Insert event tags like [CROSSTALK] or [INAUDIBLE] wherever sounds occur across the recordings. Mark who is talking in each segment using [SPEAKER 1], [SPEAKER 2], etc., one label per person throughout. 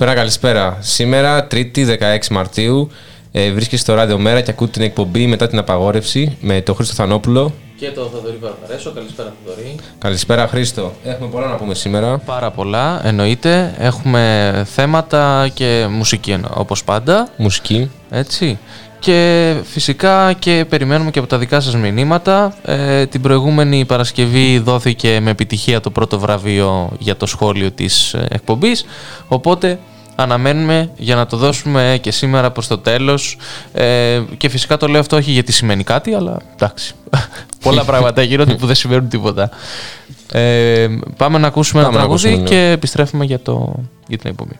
[SPEAKER 1] Καλησπέρα, καλησπέρα. Σήμερα, 3η 16 Μαρτίου, ε, βρίσκεσαι στο ράδιο Μέρα και ακούτε την εκπομπή μετά την απαγόρευση με τον Χρήστο Θανόπουλο.
[SPEAKER 2] Και το Θοδωρή Βαρβαρέσο. Καλησπέρα, Θοδωρή.
[SPEAKER 1] Καλησπέρα, Χρήστο. Έχουμε πολλά να πούμε σήμερα.
[SPEAKER 2] Πάρα πολλά, εννοείται. Έχουμε θέματα και μουσική εννο- όπως πάντα.
[SPEAKER 1] Μουσική.
[SPEAKER 2] Έτσι. Και φυσικά και περιμένουμε και από τα δικά σας μηνύματα. Ε, την προηγούμενη Παρασκευή δόθηκε με επιτυχία το πρώτο βραβείο για το σχόλιο της ε, εκπομπής. Οπότε αναμένουμε για να το δώσουμε και σήμερα προς το τέλος. Ε, και φυσικά το λέω αυτό όχι γιατί σημαίνει κάτι, αλλά εντάξει. [LAUGHS] Πολλά πράγματα γίνονται που δεν σημαίνουν τίποτα. Ε, πάμε να ακούσουμε
[SPEAKER 1] Πάμε
[SPEAKER 2] ένα
[SPEAKER 1] να
[SPEAKER 2] τραγούδι
[SPEAKER 1] ακούσουμε, ναι.
[SPEAKER 2] και επιστρέφουμε για, το, για την εκπομπή.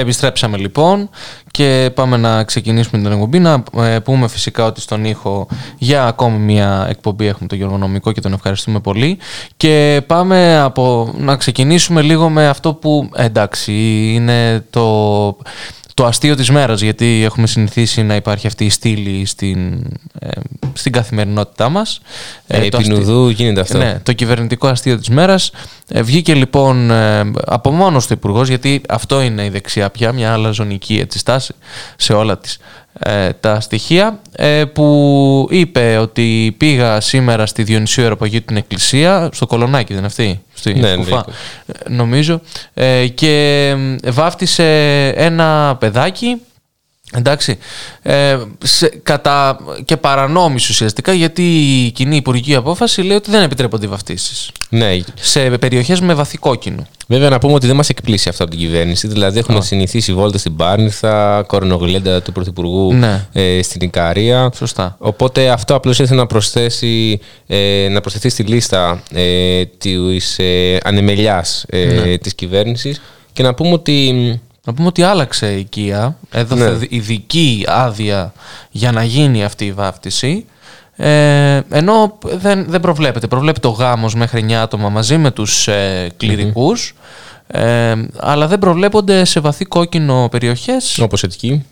[SPEAKER 3] Επιστρέψαμε λοιπόν και πάμε να ξεκινήσουμε την εκπομπή. Να ε, πούμε φυσικά ότι στον ήχο για ακόμη μια εκπομπή έχουμε τον Γιώργο Νομικό και τον ευχαριστούμε πολύ. Και πάμε από, να ξεκινήσουμε λίγο με αυτό που εντάξει είναι το το αστείο της μέρας, γιατί έχουμε συνηθίσει να υπάρχει αυτή η στήλη στην, ε, στην καθημερινότητά μας.
[SPEAKER 1] Ε,
[SPEAKER 3] το
[SPEAKER 1] επί
[SPEAKER 3] αστείο-
[SPEAKER 1] νουδού γίνεται αυτό.
[SPEAKER 3] Ναι, το κυβερνητικό αστείο της μέρας. Ε, βγήκε λοιπόν ε, από μόνος του υπουργός, γιατί αυτό είναι η δεξιά πια, μια αλαζονική έτσι, στάση σε όλα τις ε, τα στοιχεία, ε, που είπε ότι πήγα σήμερα στη Διονυσίου Αεροπαγίου την Εκκλησία, στο Κολονάκι δεν είναι αυτή, στη
[SPEAKER 1] Ναι,
[SPEAKER 3] Κουφά,
[SPEAKER 1] ναι.
[SPEAKER 3] ε, νομίζω, ε, και ε, βάφτισε ένα παιδάκι Εντάξει, ε, σε, κατά, και παρανόμηση ουσιαστικά γιατί η κοινή υπουργική απόφαση λέει ότι δεν επιτρέπονται οι βαφτίσεις
[SPEAKER 1] Ναι.
[SPEAKER 3] σε περιοχές με βαθύ κόκκινο.
[SPEAKER 1] Βέβαια να πούμε ότι δεν μας εκπλήσει αυτό από την κυβέρνηση. Δηλαδή έχουμε συνηθίσει βόλτα στην Πάρνηθα, κορονογλέντα του Πρωθυπουργού
[SPEAKER 3] Ναι.
[SPEAKER 1] ε, στην Ικαρία.
[SPEAKER 3] Σωστά.
[SPEAKER 1] Οπότε αυτό απλώς ήρθε να, προσθέσει, ε, να προσθεθεί στη λίστα ε, της ε, ανεμελιάς ε,
[SPEAKER 3] Ναι.
[SPEAKER 1] της κυβέρνησης και να πούμε ότι
[SPEAKER 3] Να πούμε ότι άλλαξε η οικία, έδωσε
[SPEAKER 1] Ναι.
[SPEAKER 3] ειδική άδεια για να γίνει αυτή η βάφτιση. Ε, ενώ δεν, δεν προβλέπεται. Προβλέπεται ο γάμος μέχρι 9 άτομα μαζί με τους ε, κληρικους Ε, αλλά δεν προβλέπονται σε βαθύ κόκκινο περιοχές.
[SPEAKER 1] όπως εκεί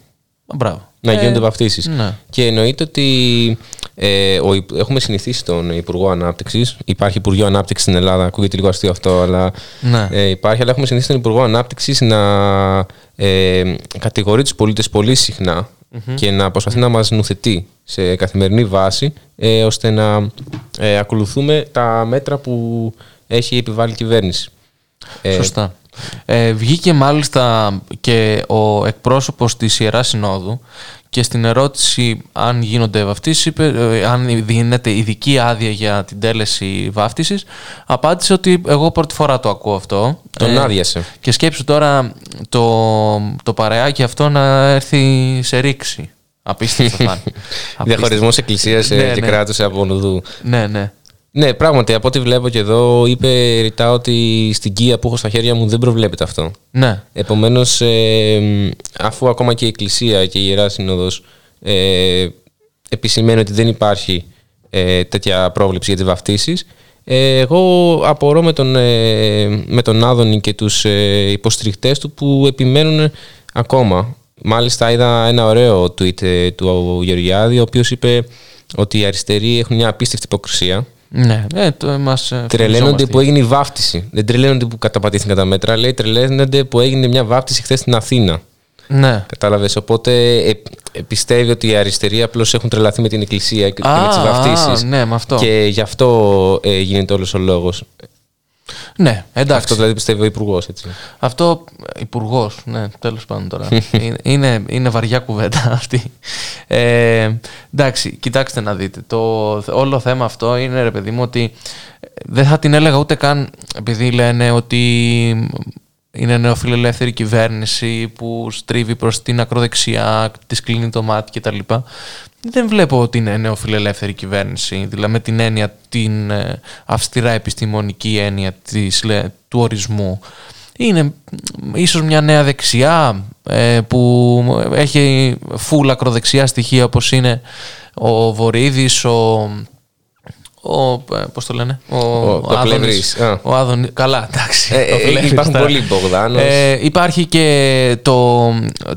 [SPEAKER 3] Μπράβο.
[SPEAKER 1] να
[SPEAKER 3] Ε,
[SPEAKER 1] γίνονται βαφτίσεις.
[SPEAKER 3] ναι.
[SPEAKER 1] Και εννοείται ότι ε, ο, Υπ- έχουμε συνηθίσει τον Υπουργό Ανάπτυξης. Υπάρχει Υπουργείο Ανάπτυξης στην Ελλάδα. Ακούγεται λίγο αστείο αυτό, αλλά
[SPEAKER 3] Ναι.
[SPEAKER 1] ε, υπάρχει. Αλλά έχουμε συνηθίσει τον Υπουργό Ανάπτυξης να ε, κατηγορεί τους πολίτες πολύ συχνά και να προσπαθεί να μας νουθετεί σε καθημερινή βάση, ε, ώστε να ε, ακολουθούμε τα μέτρα που έχει επιβάλει η κυβέρνηση. Ε,
[SPEAKER 3] Σωστά. Ε, βγήκε μάλιστα και ο εκπρόσωπος της Ιεράς Συνόδου και στην ερώτηση αν γίνονται βαφτίσεις, είπε, ε, αν δίνεται ειδική άδεια για την τέλεση βάφτισης, απάντησε ότι εγώ πρώτη φορά το ακούω αυτό.
[SPEAKER 1] Τον άδειασε.
[SPEAKER 3] Και σκέψου τώρα το, το παρεάκι αυτό να έρθει σε ρήξη. Απίστευτο θα είναι. [LAUGHS] Απίστευτο.
[SPEAKER 1] Διαχωρισμό Εκκλησία
[SPEAKER 3] Ναι,
[SPEAKER 1] και
[SPEAKER 3] ναι.
[SPEAKER 1] κράτου από νουδού.
[SPEAKER 3] Ναι, ναι.
[SPEAKER 1] Ναι, πράγματι, από ό,τι βλέπω και εδώ, είπε ρητά ότι στην κία που έχω στα χέρια μου δεν προβλέπεται αυτό.
[SPEAKER 3] Ναι.
[SPEAKER 1] Επομένως, αφού ακόμα και η Εκκλησία και η Ιερά Σύνοδος ε, επισημαίνει ότι δεν υπάρχει ε, τέτοια πρόβλεψη για τις βαφτίσεις, ε, εγώ απορώ με τον, ε, με τον Άδωνη και τους ε, υποστηριχτές του που επιμένουν ακόμα. Μάλιστα είδα ένα ωραίο tweet ε, του Γεωργιάδη, ο οποίος είπε ότι οι αριστεροί έχουν μια απίστευτη υποκρισία.
[SPEAKER 3] Ναι, ε, το, μας, ε,
[SPEAKER 1] Τρελαίνονται
[SPEAKER 3] φοβιζόμαστε.
[SPEAKER 1] που έγινε η βάφτιση. Δεν τρελαίνονται που καταπατήθηκαν τα μέτρα. Λέει τρελαίνονται που έγινε μια βάφτιση χθες στην Αθήνα.
[SPEAKER 3] Ναι.
[SPEAKER 1] Κατάλαβες. Οπότε ε, ε, πιστεύει ότι οι αριστεροί απλώς έχουν τρελαθεί με την εκκλησία και, και με τις
[SPEAKER 3] Α,
[SPEAKER 1] βαφτίσεις.
[SPEAKER 3] α, ναι, με αυτό.
[SPEAKER 1] Και γι' αυτό ε, γίνεται όλος ο λόγος.
[SPEAKER 3] Ναι, εντάξει.
[SPEAKER 1] Αυτό δηλαδή πιστεύει ο Υπουργός.
[SPEAKER 3] Αυτό υπουργός, ναι, τέλος πάντων τώρα. [LAUGHS] είναι, είναι, είναι βαριά κουβέντα [LAUGHS] αυτή. Ε, εντάξει, κοιτάξτε να δείτε. Το όλο θέμα αυτό είναι ρε παιδί μου ότι ε, δεν θα την έλεγα ούτε καν επειδή λένε ότι είναι νεοφιλελεύθερη κυβέρνηση που στρίβει προς την ακροδεξιά, της κλείνει το μάτι κτλ. Δεν βλέπω ότι είναι νεοφιλελεύθερη κυβέρνηση, δηλαδή με την έννοια, την ε, αυστηρά επιστημονική έννοια της, λέ- του ορισμού. Είναι μ, ίσως μια νέα δεξιά ε, που έχει φουλ ακροδεξιά στοιχεία όπως είναι ο Βορύδης, ο, ο, ε, πώς το λένε, ο,
[SPEAKER 1] το
[SPEAKER 3] Άδωνης.
[SPEAKER 1] Πλευρής, α.
[SPEAKER 3] Ο Άδωνης, καλά, εντάξει.
[SPEAKER 1] Ε,
[SPEAKER 3] το
[SPEAKER 1] ε,
[SPEAKER 3] Πλευρής
[SPEAKER 1] υπάρχουν
[SPEAKER 3] τώρα.
[SPEAKER 1] πολλοί Μπογδάνος.
[SPEAKER 3] Ε, υπάρχει και το,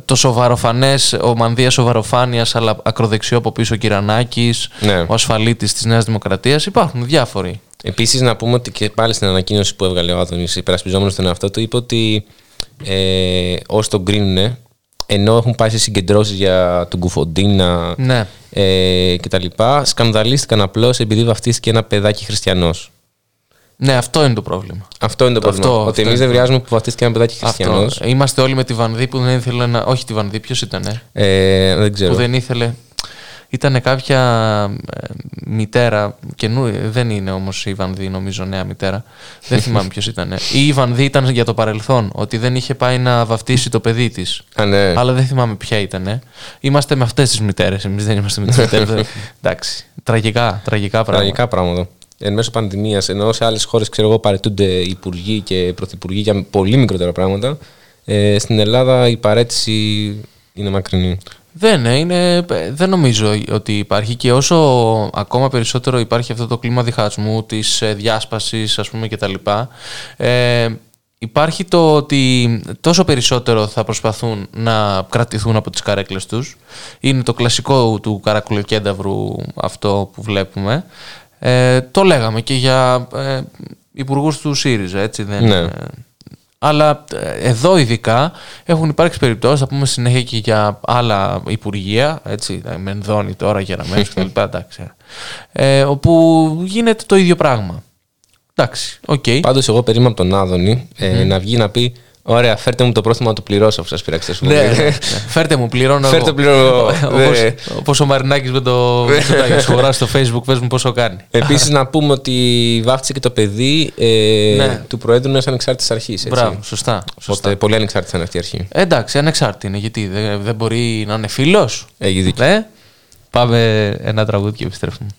[SPEAKER 3] το σοβαροφανές, ο μανδύας σοβαροφάνειας, αλλά ακροδεξιό από πίσω ο Κυρανάκης,
[SPEAKER 1] Ναι.
[SPEAKER 3] ο ασφαλίτης της Νέας Δημοκρατίας. Υπάρχουν διάφοροι.
[SPEAKER 1] Επίσης, να πούμε ότι και πάλι στην ανακοίνωση που έβγαλε ο Άδωνης, υπερασπιζόμενος τον εαυτό του, είπε ότι ε, όσοι τον κρίνουν, ενώ έχουν πάει σε συγκεντρώσεις για τον Κουφοντίνα
[SPEAKER 3] Ναι.
[SPEAKER 1] ε, κτλ., σκανδαλίστηκαν απλώς επειδή βαφτίστηκε ένα παιδάκι χριστιανός.
[SPEAKER 3] Ναι, αυτό είναι το πρόβλημα.
[SPEAKER 1] Αυτό είναι το
[SPEAKER 3] Αυτό-
[SPEAKER 1] πρόβλημα.
[SPEAKER 3] αυτό
[SPEAKER 1] ότι εμείς
[SPEAKER 3] είναι
[SPEAKER 1] δεν
[SPEAKER 3] το
[SPEAKER 1] βρειάζουμε που βαφτίστηκε ένα παιδάκι χριστιανός.
[SPEAKER 3] Αυτό. Είμαστε όλοι με τη Βανδί που δεν ήθελε να. Όχι τη Βανδί, ποιος ήταν.
[SPEAKER 1] Ε, δεν ξέρω.
[SPEAKER 3] Που δεν ήθελε. Ήταν κάποια ε, μητέρα, καινού, δεν είναι όμως η Βανδί, νομίζω, νέα μητέρα. δεν θυμάμαι [LAUGHS] ποιος ήταν. Ή η Βανδί ήταν για το παρελθόν, ότι δεν είχε πάει να βαφτίσει το παιδί της.
[SPEAKER 1] Α, ναι.
[SPEAKER 3] Αλλά δεν θυμάμαι ποια ήταν. Είμαστε με αυτές τις μητέρες. Εμείς δεν είμαστε με τις [LAUGHS] μητέρες. Εντάξει. Τραγικά, τραγικά πράγματα.
[SPEAKER 1] Τραγικά πράγματα. Εν μέσω πανδημίας, ενώ σε άλλες χώρες ξέρω εγώ παρετούνται υπουργοί και πρωθυπουργοί για πολύ μικρότερα πράγματα. Ε, στην Ελλάδα η παρέτηση είναι μακρινή.
[SPEAKER 3] Δεν, ε, είναι, δεν νομίζω ότι υπάρχει και όσο ακόμα περισσότερο υπάρχει αυτό το κλίμα διχασμού της ε, διάσπασης ας πούμε και τα λοιπά ε, υπάρχει το ότι τόσο περισσότερο θα προσπαθούν να κρατηθούν από τις καρέκλες τους. Είναι το κλασικό του καρακουλοκένταυρου αυτό που βλέπουμε. Ε, το λέγαμε και για ε, υπουργούς του ΣΥΡΙΖΑ έτσι δεν
[SPEAKER 1] Ναι.
[SPEAKER 3] Ε, αλλά ε, εδώ ειδικά έχουν υπάρξει περιπτώσεις, θα πούμε συνέχεια και για άλλα υπουργεία, έτσι, ε, Μενδώνη τώρα, Κεραμέως κτλ. εντάξει, ε, όπου γίνεται το ίδιο πράγμα. Εντάξει, οκ.
[SPEAKER 1] Πάντως εγώ περίμενα από τον Άδωνη ε, να βγει να πει Ωραία, φέρτε μου το πρόστιμο να το πληρώσω αφού σας πείραξε.
[SPEAKER 3] Ναι, ναι, ναι. Φέρτε μου, πληρώνω
[SPEAKER 1] Φέρτε
[SPEAKER 3] εγώ.
[SPEAKER 1] πληρώνω εγώ.
[SPEAKER 3] Όπως,
[SPEAKER 1] Ναι.
[SPEAKER 3] όπως ο Μαρινάκης με το Μητσοτάκη. Σου αγοράσει στο facebook, πες μου πόσο κάνει.
[SPEAKER 1] Επίσης, να πούμε ότι βάφτισε και το παιδί ε,
[SPEAKER 3] Ναι.
[SPEAKER 1] του Προέδρου μια ανεξάρτητης αρχής.
[SPEAKER 3] Μπράβο, σωστά. σωστά.
[SPEAKER 1] Οπότε πολύ ανεξάρτητη είναι αυτή η αρχή.
[SPEAKER 3] Ε, Εντάξει, ανεξάρτητη είναι, γιατί δεν, δεν μπορεί να είναι φίλος.
[SPEAKER 1] Έχει δίκιο.
[SPEAKER 3] Ναι. Πάμε ένα τραγούδι και επιστρέφουμε.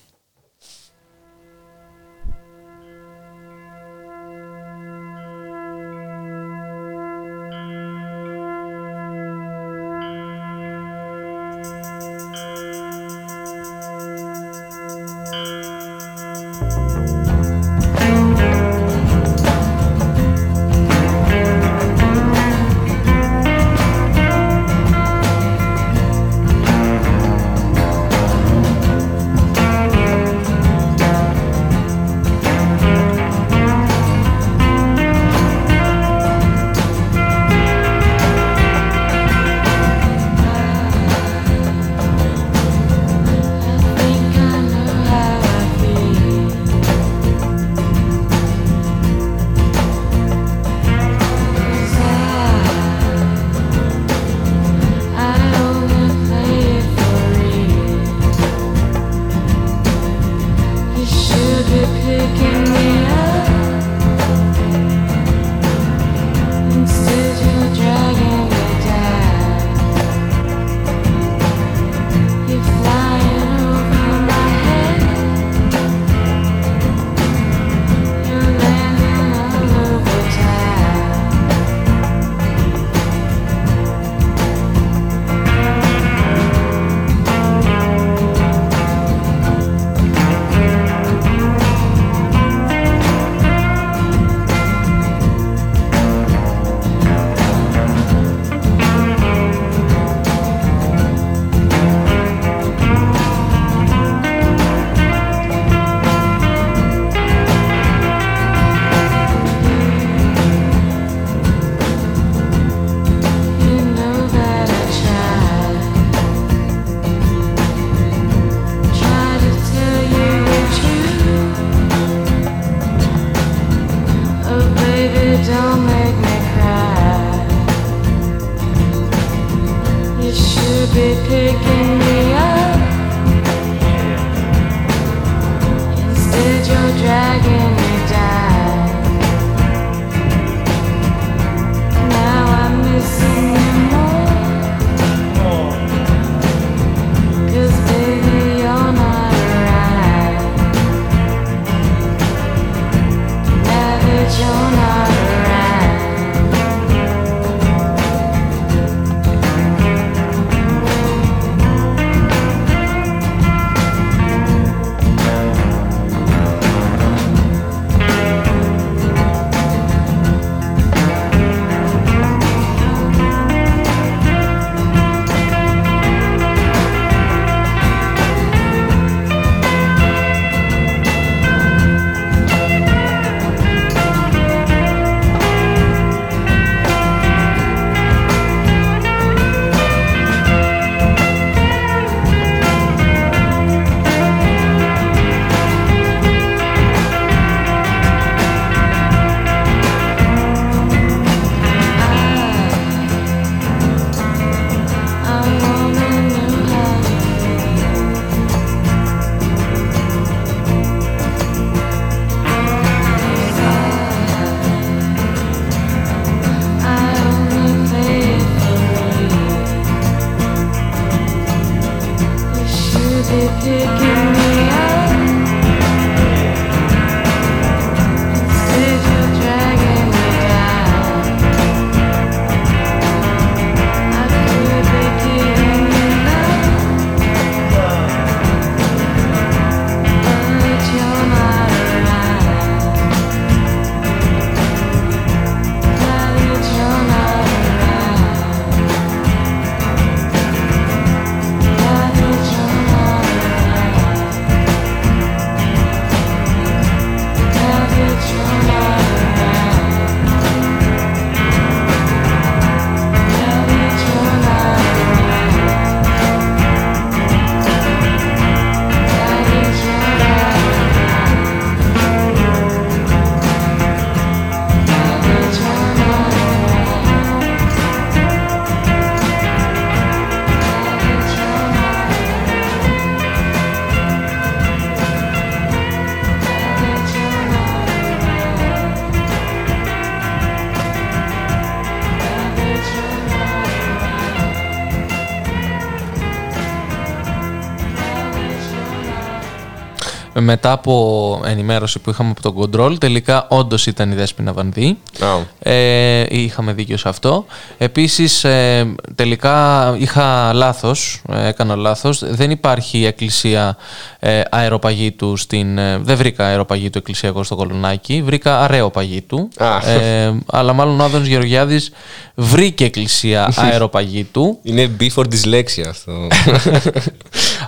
[SPEAKER 3] Μετά από ενημέρωση που είχαμε από τον Control, τελικά όντως ήταν η Δέσποινα Βανδύ.
[SPEAKER 1] Α,
[SPEAKER 3] Ε, είχαμε δίκιο σε αυτό. Επίσης, ε, τελικά είχα λάθος, ε, έκανα λάθος. Δεν υπάρχει εκκλησία ε, αεροπαγήτου στην... ε, δεν βρήκα αεροπαγήτου εκκλησία εγώ στο Κολονάκι, βρήκα αραιοπαγήτου.
[SPEAKER 1] Α.
[SPEAKER 3] Ε, αλλά μάλλον ο Άδωνος Γεωργιάδης βρήκε εκκλησία [LAUGHS] αεροπαγήτου.
[SPEAKER 1] είναι B for dyslexia αυτό. [LAUGHS]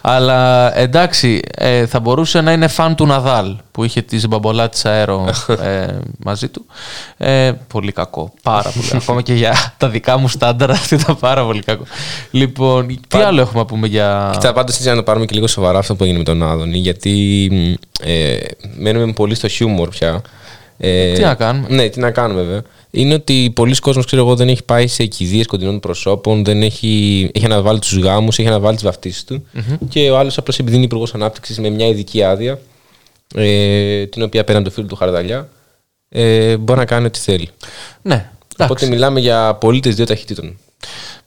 [SPEAKER 3] Αλλά εντάξει, ε, θα μπορούσε να είναι φαν του Ναδάλ που είχε τη μπαμπολά της αέρο [LAUGHS] ε, μαζί του. Ε, πολύ κακό. Πάρα πολύ. [LAUGHS] Ακόμα και για τα δικά μου στάνταρ [LAUGHS] αυτό ήταν πάρα πολύ κακό. Λοιπόν, τι άλλο έχουμε να πούμε για.
[SPEAKER 1] Κοίτα, πάντως έτσι να το πάρουμε και λίγο σοβαρά αυτό που έγινε με τον Άδωνη, γιατί μ, ε, μένουμε πολύ στο χιούμορ πια. Ε,
[SPEAKER 3] Τι να κάνουμε;
[SPEAKER 1] Ναι, τι να κάνουμε βέβαια. Είναι ότι πολλοί κόσμος, ξέρω εγώ, δεν έχει πάει σε κηδείες κοντινών προσώπων, δεν έχει, έχει αναβάλει τους γάμους, έχει αναβάλει τις βαφτίσεις του και ο άλλος απλώς επειδή είναι υπουργός ανάπτυξης με μια ειδική άδεια, ε, την οποία πέραν το φίλο του Χαρδαλιά, ε, μπορεί να κάνει ό,τι θέλει.
[SPEAKER 3] Ναι, εντάξει.
[SPEAKER 1] Οπότε μιλάμε για πολίτες δύο ταχυτήτων.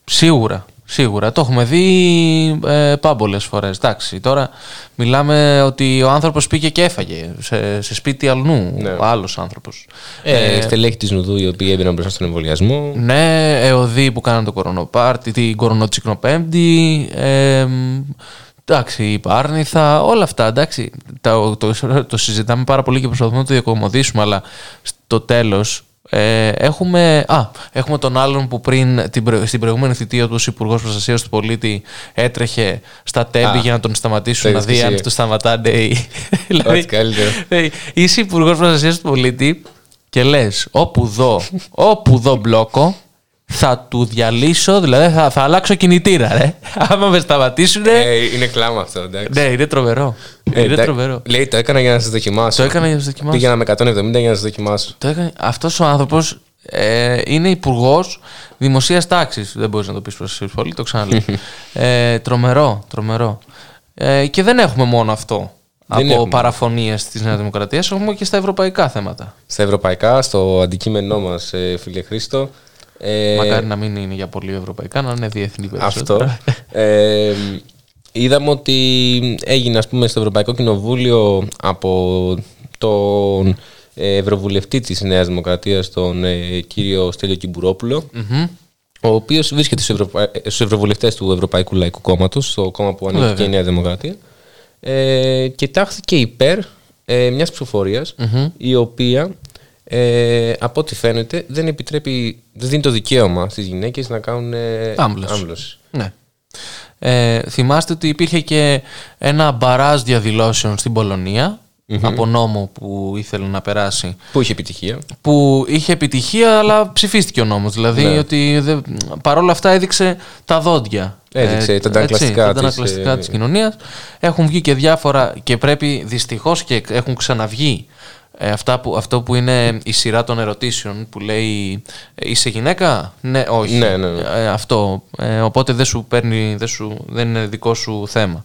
[SPEAKER 3] Σίγουρα. Σίγουρα. Το έχουμε δει ε, πάμπολες φορές. Εντάξει, τώρα μιλάμε ότι ο άνθρωπος πήγε και έφαγε σε, σε σπίτι αλλού.
[SPEAKER 1] Ναι.
[SPEAKER 3] Ο άλλος άνθρωπος.
[SPEAKER 1] Ε, στελέχη της Νουδού οι οποίοι έμπαιναν μπροστά στον εμβολιασμό.
[SPEAKER 3] Ναι, ΕΟΔΗ που κάναν το κορονοπάρτι, την κορονοτσικνοπέμπτη. Ε, εντάξει, η Πάρνηθα, όλα αυτά. Εντάξει, το, το, το συζητάμε πάρα πολύ και προσπαθούμε να το διακομωδήσουμε, αλλά στο τέλος ε, έχουμε, α, έχουμε τον άλλον που πριν την, προ- στην προηγούμενη θητεία του ως Υπουργός Προστασίας του Πολίτη έτρεχε στα τέμπη
[SPEAKER 1] Α,
[SPEAKER 3] για να τον σταματήσουν
[SPEAKER 1] το
[SPEAKER 3] να δει
[SPEAKER 1] είδες
[SPEAKER 3] αν
[SPEAKER 1] εσύ.
[SPEAKER 3] το σταματάνε. οι- δηλαδή,
[SPEAKER 1] Ό,τι [LAUGHS] καλύτερο.
[SPEAKER 3] ε, Είσαι υπουργός προστασίας του πολίτη και λες: Όπου δω, όπου δω μπλόκο, θα του διαλύσω, δηλαδή θα, θα αλλάξω κινητήρα, ρε. [LAUGHS] Άμα με σταματήσουν.
[SPEAKER 1] Ε, είναι κλάμα αυτό, εντάξει.
[SPEAKER 3] ναι, είναι τρομερό.
[SPEAKER 1] Ε,
[SPEAKER 3] είναι
[SPEAKER 1] εντάξει.
[SPEAKER 3] τρομερό.
[SPEAKER 1] Λέει, το έκανα για να σας δοκιμάσω.
[SPEAKER 3] Το έκανα για να σας δοκιμάσω.
[SPEAKER 1] Πήγαινα με 170 για να σας δοκιμάσω.
[SPEAKER 3] Το έκανε. Αυτός ο άνθρωπος ε, είναι υπουργός δημοσίας τάξης. Δεν μπορείς να το πεις προς πολύ, το ξαναλέω. [LAUGHS] ε, τρομερό, τρομερό. Ε, και δεν έχουμε μόνο αυτό
[SPEAKER 1] Δεν
[SPEAKER 3] από
[SPEAKER 1] έχουμε.
[SPEAKER 3] παραφωνίες της Νέας Δημοκρατίας, έχουμε και στα ευρωπαϊκά θέματα.
[SPEAKER 1] Στα ευρωπαϊκά, στο αντικείμενό μας, φίλε Χρήστο. Ε,
[SPEAKER 3] Μακάρι να μην είναι για πολύ ευρωπαϊκά, να είναι διεθνή περισσότερα.
[SPEAKER 1] αυτό. ε, είδαμε ότι έγινε, ας πούμε, στο Ευρωπαϊκό Κοινοβούλιο από τον ε, Ευρωβουλευτή της Νέας Δημοκρατίας, τον ε, κύριο Στέλιο Κιμπουρόπουλο, ο οποίος βρίσκεται στους, Ευρωπα... ε, στους Ευρωβουλευτές του Ευρωπαϊκού Λαϊκού Κόμματος, στο κόμμα που ανήκει
[SPEAKER 3] Βέβαια.
[SPEAKER 1] και η Νέα Δημοκρατία, ε, και τάχθηκε υπέρ ε, μιας ψηφοφορίας, η οποία ε, από ό,τι φαίνεται δεν επιτρέπει, δεν δίνει το δικαίωμα στις γυναίκες να κάνουν ε,
[SPEAKER 3] Άμβλωση.
[SPEAKER 1] άμβλωση.
[SPEAKER 3] Ναι. Ε, θυμάστε ότι υπήρχε και ένα μπαράζ διαδηλώσεων στην πολωνια από νόμο που ήθελε να περάσει
[SPEAKER 1] Που είχε επιτυχία.
[SPEAKER 3] που είχε επιτυχία αλλά ψηφίστηκε ο νόμος δηλαδή
[SPEAKER 1] Ναι.
[SPEAKER 3] ότι δε, παρόλα αυτά έδειξε τα δόντια
[SPEAKER 1] Έδειξε τα
[SPEAKER 3] έτσι,
[SPEAKER 1] αντανακλαστικά
[SPEAKER 3] τα
[SPEAKER 1] της,
[SPEAKER 3] αντανακλαστικά
[SPEAKER 1] ε,
[SPEAKER 3] της κοινωνίας έχουν βγει και διάφορα και πρέπει δυστυχώς και έχουν ξαναβγεί ε, αυτά που, αυτό που είναι η σειρά των ερωτήσεων που λέει ε, είσαι γυναίκα, ναι, όχι.
[SPEAKER 1] Ναι, ναι, ναι.
[SPEAKER 3] Ε, αυτό, ε, οπότε δεν σου παίρνει δεν, σου, δεν είναι δικό σου θέμα.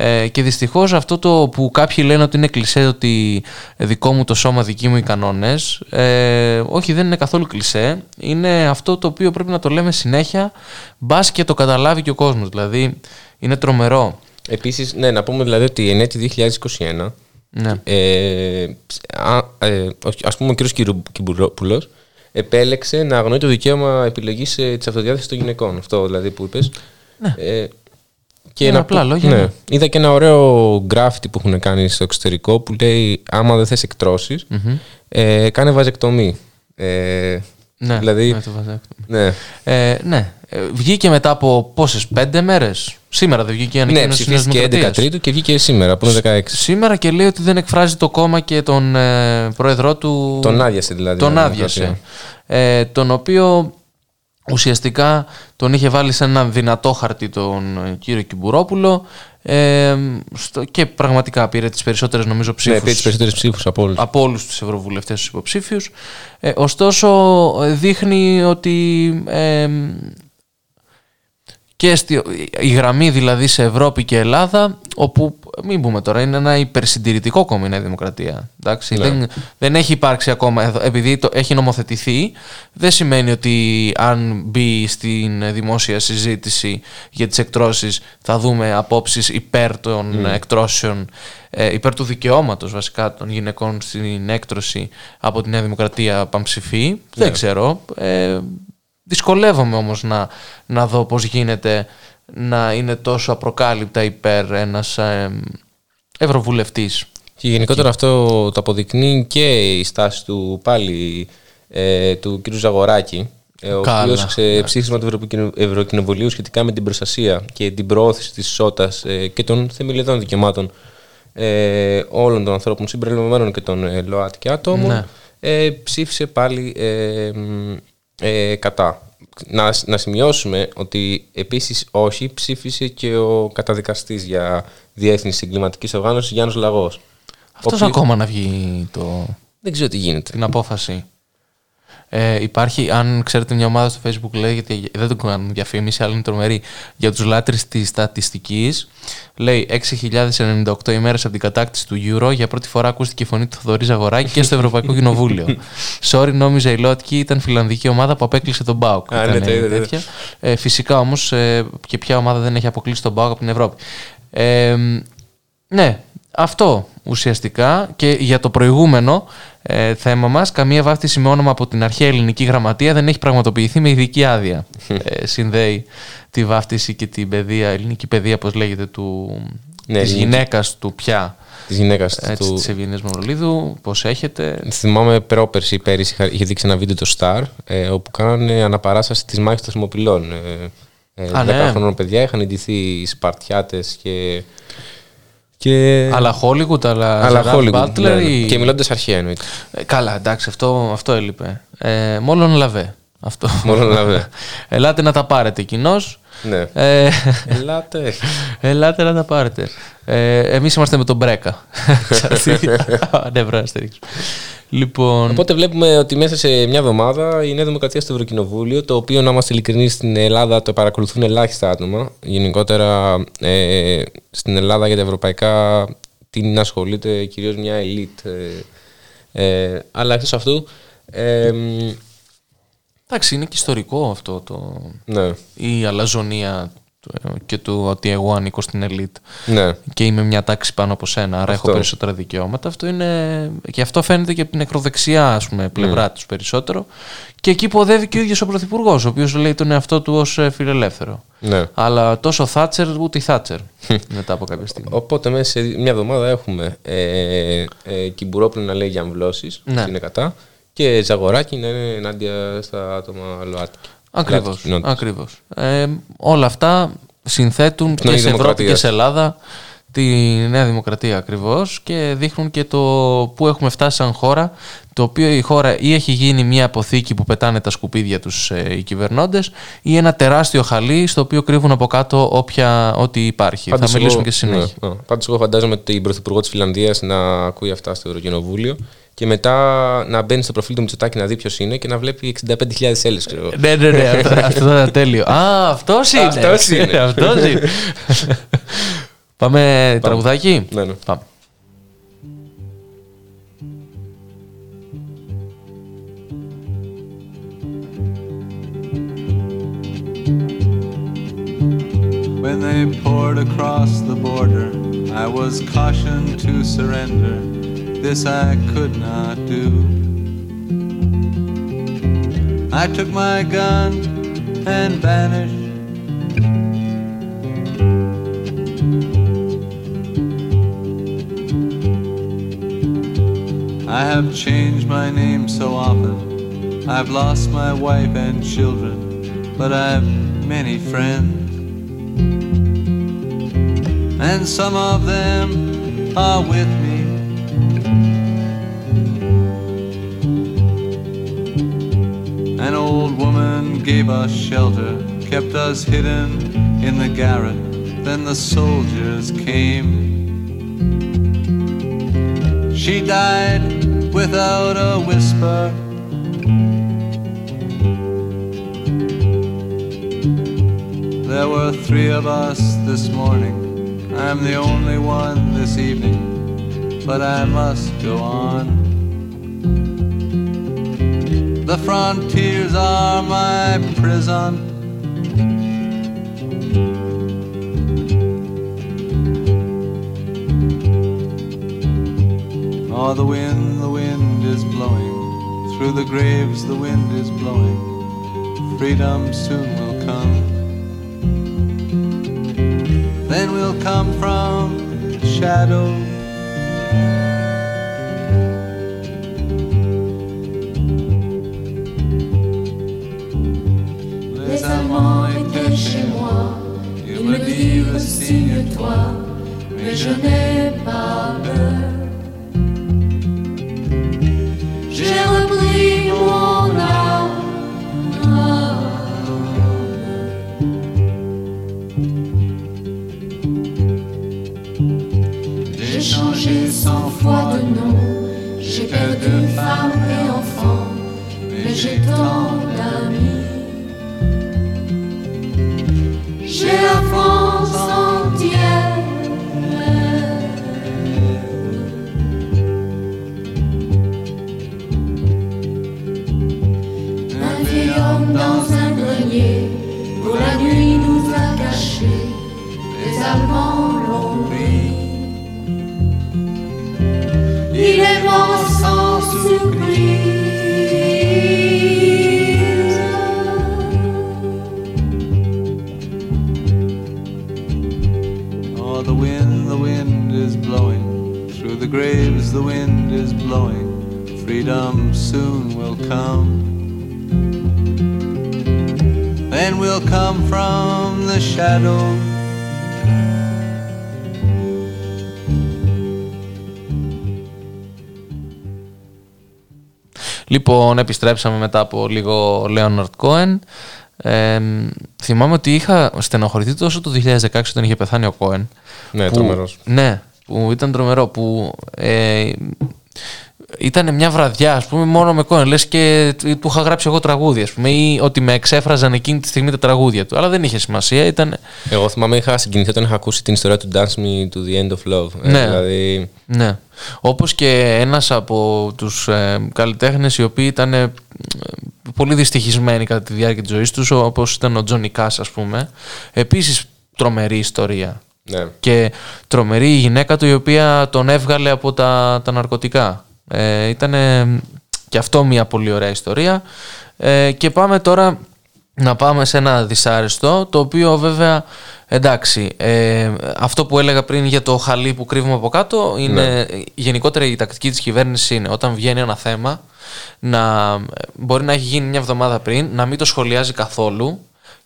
[SPEAKER 3] Ε, και δυστυχώς αυτό το που κάποιοι λένε ότι είναι κλισέ ότι δικό μου το σώμα, δικοί μου οι κανόνες ε, όχι δεν είναι καθόλου κλισέ. Είναι αυτό το οποίο πρέπει να το λέμε συνέχεια μπας και το καταλάβει και ο κόσμος. Δηλαδή είναι τρομερό.
[SPEAKER 1] Επίσης, ναι, να πούμε δηλαδή ότι εν έτη 2021
[SPEAKER 3] ναι.
[SPEAKER 1] ε, α, ε, ο- ας πούμε ο κ. Κυρου- Κιμπουρόπουλος επέλεξε να αγνοεί το δικαίωμα επιλογής ε, της αυτοδιάθεσης των γυναικών. Αυτό δηλαδή που είπες. Ε, και
[SPEAKER 3] Είναι
[SPEAKER 1] να
[SPEAKER 3] απλά
[SPEAKER 1] πω-
[SPEAKER 3] λόγια,
[SPEAKER 1] ναι.
[SPEAKER 3] ναι.
[SPEAKER 1] Είδα και ένα ωραίο γκράφιτι που έχουν κάνει στο εξωτερικό που λέει άμα δεν θες εκτρώσεις, ε, κάνε βαζεκτομή. Ε,
[SPEAKER 3] Ναι,
[SPEAKER 1] δηλαδή,
[SPEAKER 3] ναι, το βάζω.
[SPEAKER 1] ναι.
[SPEAKER 3] Ε, ναι. Ε, βγήκε μετά από πόσες, πέντε μέρες; Σήμερα δεν βγήκε η
[SPEAKER 1] Ναι,
[SPEAKER 3] ανακοίνωση της Νέας
[SPEAKER 1] ψηφίστηκε 11
[SPEAKER 3] Δημοκρατίας.
[SPEAKER 1] Τρίτου και βγήκε σήμερα που είναι 16.
[SPEAKER 3] Σήμερα και λέει ότι δεν εκφράζει το κόμμα και τον ε, πρόεδρό του.
[SPEAKER 1] Τον άδειασε δηλαδή.
[SPEAKER 3] Τον
[SPEAKER 1] η
[SPEAKER 3] άδειασε.
[SPEAKER 1] Δημοκρατία.
[SPEAKER 3] Ε, τον οποίο ουσιαστικά τον είχε βάλει σε ένα δυνατό χαρτί τον ε, κύριο Κιμπουρόπουλο ε, στο, και πραγματικά πήρε τις περισσότερες νομίζω
[SPEAKER 1] Ναι,
[SPEAKER 3] ψήφους
[SPEAKER 1] πήρε τις περισσότερες ψήφους από όλους.
[SPEAKER 3] από όλους τους ευρωβουλευτές τους υποψήφιους. Ε, ωστόσο ε, δείχνει ότι ε, και στη, η γραμμή δηλαδή σε Ευρώπη και Ελλάδα όπου μην πούμε τώρα, είναι ένα υπερσυντηρητικό κόμμα η Νέα Δημοκρατία. Εντάξει,
[SPEAKER 1] Ναι.
[SPEAKER 3] δεν, δεν έχει υπάρξει ακόμα, εδώ- επειδή το έχει νομοθετηθεί, δεν σημαίνει ότι αν μπει στην δημόσια συζήτηση για τις εκτρώσεις θα δούμε απόψεις υπέρ των εκτρώσεων, ε, υπέρ του δικαιώματος βασικά των γυναικών στην έκτρωση από τη Νέα Δημοκρατία πανψηφί. Δεν ξέρω. Ε, δυσκολεύομαι όμως να, να δω πώς γίνεται να είναι τόσο απροκάλυπτα υπέρ ένας ε, ευρωβουλευτής.
[SPEAKER 1] Και γενικότερα αυτό το αποδεικνύει και η στάση του πάλι ε, του κ. Ζαγοράκη, ε, ο
[SPEAKER 3] Καλά.
[SPEAKER 1] οποίος σε ψήφισμα του Ευρωκοινο- Ευρωκοινοβουλίου σχετικά με την προστασία και την προώθηση της ισότητας ε, και των θεμελιωδών δικαιωμάτων ε, όλων των ανθρώπων συμπεριλαμβανομένων και των ε, ΛΟΑΤ και άτομων
[SPEAKER 3] Ναι.
[SPEAKER 1] ε, ψήφισε πάλι ε, μ, ε, κατά. Να, να σημειώσουμε ότι επίσης όχι ψήφισε και ο καταδικαστής για διεύθυνση εγκληματικής οργάνωσης Γιάννος Λαγός.
[SPEAKER 3] Αυτός
[SPEAKER 1] Ο οποίος-
[SPEAKER 3] ακόμα να βγει το,
[SPEAKER 1] Δεν ξέρω τι γίνεται.
[SPEAKER 3] την απόφαση. Ε, υπάρχει, αν ξέρετε, μια ομάδα στο facebook λέγεται, δεν το κάνουν διαφήμιση, αλλά είναι τρομερή, για τους λάτρεις της στατιστικής. Λέει 6.098 ημέρες από την κατάκτηση του Euro, για πρώτη φορά ακούστηκε η φωνή του Θοδωρή Ζαγοράκη και στο Ευρωπαϊκό Κοινοβούλιο. [LAUGHS] Sorry, νόμιζα η Λότκι ήταν φιλανδική ομάδα που απέκλεισε τον Μπάουκ.
[SPEAKER 1] Α, ναι, το είδα, το είδα.
[SPEAKER 3] τέτοια. Ε, φυσικά όμως ε, και ποια ομάδα δεν έχει αποκλείσει τον Μπάουκ από την Ευρώπη. Ε, ναι, αυτό ουσιαστικά και για το προηγούμενο ε, θέμα μας καμία βάφτιση με όνομα από την αρχαία ελληνική γραμματεία δεν έχει πραγματοποιηθεί με ειδική άδεια. ε, συνδέει τη βάφτιση και την παιδεία, ελληνική παιδεία όπως λέγεται του,
[SPEAKER 1] Ναι,
[SPEAKER 3] της
[SPEAKER 1] ελληνική.
[SPEAKER 3] γυναίκας του πια
[SPEAKER 1] Της γυναίκας
[SPEAKER 3] έτσι,
[SPEAKER 1] του.
[SPEAKER 3] της Ευγενίας Μανολίδου, πώς έχετε.
[SPEAKER 1] Θυμάμαι πρόπερση ή πέρυσι είχα- είχε δείξει ένα βίντεο το Star ε, όπου κάνανε αναπαράσταση της μάχης των Θερμοπυλών. Ε, ε,
[SPEAKER 3] Α,
[SPEAKER 1] 10
[SPEAKER 3] ναι.
[SPEAKER 1] χρονών παιδιά είχαν ντυθεί οι Σπαρτιάτες και. Και...
[SPEAKER 3] Αλλά Hollywood, αλλά,
[SPEAKER 1] Αλλά
[SPEAKER 3] Gerard
[SPEAKER 1] Hollywood,
[SPEAKER 3] Butler
[SPEAKER 1] ναι, ναι.
[SPEAKER 3] ή-
[SPEAKER 1] Και μιλώντας αρχαία εννοείται.
[SPEAKER 3] Ε, καλά, εντάξει, αυτό, αυτό έλειπε. Ε, μόλον λαβέ. Αυτό.
[SPEAKER 1] Μόνο λαβέ. [LAUGHS]
[SPEAKER 3] Ελάτε να τα πάρετε κοινώς.
[SPEAKER 1] ναι.
[SPEAKER 3] Ε,
[SPEAKER 1] Ελάτε. [LAUGHS]
[SPEAKER 3] ελάτε να τα πάρετε. Ε, εμείς είμαστε με τον Μπρέκα. [LAUGHS] Ξέρετε. ναι, πρέπει να στηρίξουμε. Λοιπόν,
[SPEAKER 1] Οπότε βλέπουμε ότι μέσα σε μια εβδομάδα η Νέα Δημοκρατία στο Ευρωκοινοβούλιο, το οποίο να είμαστε ειλικρινείς στην Ελλάδα το παρακολουθούν ελάχιστα άτομα. Γενικότερα ε, στην Ελλάδα για τα ευρωπαϊκά την ασχολείται κυρίως μια ελίτ. Ε, ε, αλλά εκτός αυτού, ε, μ,
[SPEAKER 3] εντάξει, είναι και ιστορικό αυτό το,
[SPEAKER 1] ναι,
[SPEAKER 3] η αλαζονία του- και του ότι εγώ ανήκω στην ελίτ
[SPEAKER 1] ναι,
[SPEAKER 3] και είμαι μια τάξη πάνω από σένα, άρα έχω
[SPEAKER 1] Αυτό.
[SPEAKER 3] περισσότερα δικαιώματα. Αυτό είναι. Και αυτό φαίνεται και από την ακροδεξιά ας πούμε, πλευρά
[SPEAKER 1] Ναι.
[SPEAKER 3] τους περισσότερο. Και εκεί που οδεύει και ο ίδιος ο Πρωθυπουργός, ο οποίος λέει τον εαυτό του ως φιλελεύθερο.
[SPEAKER 1] ναι.
[SPEAKER 3] Αλλά τόσο Θάτσερ, ούτε η Θάτσερ [LAUGHS] μετά από κάποια στιγμή.
[SPEAKER 1] Οπότε μέσα σε μια εβδομάδα έχουμε ε, ε, Κυμπουρόπουλο να λέει για αμβλώσεις,
[SPEAKER 3] Ναι.
[SPEAKER 1] ότι είναι κατά, και Ζαγοράκη να είναι ενάντια στα άτομα ΛΟΑΤΚΙ.
[SPEAKER 3] Ακριβώς.
[SPEAKER 1] ΛΟΑΤΚΙ κοινότητας.
[SPEAKER 3] Ακριβώς. Ε, όλα αυτά συνθέτουν και
[SPEAKER 1] Νέα
[SPEAKER 3] σε Ευρώπη
[SPEAKER 1] Δημοκρατίας.
[SPEAKER 3] και σε Ελλάδα τη Νέα Δημοκρατία ακριβώς και δείχνουν και το που έχουμε φτάσει σαν χώρα το οποίο η χώρα ή έχει γίνει μια αποθήκη που πετάνε τα σκουπίδια τους ε, οι κυβερνώντες ή ένα τεράστιο χαλί στο οποίο κρύβουν από κάτω όποια, ό,τι υπάρχει.
[SPEAKER 1] Πάντως
[SPEAKER 3] Θα μιλήσουμε
[SPEAKER 1] εγώ-
[SPEAKER 3] και στη συνέχεια.
[SPEAKER 1] Ναι, ναι. Πάντως εγώ φαντάζομαι την Πρωθυπουργό της Φιλανδίας να ακούει αυτά στο Ευρωκοινοβούλιο και μετά να μπαίνει στο προφίλ του Μητσοτάκη να δει ποιος είναι και να βλέπει 65.000 Έλληνες, ξέρω εγώ.
[SPEAKER 3] Ναι, ναι, ναι, αυτό, αυτό θα ήταν τέλειο. Α, αυτός είναι.
[SPEAKER 1] Αυτός είναι. [LAUGHS]
[SPEAKER 3] αυτός είναι. Πάμε τραγουδάκι.
[SPEAKER 1] Ναι, ναι.
[SPEAKER 3] Πάμε.
[SPEAKER 4] When they poured across the border, I was cautioned to surrender. This I could not do. I took my gun and vanished. I have changed my name so often. I've lost my wife and children, but I've many friends. And some of them are with me. An old woman gave us shelter, kept us hidden in the garret. Then the soldiers came. She died without a whisper. There were three of us this morning, I'm the only one this evening, but I must go on. The frontiers are my prison. Oh, the wind, the wind is blowing. Through the graves, the wind is blowing. Freedom soon will come. Then we'll come from shadow.
[SPEAKER 5] Dirent signe-toi, mais je n'ai pas peur.
[SPEAKER 3] Λοιπόν, επιστρέψαμε μετά από λίγο Λέοναρτ Κόεν. Ε, θυμάμαι ότι είχα στενοχωρηθεί τόσο το 2016 όταν είχε πεθάνει ο Κόεν.
[SPEAKER 1] Ναι,
[SPEAKER 3] που-
[SPEAKER 1] τρομερός.
[SPEAKER 3] Ναι, που ήταν τρομερό. Που ε, ήταν μια βραδιά, ας πούμε, μόνο με Κόεν. Λες και του είχα γράψει εγώ τραγούδια, ας πούμε, ή ότι με εξέφραζαν εκείνη τη στιγμή τα τραγούδια του. Αλλά δεν είχε σημασία. Ήταν.
[SPEAKER 1] Εγώ θυμάμαι είχα συγκινηθεί όταν είχα ακούσει την ιστορία του Dance Me to the End of Love. Ε,
[SPEAKER 3] Ναι.
[SPEAKER 1] δηλαδή,
[SPEAKER 3] Ναι. Όπως και ένας από τους ε, καλλιτέχνες οι οποίοι ήταν ε, πολύ δυστυχισμένοι κατά τη διάρκεια της ζωής τους, όπως ήταν ο Τζόνι Κάς ας πούμε. Επίσης τρομερή ιστορία.
[SPEAKER 1] ναι.
[SPEAKER 3] Και τρομερή η γυναίκα του η οποία τον έβγαλε από τα, τα ναρκωτικά. Ε, ήταν και αυτό μια πολύ ωραία ιστορία. Ε, και πάμε τώρα να πάμε σε ένα δυσάρεστο, το οποίο βέβαια, εντάξει, ε, αυτό που έλεγα πριν για το χαλί που κρύβουμε από κάτω, είναι γενικότερα η τακτική της κυβέρνησης είναι όταν βγαίνει ένα θέμα, να μπορεί να έχει γίνει μια εβδομάδα πριν, να μην το σχολιάζει καθόλου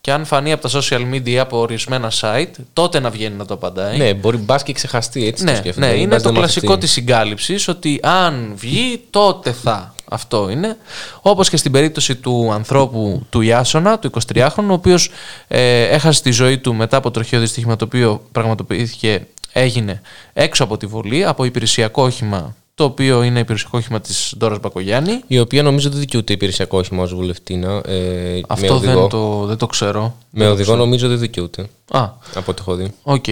[SPEAKER 3] και αν φανεί από τα social media από ορισμένα site, τότε να βγαίνει να το απαντάει.
[SPEAKER 1] ναι, μπορεί μπας και ξεχαστεί έτσι. το
[SPEAKER 3] Ναι,
[SPEAKER 1] σκέφτομαι.
[SPEAKER 3] ναι,
[SPEAKER 1] Μπας
[SPEAKER 3] είναι
[SPEAKER 1] να
[SPEAKER 3] το
[SPEAKER 1] μαθευτεί.
[SPEAKER 3] κλασικό της συγκάλυψης ότι αν βγει τότε θα. Αυτό είναι. Όπως και στην περίπτωση του ανθρώπου του Ιάσονα, του 23χρονου, ο οποίος ε, έχασε τη ζωή του μετά από τροχαίο δυστύχημα το οποίο πραγματοποιήθηκε, έγινε έξω από τη Βουλή, από υπηρεσιακό όχημα, το οποίο είναι υπηρεσιακό όχημα της Ντόρας Μπακογιάννη.
[SPEAKER 1] Η οποία νομίζω δεν δικαιούται υπηρεσιακό όχημα ως βουλευτίνα. Ε, με
[SPEAKER 3] Αυτό
[SPEAKER 1] οδηγό.
[SPEAKER 3] δεν το, δεν το ξέρω.
[SPEAKER 1] Με οδηγό νομίζω δεν δικαιούται.
[SPEAKER 3] Α,
[SPEAKER 1] Από ό,τι έχω δει.
[SPEAKER 3] OK.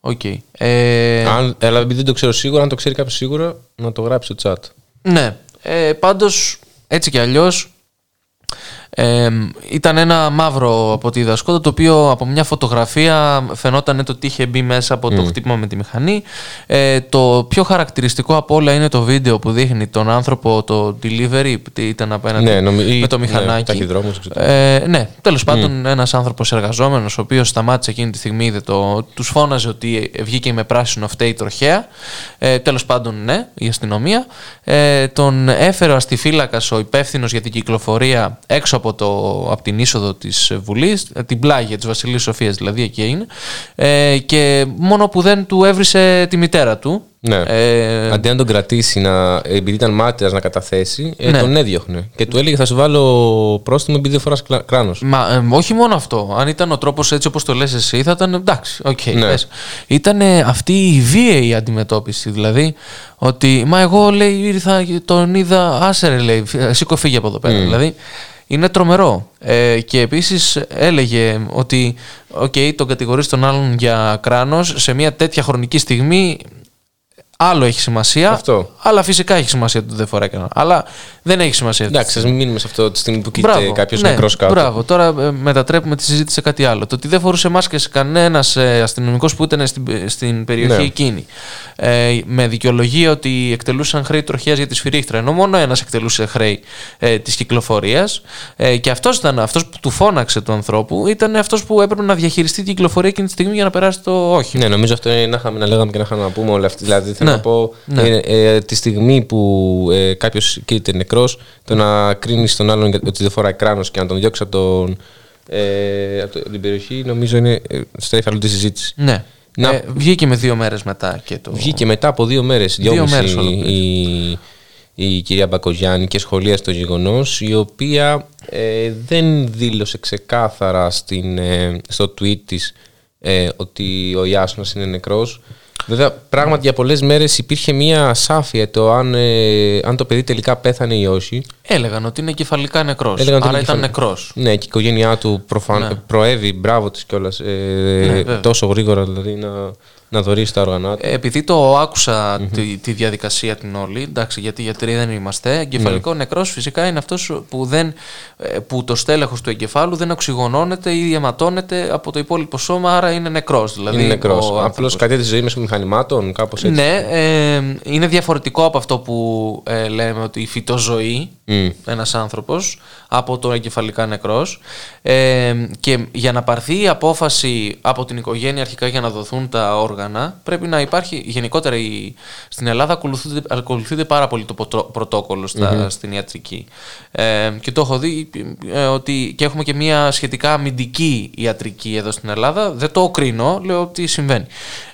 [SPEAKER 3] OK. Ε,
[SPEAKER 1] Αν, αλλά επειδή δεν το ξέρω σίγουρα, αν το ξέρει κάποιος σίγουρα, να το γράψει στο chat.
[SPEAKER 3] Ναι. Ε, πάντως, έτσι κι αλλιώς, ε, ήταν ένα μαύρο από τη δασκότα το οποίο από μια φωτογραφία φαινόταν το τι είχε μπει μέσα από το χτύπημα με τη μηχανή. Ε, το πιο χαρακτηριστικό από όλα είναι το βίντεο που δείχνει τον άνθρωπο, το delivery, τι ήταν απέναντι
[SPEAKER 1] Ναι, νομι-
[SPEAKER 3] με το
[SPEAKER 1] ναι,
[SPEAKER 3] μηχανάκι.
[SPEAKER 1] ταχυδρόμους, ξέρω.
[SPEAKER 3] Ε, ναι, τέλος πάντων, ένας άνθρωπος εργαζόμενος, ο οποίος σταμάτησε εκείνη τη στιγμή, είδε το, τους φώναζε ότι βγήκε με πράσινο φταίει τροχέα. Ε, τέλος πάντων, ναι, η αστυνομία. Ε, τον έφερε ο αστυφύλακας, ο υπεύθυνος για την κυκλοφορία, έξω από, το, από την είσοδο της Βουλής, την πλάγια τη Βασιλίσσης Σοφίας δηλαδή, εκεί είναι. Ε, και μόνο που δεν του έβρισε τη μητέρα του.
[SPEAKER 1] Ναι.
[SPEAKER 3] Ε,
[SPEAKER 1] Αντί να τον κρατήσει, να, επειδή ήταν μάρτυρας να καταθέσει, ε,
[SPEAKER 3] Ναι.
[SPEAKER 1] τον έδιωχνε. Και του έλεγε θα σου βάλω πρόστιμο επειδή δεν φοράς κράνος.
[SPEAKER 3] Μα ε, όχι μόνο αυτό. Αν ήταν ο τρόπος έτσι όπως το λες εσύ, θα ήταν εντάξει. οκ,
[SPEAKER 1] Ναι.
[SPEAKER 3] πες. Ήταν αυτή η βίαιη αντιμετώπιση. Δηλαδή, ότι μα εγώ λέει ήρθα, και τον είδα, άσε ρε λέει, σήκω φύγε από εδώ πέρα. Δηλαδή, Είναι τρομερό. Ε, και επίσης έλεγε ότι οκ, τον κατηγορείς τον άλλον για κράνος σε μια τέτοια χρονική στιγμή άλλο έχει σημασία.
[SPEAKER 1] Αυτό.
[SPEAKER 3] Αλλά φυσικά έχει σημασία ότι δεν φοράει κανένα. Αλλά δεν έχει σημασία.
[SPEAKER 1] Εντάξει, ας μην μείνουμε σε αυτό τη στιγμή που
[SPEAKER 3] Μπράβο,
[SPEAKER 1] κείται κάποιος
[SPEAKER 3] ναι,
[SPEAKER 1] νεκρός κάτω.
[SPEAKER 3] Μπράβο. Τώρα ε, μετατρέπουμε τη συζήτηση σε κάτι άλλο. Το ότι δεν φορούσε μάσκες κανένας ε, αστυνομικός που ήταν στην, στην περιοχή
[SPEAKER 1] Ναι.
[SPEAKER 3] εκείνη. Ε, με δικαιολογία ότι εκτελούσαν χρέη τροχιάς για τη σφυρίχτρα. Ενώ μόνο ένας εκτελούσε χρέη ε, της κυκλοφορίας. Ε, και αυτός ήταν αυτός που του φώναξε του ανθρώπου, ήταν αυτός που έπρεπε να διαχειριστεί την κυκλοφορία εκείνη τη στιγμή για να περάσει το όχι.
[SPEAKER 1] Ναι, νομίζω αυτό είναι να είχαμε να λέγαμε και να είχαμε να πούμε όλα αυτά. Δηλαδή, θέλω
[SPEAKER 3] Ναι.
[SPEAKER 1] Να πω,
[SPEAKER 3] Ναι.
[SPEAKER 1] ε, ε, τη στιγμή που ε, κάποιος κοίταται νεκρός, το να κρίνεις τον άλλον για- ότι δεν φοράει κράνος και να τον διώξεις από, τον, ε, από το- την περιοχή, νομίζω είναι ε, στρέφει άλλο της συζήτησης.
[SPEAKER 3] Ναι.
[SPEAKER 1] Να-
[SPEAKER 3] Ε, βγήκε με δύο μέρες μετά και το.
[SPEAKER 1] Βγήκε μετά από δύο μέρες,
[SPEAKER 3] Δύο
[SPEAKER 1] δυόμιση,
[SPEAKER 3] μέρες
[SPEAKER 1] η,
[SPEAKER 3] ολόκληρες.
[SPEAKER 1] η, κυρία Μπακογιάννη και σχολίασε το γεγονός, η οποία ε, δεν δήλωσε ξεκάθαρα στην, ε, στο tweet της ε, ότι ο Ιάσονας είναι νεκρός. Βέβαια, πράγματι για πολλές μέρες υπήρχε μία σάφια το αν, ε, αν το παιδί τελικά πέθανε ή όχι.
[SPEAKER 3] Έλεγαν ότι είναι κεφαλικά νεκρός.
[SPEAKER 1] Έλεγαν ότι
[SPEAKER 3] Άρα
[SPEAKER 1] είναι
[SPEAKER 3] ήταν
[SPEAKER 1] κεφαλ-
[SPEAKER 3] νεκρός.
[SPEAKER 1] Ναι, και η οικογένειά του προφαν...
[SPEAKER 3] Ναι.
[SPEAKER 1] προέβη, μπράβο της κιόλας, ε,
[SPEAKER 3] βέβαια.
[SPEAKER 1] τόσο γρήγορα δηλαδή να, να δωρήσει τα όργανα του.
[SPEAKER 3] Ε, Επειδή το άκουσα τη, τη διαδικασία την όλη, εντάξει, γιατί γιατροί δεν είμαστε, εγκεφαλικό
[SPEAKER 1] Ναι.
[SPEAKER 3] νεκρός φυσικά είναι αυτός που, δεν, ε, που το στέλεχος του εγκεφάλου δεν οξυγονώνεται ή αιματώνεται από το υπόλοιπο σώμα, άρα είναι νεκρός. Δηλαδή,
[SPEAKER 1] είναι νεκρός.
[SPEAKER 3] ο
[SPEAKER 1] Απλώς
[SPEAKER 3] άνθρωπος.
[SPEAKER 1] κατά τη ζωή μέσω μηχανημάτων, κάπως έτσι.
[SPEAKER 3] Ναι, ε, είναι διαφορετικό από αυτό που ε, λέμε ότι η φυτοζωή,
[SPEAKER 1] Μμ.
[SPEAKER 3] ένας άνθρωπος, από το εγκεφαλικά νεκρός. Ε, και για να πάρθει η απόφαση από την οικογένεια αρχικά για να δοθούν τα όργανα πρέπει να υπάρχει, γενικότερα η, στην Ελλάδα ακολουθείται, ακολουθείται πάρα πολύ το ποτρο- πρωτόκολλο στα, στην ιατρική. Ε, και το έχω δει ε, ότι και έχουμε και μια σχετικά αμυντική ιατρική εδώ στην Ελλάδα. Δεν το κρίνω, λέω ότι συμβαίνει.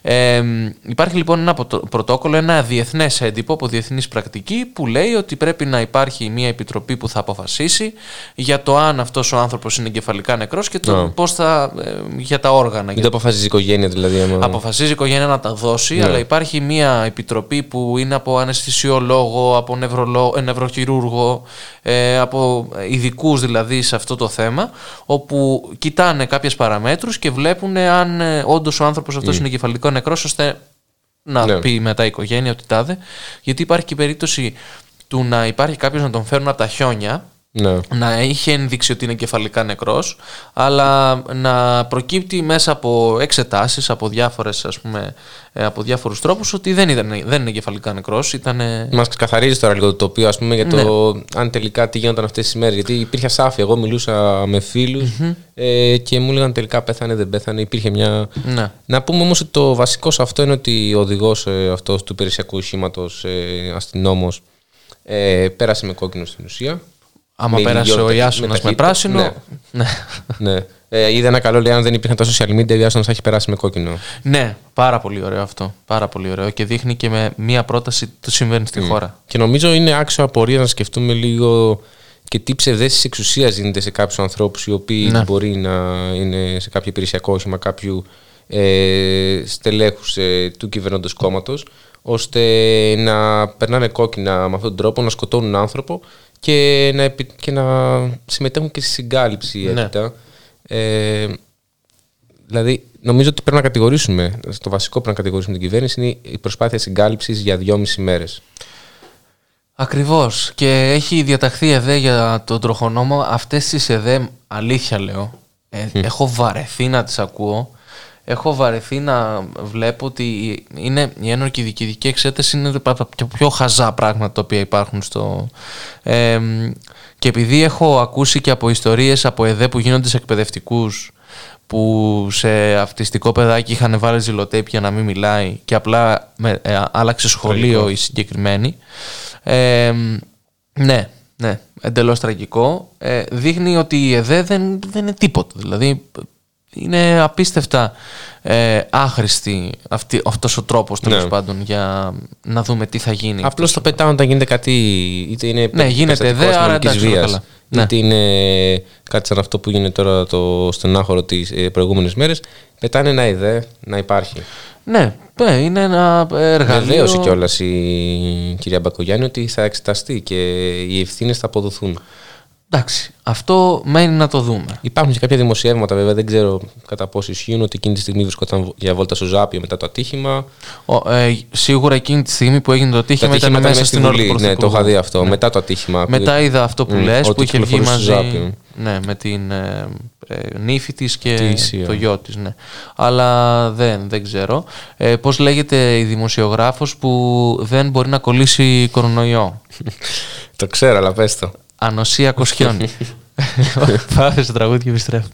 [SPEAKER 3] Ε, υπάρχει λοιπόν ένα ποτο- πρωτόκολλο, ένα διεθνές έντυπο από διεθνής πρακτική που λέει ότι πρέπει να υπάρχει μια επιτροπή που θα αποφασίσει για το αν αυτός ο άνθρωπος είναι εγκεφαλικά νεκρός και το
[SPEAKER 1] Ναι.
[SPEAKER 3] πώς θα, ε, για τα όργανα.
[SPEAKER 1] Δεν
[SPEAKER 3] για
[SPEAKER 1] το αποφασίζει η οικογένεια δηλαδή. άμα-
[SPEAKER 3] Αποφασίζει η οικογένεια να τα δώσει,
[SPEAKER 1] Ναι.
[SPEAKER 3] αλλά υπάρχει μια επιτροπή που είναι από αναισθησιολόγο, από νευρολό, ε, νευροχειρούργο, ε, από ειδικούς δηλαδή σε αυτό το θέμα, όπου κοιτάνε κάποιες παραμέτρους και βλέπουν αν ε, όντως ο άνθρωπος αυτός είναι κεφαλικό νεκρός, ώστε να
[SPEAKER 1] Ναι.
[SPEAKER 3] πει μετά η οικογένεια ότι τάδε. Γιατί υπάρχει και η περίπτωση του να υπάρχει κάποιος να τον φέρουν από τα χιόνια,
[SPEAKER 1] Ναι.
[SPEAKER 3] να είχε ενδείξει ότι είναι κεφαλικά νεκρός, αλλά να προκύπτει μέσα από εξετάσεις, από, διάφορες, ας πούμε, ε, από διάφορους τρόπους, ότι δεν, ήταν, δεν είναι κεφαλικά νεκρός, ήταν...
[SPEAKER 1] Μας καθαρίζει τώρα λίγο το τοπίο, ας πούμε, για το αν τελικά τι γίνονταν αυτές τις μέρες. Γιατί υπήρχε ασάφεια. Εγώ μιλούσα με φιλου ε, και μου έλεγαν τελικά πέθανε, δεν πέθανε. Υπήρχε μια.
[SPEAKER 3] Ναι.
[SPEAKER 1] Να πούμε όμως ότι το βασικό σε αυτό είναι ότι ο οδηγός ε, αυτός του υπηρεσιακού οχήματο ε, αστυνόμος ε, πέρασε με κόκκινο στην ουσία.
[SPEAKER 3] Άμα
[SPEAKER 1] Με
[SPEAKER 3] πέρασε
[SPEAKER 1] ηλικιότητα
[SPEAKER 3] ο
[SPEAKER 1] και-
[SPEAKER 3] Ιάσονας με,
[SPEAKER 1] ταχύτητα.
[SPEAKER 3] πράσινο...
[SPEAKER 1] Ναι.
[SPEAKER 3] ναι.
[SPEAKER 1] ναι. Ε, είδα ένα καλό λέει: Αν δεν υπήρχαν τα social media, ο Ιάσονας θα έχει περάσει με κόκκινο.
[SPEAKER 3] Ναι, πάρα πολύ ωραίο αυτό. Πάρα πολύ ωραίο και δείχνει και με μία πρόταση τι συμβαίνει στη χώρα.
[SPEAKER 1] Και νομίζω είναι άξιο απορία να σκεφτούμε λίγο και τι ψευδέστηση εξουσίας γίνεται σε κάποιους ανθρώπους οι οποίοι
[SPEAKER 3] Ναι.
[SPEAKER 1] μπορεί να είναι σε κάποιο υπηρεσιακό όχημα κάποιου ε, στελέχους ε, του κυβερνώντος κόμματος, ώστε να περνάνε κόκκινα με αυτόν τον τρόπο, να σκοτώνουν άνθρωπο και να, επι- και να συμμετέχουν και στη συγκάλυψη
[SPEAKER 3] Ναι.
[SPEAKER 1] έπειτα. Ε, δηλαδή, νομίζω ότι πρέπει να κατηγορήσουμε, το βασικό που πρέπει να κατηγορήσουμε την κυβέρνηση είναι η προσπάθεια συγκάλυψης για δυόμιση μέρες.
[SPEAKER 3] Ακριβώς. Και έχει διαταχθεί η ΕΔΕ για τον τροχονόμο. Αυτές τις ΕΔΕ, αλήθεια λέω, ε, έχω βαρεθεί να τις ακούω. Έχω βαρεθεί να βλέπω ότι είναι, η ένορκη διοικητική εξέταση είναι από τα πιο, πιο χαζά πράγματα τα οποία υπάρχουν στο... Ε, και επειδή έχω ακούσει και από ιστορίες από ΕΔΕ που γίνονται σε εκπαιδευτικούς που σε αυτιστικό παιδάκι είχαν βάλει ζηλοτέπ για να μην μιλάει και απλά με, ε, άλλαξε σχολείο η συγκεκριμένη. Ε, ναι, ναι, εντελώς τραγικό. Ε, δείχνει ότι η ΕΔΕ δεν, δεν είναι τίποτα. Δηλαδή είναι απίστευτα ε, άχρηστη αυτή, αυτός ο τρόπος τέλος
[SPEAKER 1] Ναι.
[SPEAKER 3] πάντων για να δούμε τι θα γίνει.
[SPEAKER 1] Απλώς το πετάνε όταν γίνεται κάτι. είτε είναι
[SPEAKER 3] Ναι, γίνεται
[SPEAKER 1] περιστατικό
[SPEAKER 3] δε, άρα
[SPEAKER 1] αστυνομικής
[SPEAKER 3] εντάξει, όλα
[SPEAKER 1] βίας,
[SPEAKER 3] καλά. Ναι.
[SPEAKER 1] είτε είναι κάτι σαν αυτό που γίνεται τώρα το στενάχωρο τι προηγούμενες μέρες. Πετάνε ένα ιδέα να υπάρχει.
[SPEAKER 3] Ναι, ναι, είναι ένα εργαλείο.
[SPEAKER 1] Βεβαίωσε κιόλας η κυρία Μπακογιάννη ότι θα εξεταστεί και οι ευθύνες θα αποδοθούν.
[SPEAKER 6] Εντάξει, αυτό μένει να το δούμε.
[SPEAKER 1] Υπάρχουν και κάποια δημοσιεύματα, βέβαια, δεν ξέρω κατά πόσο ισχύουν, ότι εκείνη τη στιγμή βρισκόταν για βόλτα στο Ζάπιο μετά το ατύχημα.
[SPEAKER 6] Ο, ε, σίγουρα εκείνη τη στιγμή που έγινε το
[SPEAKER 1] Το
[SPEAKER 6] ατύχημα ήταν
[SPEAKER 1] ατύχημα
[SPEAKER 6] μέσα στην ώρα του
[SPEAKER 1] Ναι, το
[SPEAKER 6] Πρωθυπουργού.
[SPEAKER 1] είχα δει αυτό.
[SPEAKER 6] Ναι.
[SPEAKER 1] Μετά το ατύχημα.
[SPEAKER 6] Μετά είδα αυτό που
[SPEAKER 1] Μμ,
[SPEAKER 6] λες,
[SPEAKER 1] ότι
[SPEAKER 6] που είχε βγει
[SPEAKER 1] κυκλοφορούσε
[SPEAKER 6] μαζί
[SPEAKER 1] στο Ζάπιο.
[SPEAKER 6] ναι, με την ε, ε, νύφη της και
[SPEAKER 1] Τη Ισία.
[SPEAKER 6] το γιο της. Ναι. Αλλά δεν, δεν ξέρω. Ε, πώς λέγεται η δημοσιογράφος που δεν μπορεί να κολλήσει κορονοϊό; [LAUGHS]
[SPEAKER 1] Το ξέρω, αλλά πες το.
[SPEAKER 6] Ανοσία Κοσιόνι. [LAUGHS] Πάμε στο τραγούδι και επιστρέφουμε.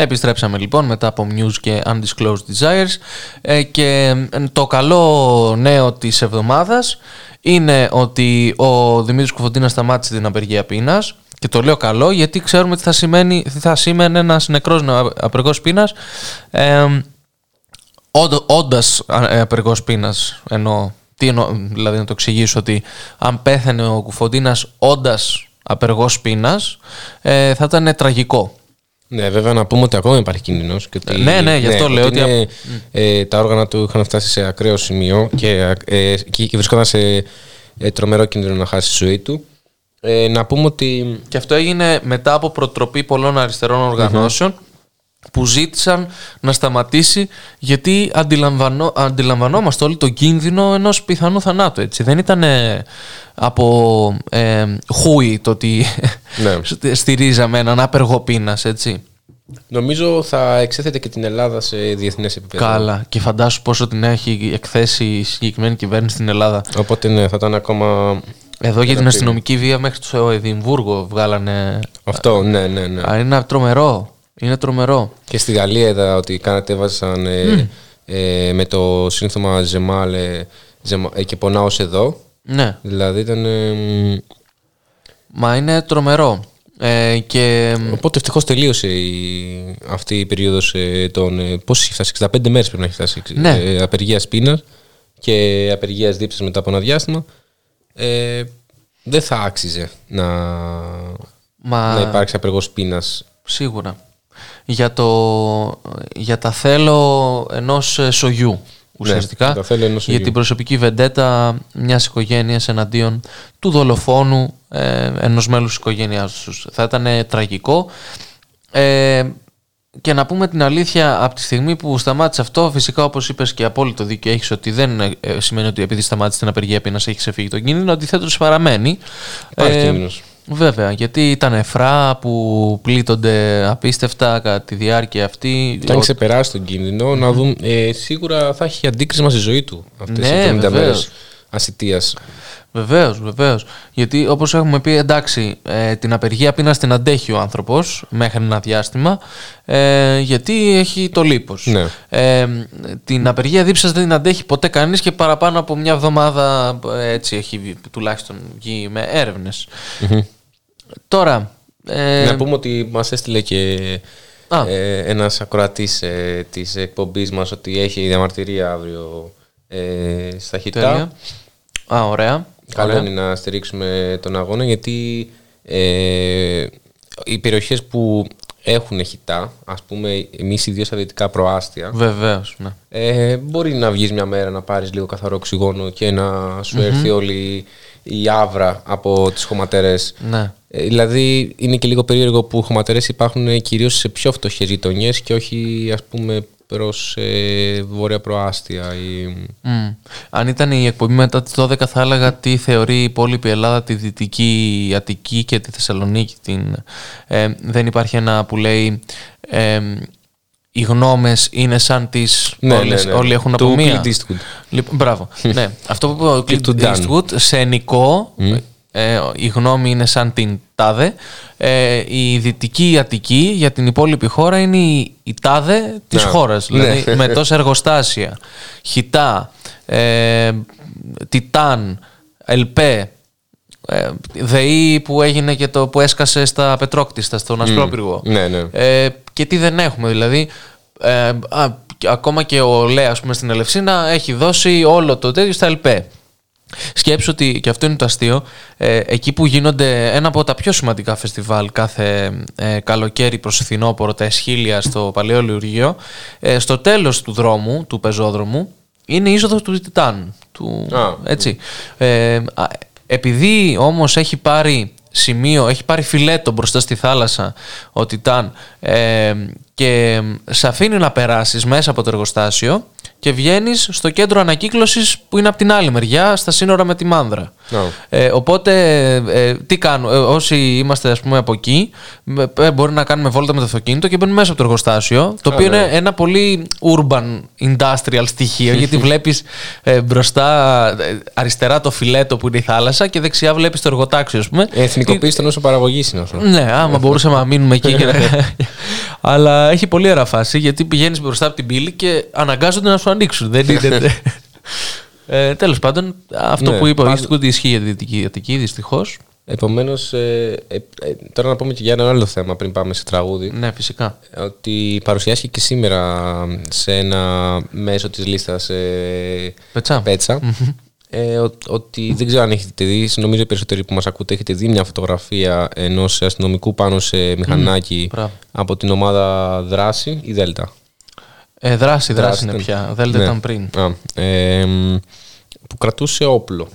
[SPEAKER 6] Επιστρέψαμε λοιπόν μετά από News και Undisclosed Desires. Ε, και ε, το καλό νέο της εβδομάδας είναι ότι ο Δημήτρης Κουφοντίνας σταμάτησε την απεργία πείνας. Και το λέω καλό γιατί ξέρουμε τι θα, σημαίνει, τι θα σήμαινε ένας νεκρός νεο- απεργός πείνας. Ε, όντα- όντας α- ε, απεργός πείνας εννοώ τι εννοώ, δηλαδή να το εξηγήσω ότι αν πέθανε ο Κουφοντίνας όντας απεργός πείνας ε, θα ήταν τραγικό
[SPEAKER 1] Ναι, βέβαια να πούμε ότι ακόμα υπάρχει κίνδυνος.
[SPEAKER 3] Ναι, ναι, γι' αυτό λέω ότι
[SPEAKER 1] είναι, ε, τα όργανα του είχαν φτάσει σε ακραίο σημείο και, ε, και και βρισκόταν σε ε, τρομερό κίνδυνο να χάσει τη ζωή του. Ε, να πούμε ότι.
[SPEAKER 3] Και αυτό έγινε μετά από προτροπή πολλών αριστερών οργανώσεων που ζήτησαν να σταματήσει γιατί αντιλαμβανό, αντιλαμβανόμαστε όλοι τον κίνδυνο ενός πιθανού θανάτου. Έτσι. Δεν ήταν ε, από ε, χούι το ότι [LAUGHS]
[SPEAKER 1] Ναι.
[SPEAKER 3] στηρίζαμε έναν άπεργο πείνας, έτσι.
[SPEAKER 1] Νομίζω θα εξέθετε και την Ελλάδα σε διεθνές επίπεδο.
[SPEAKER 3] Καλά. Και φαντάσου πόσο την έχει εκθέσει η συγκεκριμένη κυβέρνηση στην Ελλάδα.
[SPEAKER 1] Οπότε ναι, θα ήταν ακόμα.
[SPEAKER 3] Εδώ για την
[SPEAKER 1] Ένα
[SPEAKER 3] αστυνομική βία μέχρι το Εδιμβούργο βγάλανε.
[SPEAKER 1] Αυτό, ναι, ναι, ναι.
[SPEAKER 3] Α, είναι τρομερό. Είναι τρομερό.
[SPEAKER 1] Και στη Γαλλία είδα ότι κατέβαζαν ε, ε, με το σύνθημα Ζεμάλ ε, Ζεμα- ε, και πονάω ως εδώ.
[SPEAKER 3] Ναι.
[SPEAKER 1] Δηλαδή ήταν. ε, μ,
[SPEAKER 3] Μα είναι τρομερό. Ε, και
[SPEAKER 1] οπότε ευτυχώς τελείωσε η, αυτή η περίοδος ε, των. Ε, Πώς έχει φτάσει, 65 μέρες πρέπει να έχει φτάσει.
[SPEAKER 3] Ναι.
[SPEAKER 1] Ε, απεργία πείνα και απεργίας δίψα μετά από ένα διάστημα. Ε, δεν θα άξιζε να,
[SPEAKER 3] μα,
[SPEAKER 1] να υπάρξει απεργός πείνα.
[SPEAKER 3] σίγουρα. Για, το, για τα θέλω ενός ε, σογιού ουσιαστικά.
[SPEAKER 1] για τα θέλω ενός
[SPEAKER 3] για
[SPEAKER 1] σογιού.
[SPEAKER 3] την προσωπική βεντέτα μιας οικογένειας εναντίον του δολοφόνου ε, ενός μέλους της οικογένειάς τους. Θα ήταν ε, τραγικό. Ε, και να πούμε την αλήθεια, από τη στιγμή που σταμάτησε αυτό, φυσικά όπως είπες και απόλυτο δίκιο έχεις ότι δεν ε, ε, σημαίνει ότι επειδή σταμάτησε την απεργία πείνας έχεις ξεφύγει τον κίνδυνο, αντιθέτως παραμένει.
[SPEAKER 1] Υπάρχει
[SPEAKER 3] Ε,
[SPEAKER 1] κίνδυνος.
[SPEAKER 3] Βέβαια, γιατί ήταν εφρά που πλήττονται απίστευτα κατά τη διάρκεια αυτή.
[SPEAKER 1] Και αν
[SPEAKER 3] Ο-
[SPEAKER 1] ξεπεράσει τον κίνδυνο, να δούμε. Ε, σίγουρα θα έχει αντίκρισμα στη ζωή του αυτές
[SPEAKER 3] Ναι,
[SPEAKER 1] οι 70 μέρες
[SPEAKER 3] βεβαίως.
[SPEAKER 1] ασυτείας.
[SPEAKER 3] Βεβαίως, βεβαίως. Γιατί όπως έχουμε πει, εντάξει, ε, την απεργία πείνα την αντέχει ο άνθρωπος μέχρι ένα διάστημα, ε, γιατί έχει το λίπος.
[SPEAKER 1] Ναι.
[SPEAKER 3] Ε, την απεργία δίψα δεν την αντέχει ποτέ κανείς και παραπάνω από μια εβδομάδα ε, έτσι έχει βγει- τουλάχιστον βγει με έρευνες. Τώρα. Ε,
[SPEAKER 1] Να πούμε ότι μας έστειλε και
[SPEAKER 3] Α.
[SPEAKER 1] ε, ένας ακροατής ε, της εκπομπής μας ότι έχει διαμαρτυρία αύριο ε, στα χιτά.
[SPEAKER 3] τέλεια. Α, ωραία.
[SPEAKER 1] Καλό
[SPEAKER 3] Ωραία.
[SPEAKER 1] είναι να στηρίξουμε τον αγώνα γιατί ε, οι περιοχές που έχουν χιτά, ας πούμε, εμείς ιδίω στα δυτικά προάστια,
[SPEAKER 3] Βεβαίως. Ναι.
[SPEAKER 1] Ε, μπορεί να βγεις μια μέρα να πάρεις λίγο καθαρό οξυγόνο και να σου έρθει όλη η άβρα από τις χωματερές.
[SPEAKER 3] Ναι.
[SPEAKER 1] Ε, δηλαδή είναι και λίγο περίεργο που οι χωματερές υπάρχουν κυρίως σε πιο φτωχές γειτονιές και όχι ας πούμε προς ε, βόρεια προάστια. Ή...
[SPEAKER 3] Μμ. Αν ήταν η εκπομπή μετά τις 12 θα έλεγα τι θεωρεί η υπόλοιπη Ελλάδα, τη Δυτική Αττική και τη Θεσσαλονίκη. Την, ε, δεν υπάρχει ένα που λέει ε, οι γνώμες είναι σαν τις
[SPEAKER 1] Ναι,
[SPEAKER 3] όλες,
[SPEAKER 1] ναι, ναι.
[SPEAKER 3] όλοι έχουν
[SPEAKER 1] Του
[SPEAKER 3] από μία.
[SPEAKER 1] Clint Eastwood.
[SPEAKER 3] Λοιπόν, μπράβο. [LAUGHS] ναι. Αυτό που είπε ο
[SPEAKER 1] Και του
[SPEAKER 3] Clint
[SPEAKER 1] Dan.
[SPEAKER 3] Eastwood σε ενικό, ε, η γνώμη είναι σαν την τάδε. Ε, η δυτική Αττική για την υπόλοιπη χώρα είναι η, η τάδε της
[SPEAKER 1] Ναι.
[SPEAKER 3] χώρας.
[SPEAKER 1] Ναι.
[SPEAKER 3] Δηλαδή με τόσα εργοστάσια, χιτά, ε, τιτάν, ελπέ, ε, ΔΕΗ που έγινε και το που έσκασε στα πετρόκτιστα, στον Ασπρόπυργο.
[SPEAKER 1] Ναι, ναι.
[SPEAKER 3] Ε, και τι δεν έχουμε, δηλαδή. Ε, α, και ακόμα και ο Λέα, ας πούμε, στην Ελευσίνα έχει δώσει όλο το τέτοιο στα ΕΛΠΕ. Σκέψου ότι, και αυτό είναι το αστείο, ε, εκεί που γίνονται ένα από τα πιο σημαντικά φεστιβάλ κάθε ε, καλοκαίρι προς φθινόπωρο, τα Εσχύλια στο Παλαιό Λεωργείο, ε, στο τέλος του δρόμου, του πεζόδρομου, είναι η είσοδος του Τιτάν. Του,
[SPEAKER 1] Α.
[SPEAKER 3] έτσι. Ε, α, επειδή όμως έχει πάρει σημείο, έχει πάρει φιλέτο μπροστά στη θάλασσα ο Τιτάν ε, και σε αφήνει να περάσεις μέσα από το εργοστάσιο και βγαίνεις στο κέντρο ανακύκλωσης που είναι από την άλλη μεριά, στα σύνορα με τη Μάνδρα.
[SPEAKER 1] Α.
[SPEAKER 3] Ε, οπότε, ε, τι κάνουμε, ε, όσοι είμαστε ας πούμε από εκεί, ε, μπορεί να κάνουμε βόλτα με το αυτοκίνητο και μπαίνουμε μέσα από το εργοστάσιο, το οποίο
[SPEAKER 1] ναι.
[SPEAKER 3] είναι ένα πολύ urban industrial στοιχείο, γιατί βλέπεις ε, μπροστά ε, αριστερά το φιλέτο που είναι η θάλασσα και δεξιά βλέπεις το εργοτάξιο, ας πούμε.
[SPEAKER 1] Εθνικοποίηση των όσο παραγωγής είναι αυτό.
[SPEAKER 3] Ναι, άμα μπορούσαμε να μείνουμε εκεί. Και να... [LAUGHS] Αλλά έχει πολύ ωραία φάση γιατί πηγαίνεις μπροστά από την πύλη και αναγκάζονται να σου ανοίξουν. Δεν είναι. [LAUGHS] ε, Τέλος πάντων, αυτό
[SPEAKER 1] Ναι,
[SPEAKER 3] που είπε ο
[SPEAKER 1] πάντως-
[SPEAKER 3] Ιστικούτη ισχύει για τη Δυτική Αττική, δυστυχώς.
[SPEAKER 1] Επομένως, ε, ε, ε, τώρα να πούμε και για ένα άλλο θέμα πριν πάμε σε τραγούδι.
[SPEAKER 3] Ναι, φυσικά.
[SPEAKER 1] Ότι παρουσιάστηκε και σήμερα σε ένα μέσο της λίστας ε,
[SPEAKER 3] Πετσά.
[SPEAKER 1] Πέτσα Ε, ο- ότι δεν ξέρω αν έχετε δει, νομίζω οι περισσότεροι που μας ακούτε έχετε δει μια φωτογραφία ενός αστυνομικού πάνω σε μηχανάκι
[SPEAKER 3] μπράβο.
[SPEAKER 1] από την ομάδα Δράση ή Δέλτα;
[SPEAKER 3] Ε, δράση, δράση είναι
[SPEAKER 1] ήταν.
[SPEAKER 3] πια. Δέλτα
[SPEAKER 1] Ναι.
[SPEAKER 3] ήταν πριν.
[SPEAKER 1] Α, ε, μ, που κρατούσε όπλο.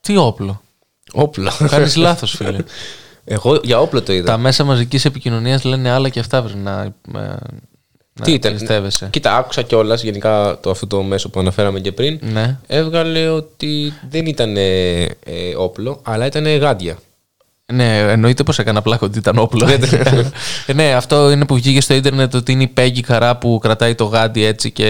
[SPEAKER 3] Τι όπλο;
[SPEAKER 1] Όπλο.
[SPEAKER 3] Κάνεις λάθος, φίλε. [LAUGHS]
[SPEAKER 1] Εγώ για όπλο το είδα.
[SPEAKER 3] Τα μέσα μαζικής επικοινωνίας λένε άλλα και αυτά πρέπει να. ε,
[SPEAKER 1] Τι
[SPEAKER 3] να
[SPEAKER 1] ήταν;
[SPEAKER 3] πιστεύεσαι.
[SPEAKER 1] Κοίτα, άκουσα κιόλας γενικά το, αυτό το μέσο που αναφέραμε και πριν.
[SPEAKER 3] Ναι.
[SPEAKER 1] Έβγαλε ότι δεν ήταν ε, ε, όπλο, αλλά ήταν γάντια.
[SPEAKER 3] Ναι, εννοείται πως έκανα πλάκα ότι ήταν όπλο. Ε, ναι, αυτό είναι που βγήκε στο ίντερνετ ότι είναι η Πέγγι Καρά που κρατάει το γάντι έτσι και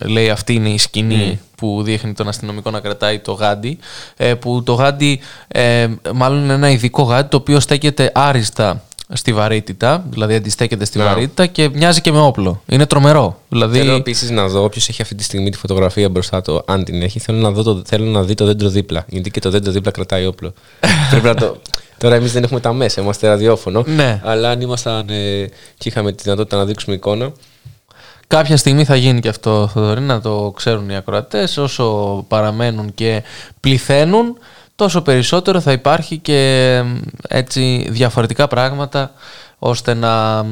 [SPEAKER 3] ε, λέει αυτή είναι η σκηνή που δείχνει τον αστυνομικό να κρατάει το γάντι. Ε, που το γάντι, ε, μάλλον είναι ένα ειδικό γάντι το οποίο στέκεται άριστα στη βαρύτητα, δηλαδή αντιστέκεται στη
[SPEAKER 1] Να.
[SPEAKER 3] βαρύτητα και μοιάζει και με όπλο. Είναι τρομερό. Δηλαδή,
[SPEAKER 1] Θέλω επίσης να δω όποιος έχει αυτή τη στιγμή τη φωτογραφία μπροστά του, αν την έχει. Θέλω να, δω το, θέλω να δει το δέντρο δίπλα. Γιατί και το δέντρο δίπλα κρατάει όπλο. [LAUGHS] Πρέπει να το. Τώρα εμείς δεν έχουμε τα μέσα, είμαστε ραδιόφωνο.
[SPEAKER 3] Ναι.
[SPEAKER 1] Αλλά αν ήμασταν ε, και είχαμε τη δυνατότητα να δείξουμε εικόνα.
[SPEAKER 3] Κάποια στιγμή θα γίνει και αυτό, Θοδωρή, να το ξέρουν οι ακροατές. Όσο παραμένουν και πληθαίνουν, τόσο περισσότερο θα υπάρχει και μ, έτσι διαφορετικά πράγματα, ώστε να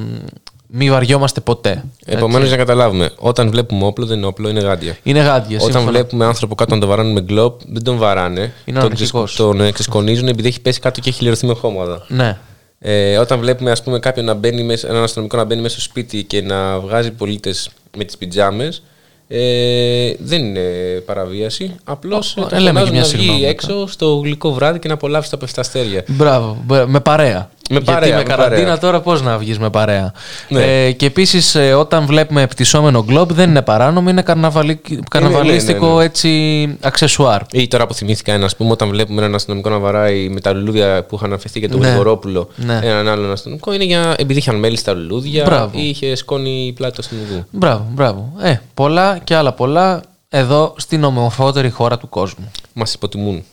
[SPEAKER 3] μ, μην βαριόμαστε ποτέ.
[SPEAKER 1] Επομένως,
[SPEAKER 3] Έτσι.
[SPEAKER 1] για να καταλάβουμε, όταν βλέπουμε όπλο, δεν είναι όπλο, είναι γάντια.
[SPEAKER 3] Είναι γάντια,
[SPEAKER 1] Όταν
[SPEAKER 3] σύμφωνα.
[SPEAKER 1] βλέπουμε άνθρωπο κάτω να τον βαράνε με γκλόπ, δεν τον βαράνε.
[SPEAKER 3] Είναι
[SPEAKER 1] τον,
[SPEAKER 3] αναρχικός.
[SPEAKER 1] ξεσ- τον ε, ξεσκονίζουν επειδή έχει πέσει κάτω και έχει λιρωθεί με χώματα.
[SPEAKER 3] Ναι.
[SPEAKER 1] Ε, όταν βλέπουμε ας πούμε, κάποιον να μπαίνει μέσα, έναν αστυνομικό να μπαίνει μέσα στο σπίτι και να βγάζει πολίτες με τις πιτζάμες, ε, δεν είναι παραβίαση. Απλώς
[SPEAKER 3] Ω, ε, λέμε και μια
[SPEAKER 1] να βγει
[SPEAKER 3] συγγνώμη
[SPEAKER 1] έξω στο γλυκό βράδυ και να απολαύσει τα πεφταστέρια.
[SPEAKER 3] Μπράβο, μπρ- με παρέα.
[SPEAKER 1] Με παρέα,
[SPEAKER 3] Γιατί με
[SPEAKER 1] με
[SPEAKER 3] καραντίνα
[SPEAKER 1] παρέα.
[SPEAKER 3] τώρα πώς να βγεις με παρέα;
[SPEAKER 1] Ναι.
[SPEAKER 3] Ε, και επίσης, όταν βλέπουμε πτυσσόμενο γκλόμπ, δεν είναι παράνομο, είναι καρναβαλι- καρναβαλίστικο
[SPEAKER 1] ναι, ναι.
[SPEAKER 3] έτσι αξεσουάρ.
[SPEAKER 1] Ή τώρα που θυμήθηκα ένα, ας πούμε, όταν βλέπουμε έναν αστυνομικό να βαράει με τα λουλούδια που είχαν αφαιθεί για τον
[SPEAKER 3] Ναι.
[SPEAKER 1] Γρηγορόπουλο
[SPEAKER 3] Ναι.
[SPEAKER 1] έναν άλλον αστυνομικό, είναι για, επειδή είχαν μέλη στα λουλούδια
[SPEAKER 3] Μπράβο.
[SPEAKER 1] ή είχε σκόνη πλάτη του αστυνομικού.
[SPEAKER 3] Μπράβο, μπράβο. Ε, πολλά και άλλα πολλά εδώ στην ομορφότερη χώρα του κόσμου.
[SPEAKER 1] Μας υποτιμούν.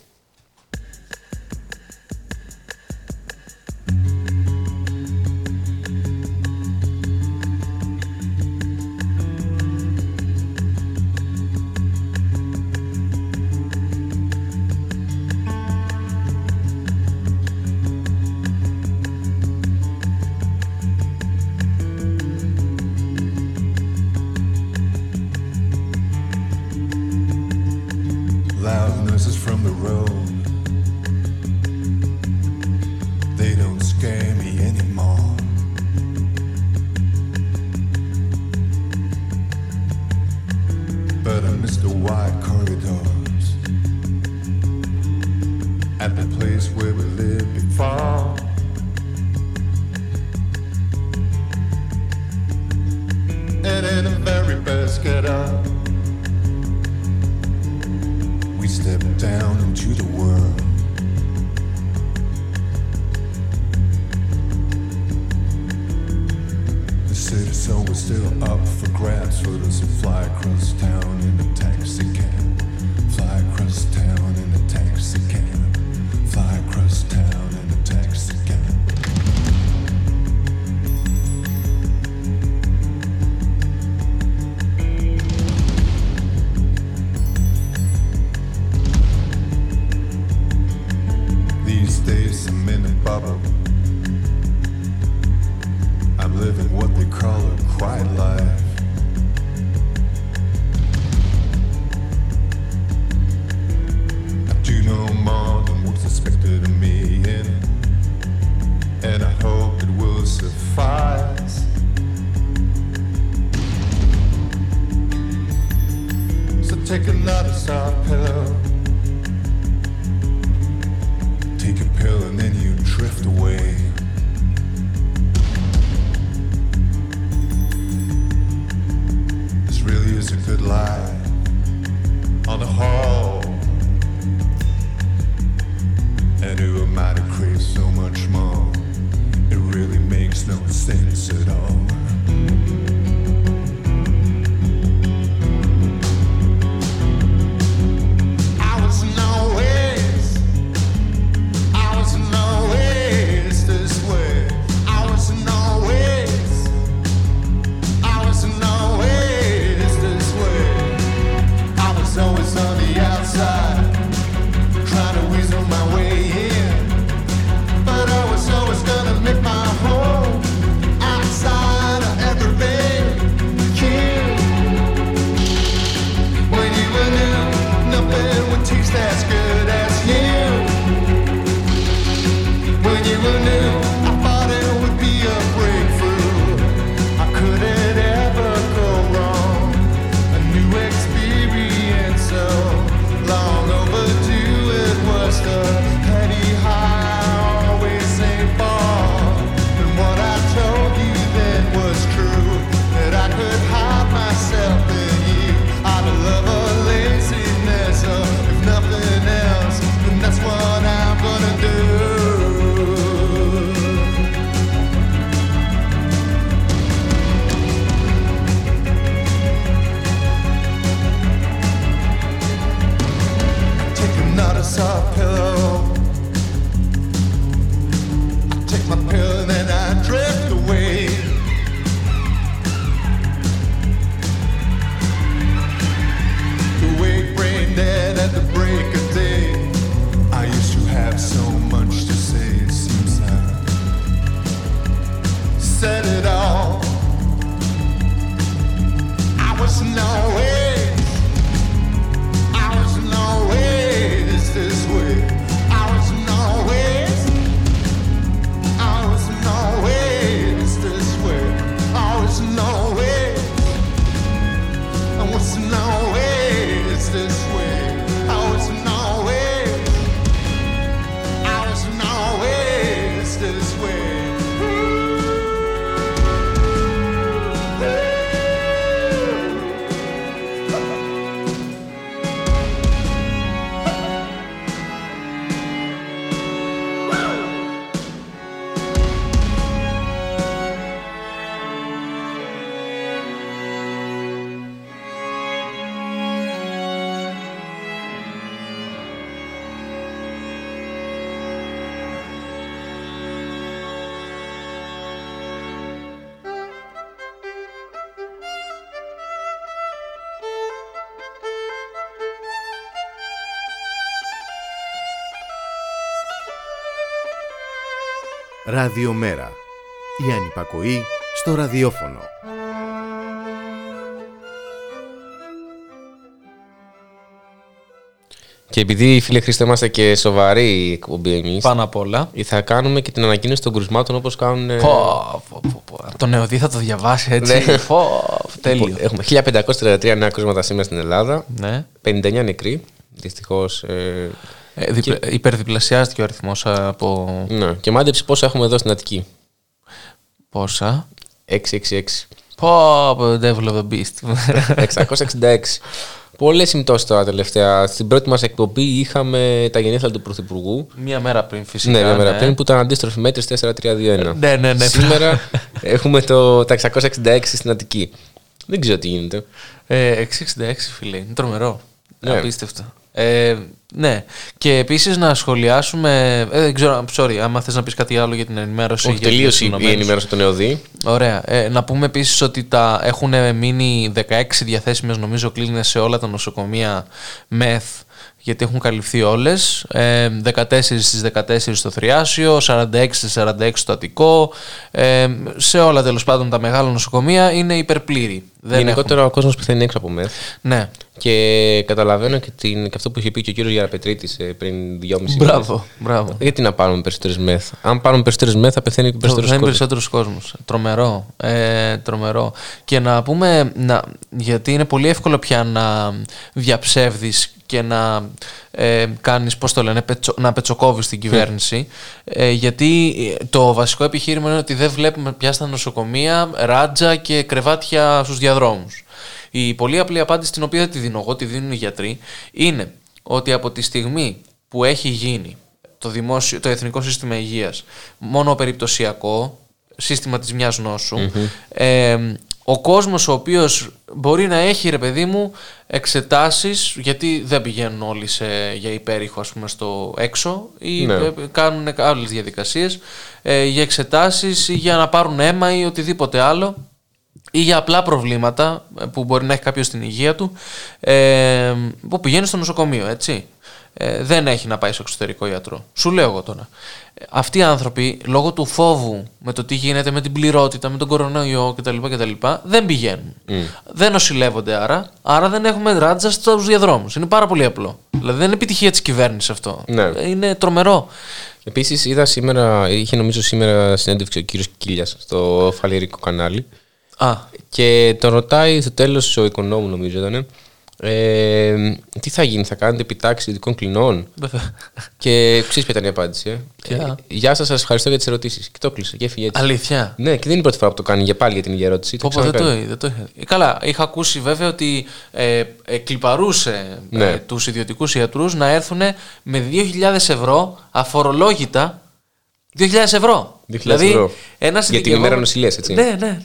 [SPEAKER 6] Ραδιομέρα. Η ανυπακοή στο ραδιόφωνο.
[SPEAKER 1] Και επειδή φίλε Χρήστε είμαστε και σοβαροί εκπομπή εμείς,
[SPEAKER 3] Πάνω απ' όλα.
[SPEAKER 1] θα κάνουμε και την ανακοίνωση των κρουσμάτων όπως κάνουν. ε,
[SPEAKER 3] Πω, πω, πω, πω. Το νεοδί θα το διαβάσει έτσι.
[SPEAKER 1] Ναι.
[SPEAKER 3] Πω, τέλειο.
[SPEAKER 1] Έχουμε 1533 νέα κρούσματα σήμερα στην Ελλάδα.
[SPEAKER 3] Ναι.
[SPEAKER 1] 59 νεκροί. Δυστυχώς. Ε,
[SPEAKER 3] Ε, διπλα- Υπερδιπλασιάστηκε ο αριθμός από
[SPEAKER 1] ναι. Και μάντεψε πόσα έχουμε εδώ στην Αττική.
[SPEAKER 3] πόσα;
[SPEAKER 1] 666.
[SPEAKER 3] Πω, πω, Devil of the Beast. [LAUGHS]
[SPEAKER 1] 666. Πολλές συμπτώσεις τώρα τελευταία. Στην πρώτη μας εκπομπή είχαμε τα γενέθλια του Πρωθυπουργού.
[SPEAKER 3] Μία μέρα πριν φυσικά.
[SPEAKER 1] Ναι, μια μέρα πριν που ήταν αντίστροφη μέτρηση 4-3-2-1.
[SPEAKER 3] Ναι, ναι, ναι.
[SPEAKER 1] Σήμερα [LAUGHS] έχουμε το, τα 666 στην Αττική. Δεν ξέρω τι γίνεται.
[SPEAKER 3] Ε, 666 φίλε, είναι τρομερό.
[SPEAKER 1] Ναι.
[SPEAKER 3] Απίστευτο. Ε, ναι. Και επίσης να σχολιάσουμε. Ε, δεν ξέρω, sorry, άμα θες να πεις κάτι άλλο για την ενημέρωση.
[SPEAKER 1] Όχι,
[SPEAKER 3] για τους
[SPEAKER 1] τελείωσε η
[SPEAKER 3] συνομμένους.
[SPEAKER 1] ενημέρωση του ΝΕΟΔΗ.
[SPEAKER 3] Ωραία. Ε, να πούμε επίσης ότι τα έχουν μείνει 16 διαθέσιμες, νομίζω, κλίνες σε όλα τα νοσοκομεία ΜΕΘ, γιατί έχουν καλυφθεί όλες. Ε, 14 στις 14 στο Θριάσιο, 46 στις 46 στο Αττικό. Ε, σε όλα τέλος πάντων τα μεγάλα νοσοκομεία είναι υπερπλήρη. Δεν
[SPEAKER 1] Γενικότερα ο κόσμος πεθαίνει έξω από ΜΕΘ.
[SPEAKER 3] έχουν. Ναι.
[SPEAKER 1] Και καταλαβαίνω και, την, και αυτό που είχε πει και ο κύριος Γιαραπετρίτη πριν 2,5
[SPEAKER 3] Μπράβο, μπράβο.
[SPEAKER 1] Γιατί να πάρουμε περισσότερες ΜΕΘ; Αν πάρουμε περισσότερες ΜΕΘ, θα πεθαίνει και
[SPEAKER 3] Θα είναι
[SPEAKER 1] περισσότερο κόσμος.
[SPEAKER 3] περισσότερος κόσμος. Τρομερό. Ε, τρομερό. Και να πούμε, να, γιατί είναι πολύ εύκολο πια να διαψεύδεις και να ε, κάνεις, πώς το λένε, πετσο, να πετσοκόβεις την κυβέρνηση. Ε, γιατί το βασικό επιχείρημα είναι ότι δεν βλέπουμε πια στα νοσοκομεία ράτζα και κρεβάτια στους διαδρόμους. Η πολύ απλή απάντηση, την οποία δεν τη δίνω εγώ, τη δίνουν οι γιατροί, είναι ότι από τη στιγμή που έχει γίνει το, δημόσιο, το Εθνικό Σύστημα Υγείας μόνο περιπτωσιακό, σύστημα της μιας νοσου ε, ο κόσμος ο οποίος μπορεί να έχει ρε παιδί μου εξετάσεις γιατί δεν πηγαίνουν όλοι σε, για υπέρηχο ας πούμε στο έξω ή
[SPEAKER 1] Ναι.
[SPEAKER 3] ε, κάνουν άλλες διαδικασίες ε, για εξετάσεις ή για να πάρουν αίμα ή οτιδήποτε άλλο ή για απλά προβλήματα ε, που μπορεί να έχει κάποιος στην υγεία του ε, που πηγαίνει στο νοσοκομείο, έτσι. Ε, δεν έχει να πάει στο εξωτερικό ιατρό. Σου λέω εγώ τώρα. Ε, Αυτοί οι άνθρωποι, λόγω του φόβου με το τι γίνεται με την πληρότητα, με τον κορονοϊό κτλ. κτλ δεν πηγαίνουν. Δεν νοσηλεύονται άρα, άρα δεν έχουμε ράτζα στους διαδρόμους. Είναι πάρα πολύ απλό. Δηλαδή δεν είναι επιτυχία της κυβέρνησης αυτό.
[SPEAKER 1] Ναι.
[SPEAKER 3] Ε, Είναι τρομερό.
[SPEAKER 1] Επίσης, είδα σήμερα, είχε νομίζω σήμερα συνέντευξη ο κύριος Κίλιας στο φαλιρικό κανάλι.
[SPEAKER 3] Α,
[SPEAKER 1] Και τον ρωτάει στο τέλος ο οικονόμου, νομίζω ήταν. Ε, τι θα γίνει, θα κάνετε επιτάξη ειδικών κλινών;
[SPEAKER 3] βέβαια.
[SPEAKER 1] και ξέρεις ποια ήταν η απάντηση. Ε;
[SPEAKER 3] Ποια;
[SPEAKER 1] Ε, Γεια σας, σας ευχαριστώ για τις ερωτήσεις. Και το κλείσε και έφυγε έτσι.
[SPEAKER 3] Αλήθεια;
[SPEAKER 1] Ναι, και δεν είναι η πρώτη φορά που το κάνει για πάλι για την ίδια ερώτηση.
[SPEAKER 3] Πω, πω, δεν, το,
[SPEAKER 1] ξανακάνει.
[SPEAKER 3] δεν το είχα. Ε, Καλά, είχα ακούσει βέβαια ότι ε, ε, κλιπαρούσε
[SPEAKER 1] Ναι.
[SPEAKER 3] ε, τους ιδιωτικούς ιατρούς να έρθουν με 2.000 ευρώ αφορολόγητα. 2.000 ευρώ.
[SPEAKER 1] 2.000
[SPEAKER 3] δηλαδή,
[SPEAKER 1] ευρώ.
[SPEAKER 3] ένας
[SPEAKER 1] Για την
[SPEAKER 3] ειδικευόμενος-
[SPEAKER 1] ημέρα νοσηλείας, έτσι.
[SPEAKER 3] Ναι, ναι.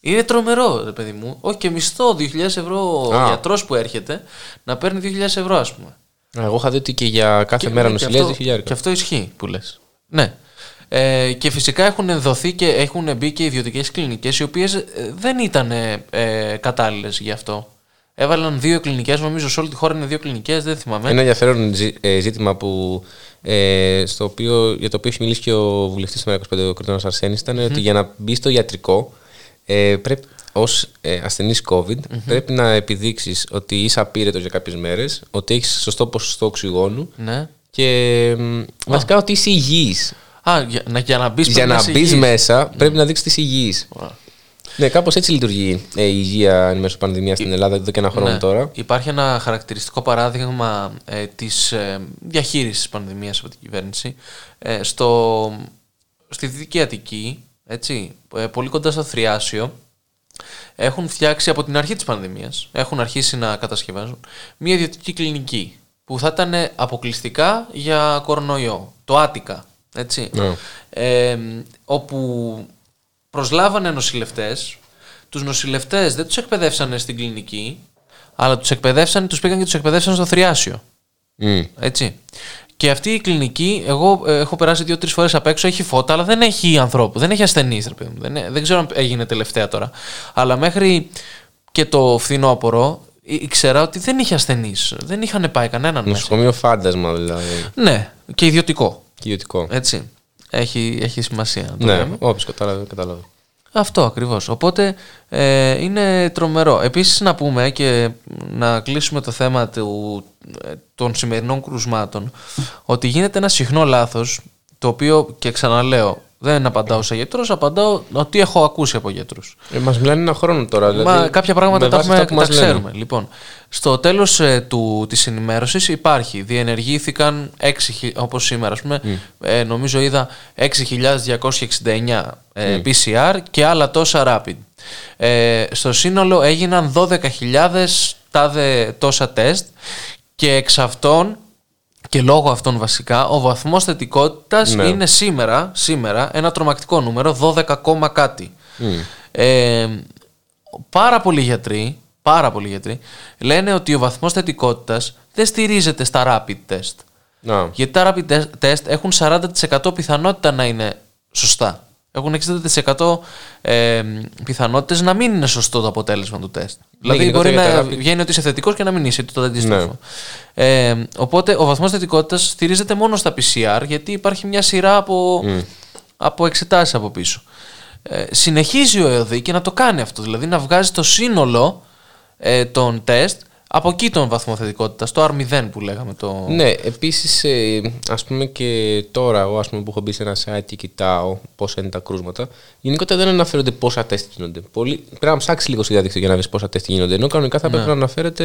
[SPEAKER 3] Ναι. Είναι τρομερό, ρε παιδί μου. Όχι και μισθό 2.000 ευρώ ο
[SPEAKER 1] Α.
[SPEAKER 3] γιατρός που έρχεται να παίρνει 2.000 ευρώ, ας πούμε.
[SPEAKER 1] Α, Εγώ είχα δει ότι και για κάθε
[SPEAKER 3] Και-
[SPEAKER 1] μέρα
[SPEAKER 3] ναι, και
[SPEAKER 1] νοσηλεία
[SPEAKER 3] αυτό-
[SPEAKER 1] 2.000.
[SPEAKER 3] Και αυτό ισχύει που λες. Ναι. Ε, και φυσικά έχουν δοθεί και έχουν μπει και ιδιωτικές κλινικές οι οποίες ε, δεν ήταν ε, ε, κατάλληλες γι' αυτό. Έβαλαν δύο κλινικές, νομίζω σε όλη τη χώρα είναι δύο κλινικές, δεν θυμάμαι.
[SPEAKER 1] Ένα ενδιαφέρον ζη- ε, ζήτημα που, ε, στο οποίο, για το οποίο έχει μιλήσει και ο βουλευτής του ΜΕΡΑ25, ο Κρήτονα Αρσένης, ήταν ότι για να μπει στο ιατρικό, ε, πρέπει, ως ε, ασθενής COVID, πρέπει να επιδείξεις ότι είσαι απείρετο για κάποιες μέρες, ότι έχεις σωστό ποσοστό οξυγόνου
[SPEAKER 3] Ναι.
[SPEAKER 1] και μ, βασικά ότι είσαι υγιής.
[SPEAKER 3] Α, για, να, για να μπεις
[SPEAKER 1] Για να μπεις μέσα, πρέπει να δείξεις ότι είσαι υγιής. Ναι, κάπως έτσι λειτουργεί ε, η υγεία εν μέσω πανδημίας στην Ελλάδα εδώ και ένα χρόνο
[SPEAKER 3] Ναι.
[SPEAKER 1] τώρα.
[SPEAKER 3] Υπάρχει ένα χαρακτηριστικό παράδειγμα ε, της ε, διαχείρισης της πανδημίας από την κυβέρνηση. Ε, στο, στη Δυτική Αττική, έτσι, ε, πολύ κοντά στο Θριάσιο, έχουν φτιάξει από την αρχή της πανδημίας, έχουν αρχίσει να κατασκευάζουν, μια ιδιωτική κλινική που θα ήταν αποκλειστικά για κορονοϊό, το Άτικα, έτσι,
[SPEAKER 1] Ναι.
[SPEAKER 3] ε, όπου προσλάβανε νοσηλευτές, τους νοσηλευτές δεν τους εκπαιδεύσανε στην κλινική, αλλά τους εκπαιδεύσανε, τους πήγαν και τους εκπαιδεύσαν στο Θριάσιο.
[SPEAKER 1] Μμ.
[SPEAKER 3] Έτσι. Και αυτή η κλινική, εγώ ε, έχω περάσει δύο-τρεις φορές απ' έξω, έχει φώτα, αλλά δεν έχει ανθρώπου, δεν έχει ασθενείς. Δεν, ε- δεν ξέρω αν έγινε τελευταία τώρα. Αλλά μέχρι και το φθινόπωρο ή- ήξερα ότι δεν είχε ασθενείς. Δεν είχαν πάει κανέναν μέσα.
[SPEAKER 1] Νοσοκομείο φάντασμα δηλαδή.
[SPEAKER 3] Ναι, και ιδιωτικό.
[SPEAKER 1] Και ιδιωτικό.
[SPEAKER 3] Έτσι. έχει, έχει σημασία. να το
[SPEAKER 1] Ναι,
[SPEAKER 3] λέμε.
[SPEAKER 1] όποιος κατάλαβε, κατάλαβε.
[SPEAKER 3] Αυτό ακριβώς. Οπότε ε, είναι τρομερό. Επίσης να πούμε και να κλείσουμε το θέμα του, ε, των σημερινών κρουσμάτων ότι γίνεται ένα συχνό λάθος το οποίο και ξαναλέω δεν απαντάω σε γιατρός, απαντάω ότι έχω ακούσει από γιατρούς.
[SPEAKER 1] Ε, μας μιλάνε ένα χρόνο τώρα. Δηλαδή,
[SPEAKER 3] Μα κάποια πράγματα
[SPEAKER 1] με
[SPEAKER 3] τα,
[SPEAKER 1] βάση
[SPEAKER 3] έχουμε,
[SPEAKER 1] αυτά που
[SPEAKER 3] τα
[SPEAKER 1] μας λένε.
[SPEAKER 3] ξέρουμε. Λοιπόν, στο τέλος ε, του, της ενημέρωσης υπάρχει, διενεργήθηκαν 6, χι- όπως σήμερα, ας πούμε, ε, νομίζω είδα 6.269 ε, PCR και άλλα τόσα rapid. Ε, στο σύνολο έγιναν 12.000 τάδε τόσα τεστ και εξ αυτών και λόγω αυτών βασικά, ο βαθμός θετικότητας
[SPEAKER 1] Ναι.
[SPEAKER 3] είναι σήμερα, σήμερα ένα τρομακτικό νούμερο, 12, κόμμα κάτι. Ε, πάρα πολλοί γιατροί, πάρα πολλοί γιατροί, λένε ότι ο βαθμός θετικότητας δεν στηρίζεται στα rapid test.
[SPEAKER 1] Να.
[SPEAKER 3] Γιατί τα rapid test- test έχουν 40% πιθανότητα να είναι σωστά. Έχουν 60% ε, πιθανότητες να μην είναι σωστό το αποτέλεσμα του τεστ. δηλαδή μπορεί
[SPEAKER 1] γενικότερα
[SPEAKER 3] να
[SPEAKER 1] για τα rapid-
[SPEAKER 3] βγαίνει ότι είσαι θετικός και να μην είσαι το αντίστροφο. Ε, οπότε ο βαθμός θετικότητας στηρίζεται μόνο στα PCR γιατί υπάρχει μια σειρά από, από εξετάσεις από πίσω. Ε, συνεχίζει ο ΕΟΔΗ και να το κάνει αυτό, δηλαδή να βγάζει το σύνολο ε, των τεστ από εκεί τον βαθμό θετικότητας, το R0 που λέγαμε. Το...
[SPEAKER 1] Ναι, επίσης, ε, ας πούμε και τώρα, εγώ ας πούμε, που έχω μπει σε ένα site και κοιτάω πόσα είναι τα κρούσματα, γενικότερα δεν αναφέρονται πόσα τεστ γίνονται. Πολύ, πρέπει να ψάξεις λίγο στη διαδίκτυο για να βρει πόσα τεστ γίνονται. Ενώ κανονικά θα πρέπει να αναφέρεται.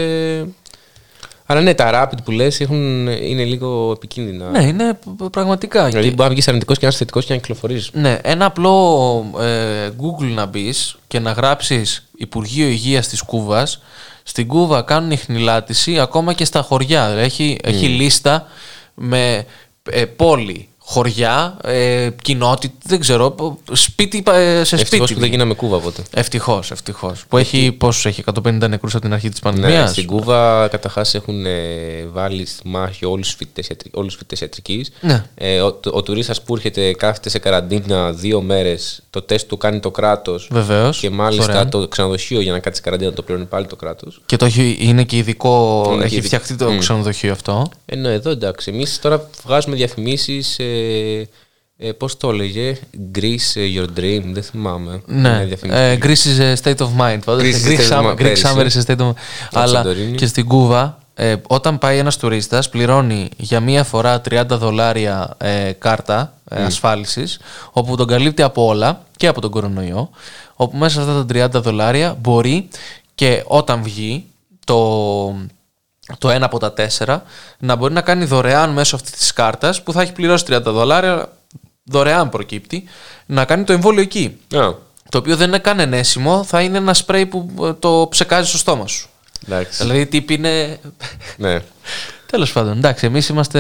[SPEAKER 1] Αλλά ναι, τα rapid που λες είναι λίγο επικίνδυνα.
[SPEAKER 3] Ναι, είναι π- πραγματικά.
[SPEAKER 1] Δηλαδή,
[SPEAKER 3] Και-
[SPEAKER 1] μπορεί να βγεις αρνητικός και να είσαι θετικός και να κυκλοφορείς.
[SPEAKER 3] Ναι, ένα απλό ε, Google να μπεις και να γράψεις Υπουργείο Υγείας της Κούβας. Στην Κούβα κάνουν ιχνηλάτηση ακόμα και στα χωριά. Έχει, έχει λίστα με ε, πόλη, χωριά, ε, κοινότητα, δεν ξέρω, σπίτι ε, σε
[SPEAKER 1] Ευτυχώς
[SPEAKER 3] σπίτι.
[SPEAKER 1] που δεν γίναμε κούβα ποτέ.
[SPEAKER 3] Ευτυχώς, ευτυχώς. Που έχει πόσους έχει, 150 νεκρούς από την αρχή της πανδημίας;
[SPEAKER 1] Ναι, στην Κούβα καταρχάς έχουν ε, βάλει στη μάχη όλους τους φοιτητές ιατρικής.
[SPEAKER 3] Ναι.
[SPEAKER 1] Ε, ο ο τουρίστας που έρχεται κάθεται σε καραντίνα δύο μέρες, το τεστ του κάνει το κράτος.
[SPEAKER 3] Βεβαίως.
[SPEAKER 1] Και μάλιστα το ξενοδοχείο για να κάτσει καραντίνα το πληρώνει πάλι το κράτος.
[SPEAKER 3] Και το έχει, είναι και ειδικό.
[SPEAKER 1] Είναι και
[SPEAKER 3] έχει
[SPEAKER 1] ειδικό.
[SPEAKER 3] φτιαχτεί το
[SPEAKER 1] Μμ.
[SPEAKER 3] ξενοδοχείο αυτό;
[SPEAKER 1] Ενώ εδώ εντάξει, εμείς τώρα βγάζουμε διαφημίσεις. Ε, ε, Πώς το έλεγε, Greece ε, Your Dream, δεν θυμάμαι.
[SPEAKER 3] Ναι.
[SPEAKER 1] Είναι διαφημίσεις.
[SPEAKER 3] Ε, Greece is a state of mind. Πάντως,
[SPEAKER 1] Greece is
[SPEAKER 3] Greek
[SPEAKER 1] state of
[SPEAKER 3] summer-
[SPEAKER 1] mind,
[SPEAKER 3] Greek summer
[SPEAKER 1] πέρυσι.
[SPEAKER 3] is a state of mind. Αλλά
[SPEAKER 1] Σαντορίνη.
[SPEAKER 3] και στην Κούβα, ε, όταν πάει ένας τουρίστας, πληρώνει για μία φορά 30 δολάρια ε, κάρτα ε, ασφάλισης, όπου τον καλύπτει από όλα και από τον κορονοϊό, όπου μέσα σε αυτά τα 30 δολάρια μπορεί και όταν βγει το, το ένα από τα τέσσερα να μπορεί να κάνει δωρεάν μέσω αυτής της κάρτας που θα έχει πληρώσει 30 δολάρια, δωρεάν προκύπτει, να κάνει το εμβόλιο εκεί.
[SPEAKER 1] Α,
[SPEAKER 3] Το οποίο δεν είναι καν ενέσιμο, θα είναι ένα σπρέι που ε, το ψεκάζει στο στόμα σου.
[SPEAKER 1] εντάξει.
[SPEAKER 3] Δηλαδή, η τύπη είναι.
[SPEAKER 1] ναι. [LAUGHS]
[SPEAKER 3] Τέλος πάντων, εντάξει, εμείς είμαστε.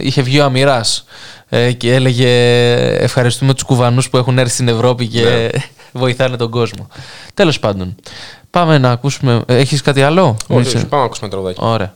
[SPEAKER 3] Είχε βγει ο Αμυράς ε, και έλεγε Ευχαριστούμε τους κουβανούς που έχουν έρθει στην Ευρώπη και
[SPEAKER 1] Ναι. [LAUGHS]
[SPEAKER 3] βοηθάνε τον κόσμο. Τέλος πάντων, πάμε να ακούσουμε. Έχεις κάτι άλλο,
[SPEAKER 1] Όχι,
[SPEAKER 3] Μίτσελ;
[SPEAKER 1] όχι, πάμε να ακούσουμε τραγουδάκι.
[SPEAKER 3] Ωραία.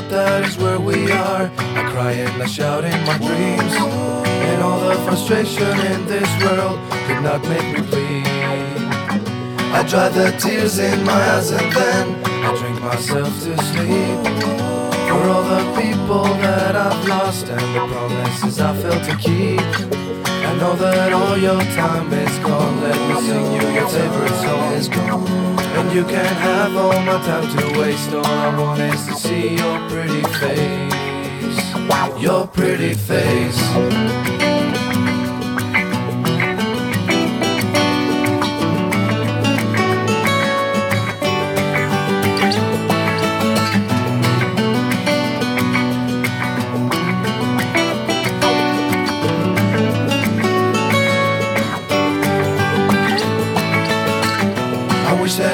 [SPEAKER 4] That is where we are. I cry and I shout in my dreams. And all the frustration in this world could not make me bleed. I dry the tears in my eyes and then I drink myself to sleep. For all the people that I've lost and the promises I failed to keep. I know that all your time is gone. Let me sing you your favorite song is gone. And you can't have all my time to waste. All I want is to see your pretty face. Your pretty face.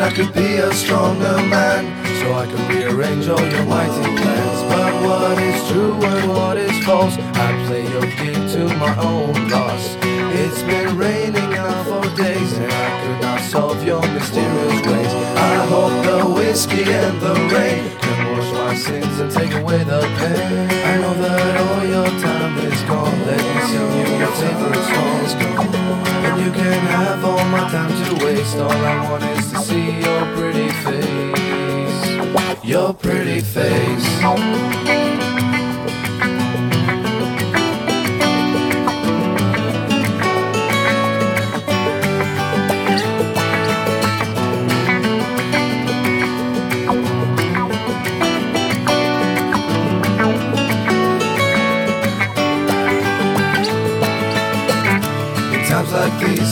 [SPEAKER 4] I could be a stronger man So I could rearrange all your mighty plans But what is true and what is false I play your game to my own loss It's been raining now for days And I could not solve your mysterious ways I hope the
[SPEAKER 7] whiskey and the rain can wash my sins and take away the pain. I know that all your time is gone. Let me sing you your favorite songs. And you can have all my time to waste. All I want is to see your pretty face. Your pretty face.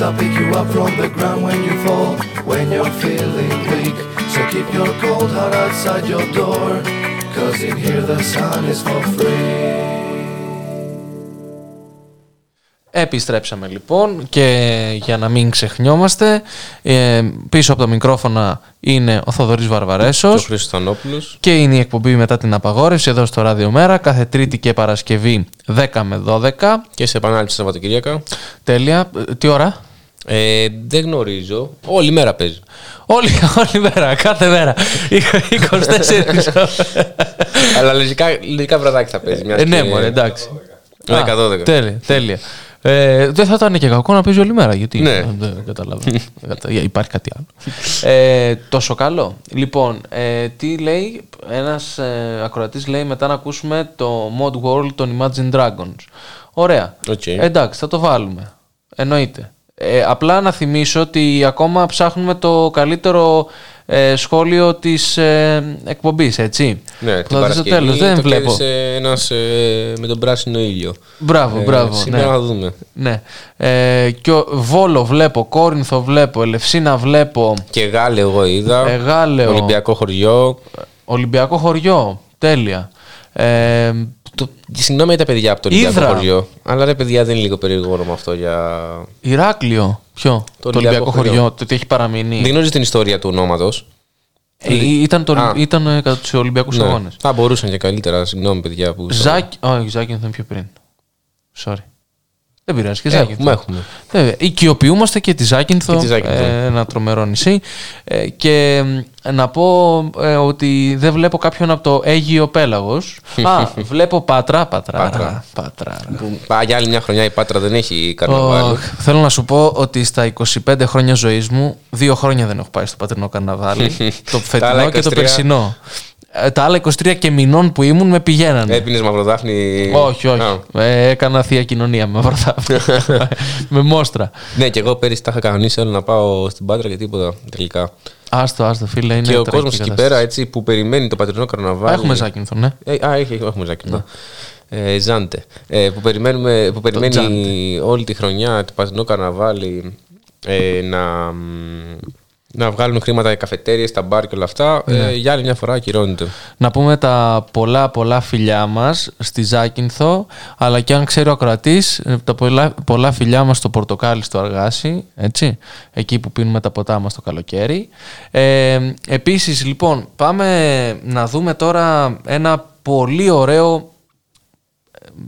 [SPEAKER 7] Like these, I'll pick you up from the ground when you fall, when you're feeling weak. So keep your cold heart outside your door, cause in here the sun is for free.
[SPEAKER 3] Επιστρέψαμε λοιπόν και για να μην ξεχνιόμαστε ε, πίσω από τα μικρόφωνα είναι ο Θοδωρής
[SPEAKER 1] Και ο
[SPEAKER 3] Βαρβαρέσος
[SPEAKER 1] Χρήστος Θανόπουλος.
[SPEAKER 3] και είναι η εκπομπή μετά την απαγόρευση εδώ στο Ράδιο Μέρα κάθε Τρίτη και Παρασκευή 10 με 12
[SPEAKER 1] Και σε επανάληψη Σαββατοκυριακά.
[SPEAKER 3] τέλεια, Ε, τι ώρα;
[SPEAKER 1] Ε, δεν γνωρίζω. Όλη μέρα παίζει.
[SPEAKER 3] Όλη, [LAUGHS] όλη μέρα, κάθε μέρα 24 ώρες. [LAUGHS]
[SPEAKER 1] Αλλά λογικά, λογικά βραδάκι θα παίζει. μιας
[SPEAKER 3] ε, ναι
[SPEAKER 1] και-
[SPEAKER 3] μωρέ εντάξει
[SPEAKER 1] 10-12.
[SPEAKER 3] Τέλεια, τέλεια. Ε, δεν θα ήταν και κακό να παίζει όλη μέρα. Γιατί
[SPEAKER 1] Ναι.
[SPEAKER 3] ε, δεν καταλαβαίνω. Δεν κατα- Υπάρχει κάτι άλλο. Ε, τόσο καλό. Λοιπόν, ε, τι λέει ένας ε, ακροατής λέει μετά να ακούσουμε το Mad World των Imagine Dragons. Ωραία.
[SPEAKER 1] Οκ.
[SPEAKER 3] Εντάξει, θα το βάλουμε. Εννοείται. Ε, απλά να θυμίσω ότι ακόμα ψάχνουμε το καλύτερο ε, σχόλιο της ε, εκπομπής, έτσι.
[SPEAKER 1] Ναι,
[SPEAKER 3] Που
[SPEAKER 1] την
[SPEAKER 3] θα δεις στο
[SPEAKER 1] Παρασκευή
[SPEAKER 3] τέλος. Δεν
[SPEAKER 1] το
[SPEAKER 3] βλέπω.
[SPEAKER 1] κέρδισε ένας ε, με τον πράσινο ήλιο.
[SPEAKER 3] Μπράβο,
[SPEAKER 1] Ε,
[SPEAKER 3] μπράβο.
[SPEAKER 1] Σήμερα
[SPEAKER 3] ναι.
[SPEAKER 1] θα δούμε.
[SPEAKER 3] Ναι. Ε, και ο- Βόλο βλέπω, Κόρινθο βλέπω, Ελευσίνα βλέπω,
[SPEAKER 1] Και Αιγάλεω είδα.
[SPEAKER 3] ε, Αιγάλεω,
[SPEAKER 1] Ολυμπιακό χωριό.
[SPEAKER 3] Ολυμπιακό χωριό. Τέλεια. Ε,
[SPEAKER 1] Το... Συγγνώμη για τα παιδιά από το Ολυμπιακό
[SPEAKER 3] Ήδρα.
[SPEAKER 1] χωριό. Αλλά ρε παιδιά δεν είναι λίγο περίεργο όνομα αυτό για.
[SPEAKER 3] Ηράκλειο. Ποιο; Το, Ολυμπιακό
[SPEAKER 1] Ολυμπιακό
[SPEAKER 3] χωριό.
[SPEAKER 1] χωριό.
[SPEAKER 3] Το ότι έχει παραμείνει.
[SPEAKER 1] Δεν γνωρίζεις την ιστορία του ονόματος;
[SPEAKER 3] Ε, ήταν το,
[SPEAKER 1] Α.
[SPEAKER 3] ήταν ε, κατά τους Ολυμπιακούς
[SPEAKER 1] Ναι.
[SPEAKER 3] Αγώνες.
[SPEAKER 1] Θα μπορούσαν και καλύτερα. Συγγνώμη, παιδιά που.
[SPEAKER 3] Ζάκη. Όχι, Ζάκη ήταν πιο πριν. Sorry. Δεν πειράζει. Και
[SPEAKER 1] Ε,
[SPEAKER 3] Ζάκυνθο.
[SPEAKER 1] έχουμε, έχουμε.
[SPEAKER 3] Βέβαια. Οικειοποιούμαστε και τη Ζάκυνθο,
[SPEAKER 1] Και τη Ζάκυνθο.
[SPEAKER 3] ε, ένα τρομερό νησί. Ε, και μ, να πω ε, ότι δεν βλέπω κάποιον από το Αίγυο Πέλαγος. Α, [LAUGHS] βλέπω Πάτρα. Πάτρα.
[SPEAKER 1] Πάτρα.
[SPEAKER 3] Πάτρα.
[SPEAKER 1] Που, πά, για άλλη μια χρονιά η Πάτρα δεν έχει καρναβάλι.
[SPEAKER 3] Ωχ, θέλω να σου πω ότι στα 25 χρόνια ζωής μου, δύο χρόνια δεν έχω πάει στο πατρινό καρναβάλι. [LAUGHS] το φετινό
[SPEAKER 1] άλλα
[SPEAKER 3] και το
[SPEAKER 1] 23.
[SPEAKER 3] περσινό. Ε, τα άλλα 23 και μηνών που ήμουν με πηγαίνανε.
[SPEAKER 1] Έπινες μαυροδάφνη.
[SPEAKER 3] όχι, όχι.
[SPEAKER 1] Α.
[SPEAKER 3] Ε, έκανα θεία κοινωνία με βορθά. [LAUGHS] με μόστρα.
[SPEAKER 1] Ναι, και εγώ πέρυσι τα είχα κανονίσει όλα να πάω στην Πάτρα και τίποτα τελικά.
[SPEAKER 3] Άστο, άστο, φίλε. Είναι
[SPEAKER 1] και ο
[SPEAKER 3] τραγική
[SPEAKER 1] κόσμος εκεί
[SPEAKER 3] κατάσταση.
[SPEAKER 1] πέρα έτσι, που περιμένει το πατρινό καρναβάλι.
[SPEAKER 3] Α, Έχουμε Ζάκυνθο, ναι.
[SPEAKER 1] Ε, α, έχει, έχουμε Ζάκυνθο. Ε, Ζάντε. Ε, που, περιμένουμε, που περιμένει όλη τη χρονιά το πατρινό καρναβάλι ε, να, μ, να βγάλουν χρήματα για καφετέρειες, στα μπαρ και όλα αυτά.
[SPEAKER 3] Ναι.
[SPEAKER 1] Ε, για άλλη μια φορά ακυρώνεται.
[SPEAKER 3] Να πούμε τα πολλά πολλά φιλιά μας στη Ζάκυνθο, αλλά και αν ξέρει ο ακροατής, ε, τα πολλά, πολλά φιλιά μας στο Πορτοκάλι στο Αργάσι, έτσι, εκεί που πίνουμε τα ποτά μας το καλοκαίρι. Ε, επίσης, λοιπόν, πάμε να δούμε τώρα ένα πολύ ωραίο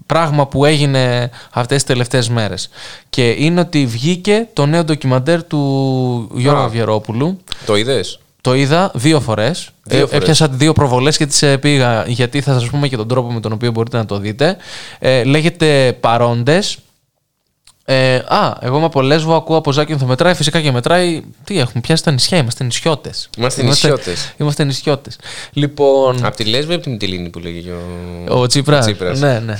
[SPEAKER 3] πράγμα που έγινε αυτές τις τελευταίες μέρες. Και είναι ότι βγήκε το νέο ντοκιμαντέρ του Γιώργου
[SPEAKER 1] Α.
[SPEAKER 3] Αυγερόπουλου.
[SPEAKER 1] Το είδες;
[SPEAKER 3] Το είδα δύο φορές.
[SPEAKER 1] Δύο φορές.
[SPEAKER 3] Έπιασα δύο προβολές και τις ε, πήγα γιατί θα σας πούμε και τον τρόπο με τον οποίο μπορείτε να το δείτε. Ε, λέγεται Παρόντες. Ε, α, εγώ είμαι από Λέσβο, ακούω από Ζάκυνθο μετράει. Φυσικά και μετράει. Τι έχουμε πιάσει τα νησιά, είμαστε νησιώτες.
[SPEAKER 1] Είμαστε νησιώτες.
[SPEAKER 3] Είμαστε νησιώτες. Λοιπόν.
[SPEAKER 1] Από τη Λέσβο ή από τη Μυτιλίνη που λέγει και ο,
[SPEAKER 3] Ο Τσίπρας.
[SPEAKER 1] Τσίπρας.
[SPEAKER 3] Ναι, ναι.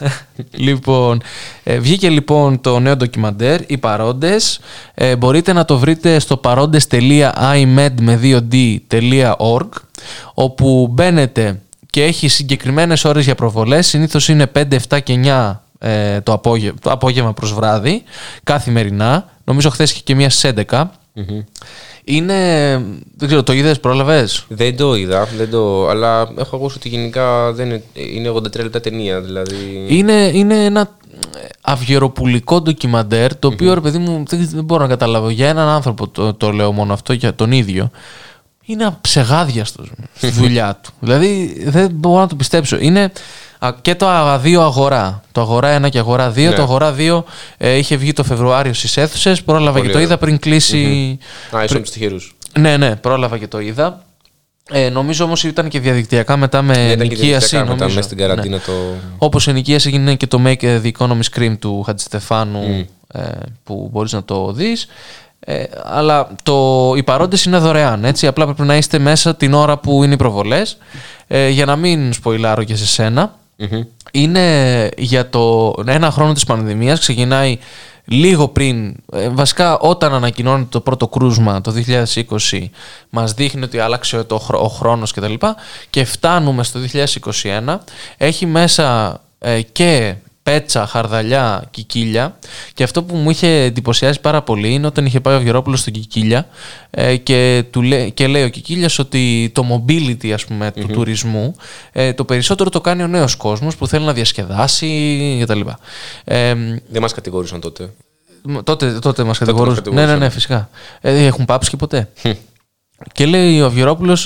[SPEAKER 3] [LAUGHS] λοιπόν, ε, βγήκε λοιπόν το νέο ντοκιμαντέρ, οι παρόντες. Ε, μπορείτε να το βρείτε στο παρόντες.imed με 2d.org όπου μπαίνετε και έχει συγκεκριμένες ώρες για προβολές. Συνήθως είναι 5, 7 και 9 ε, το, απόγευμα, το απόγευμα προς βράδυ, καθημερινά. Νομίζω χθες είχε και μία στις 11. Είναι, δεν ξέρω, το είδες, πρόλαβες;
[SPEAKER 1] Δεν το είδα, δεν το, αλλά έχω ακούσει ότι γενικά δεν είναι, είναι 83 λεπτά ταινία. Δηλαδή.
[SPEAKER 3] Είναι, είναι ένα αυγεροπουλικό ντοκιμαντέρ το οποίο ρε παιδί μου δεν, δεν μπορώ να καταλάβω για έναν άνθρωπο το, το λέω μόνο αυτό για τον ίδιο είναι αψεγάδιαστος στη [LAUGHS] δουλειά του δηλαδή δεν μπορώ να το πιστέψω είναι α, και το Α2 αγορά το αγορά 1 και αγορά 2
[SPEAKER 1] Ναι.
[SPEAKER 3] το αγορά 2 ε, είχε βγει το Φεβρουάριο στις αίθουσες πρόλαβα
[SPEAKER 1] Πολύ
[SPEAKER 3] και το
[SPEAKER 1] ωραίο.
[SPEAKER 3] είδα πριν κλείσει
[SPEAKER 1] Α, ίσως τους τυχερούς.
[SPEAKER 3] ναι, ναι, πρόλαβα και το είδα. Ε, νομίζω όμως ήταν και διαδικτυακά μετά με
[SPEAKER 1] Ήταν και
[SPEAKER 3] νοικίαση.
[SPEAKER 1] διαδικτυακά μετά,
[SPEAKER 3] νομίζω.
[SPEAKER 1] μέσα στην καραντίνα
[SPEAKER 3] Ναι.
[SPEAKER 1] το.
[SPEAKER 3] Όπως ενοικίαση έγινε και το Make the Economy Scream του Χατζηστεφάνου ε, που μπορείς να το δεις. Ε, αλλά το, οι παρόντες είναι δωρεάν, έτσι. Απλά πρέπει να είστε μέσα την ώρα που είναι οι προβολές. Ε, για να μην σποϊλάρω και σε σένα. Είναι για το ένα χρόνο της πανδημίας, ξεκινάει λίγο πριν, ε, βασικά όταν ανακοινώνεται το πρώτο κρούσμα το 2020 μας δείχνει ότι άλλαξε το, χρο- ο χρόνος κτλ. Και φτάνουμε στο 2021, έχει μέσα ε, και πέτσα, χαρδαλιά, κικίλια και αυτό που μου είχε εντυπωσιάσει πάρα πολύ είναι όταν είχε πάει ο Βιερόπουλος στον Κικίλια ε, και, του λέ, και λέει ο Κικίλιας ότι το mobility ας πούμε του τουρισμού ε, το περισσότερο το κάνει ο νέος κόσμος που θέλει να διασκεδάσει κτλ. Ε,
[SPEAKER 1] Δεν μας κατηγορούσαν τότε.
[SPEAKER 3] Μ, Τότε, τότε μας
[SPEAKER 1] μας
[SPEAKER 3] κατηγορούσαν. Ναι, ναι,
[SPEAKER 1] κατηγορούσαν.
[SPEAKER 3] ναι, φυσικά. Ε, έχουν πάψει και ποτέ. και λέει ο Αυγερόπουλο,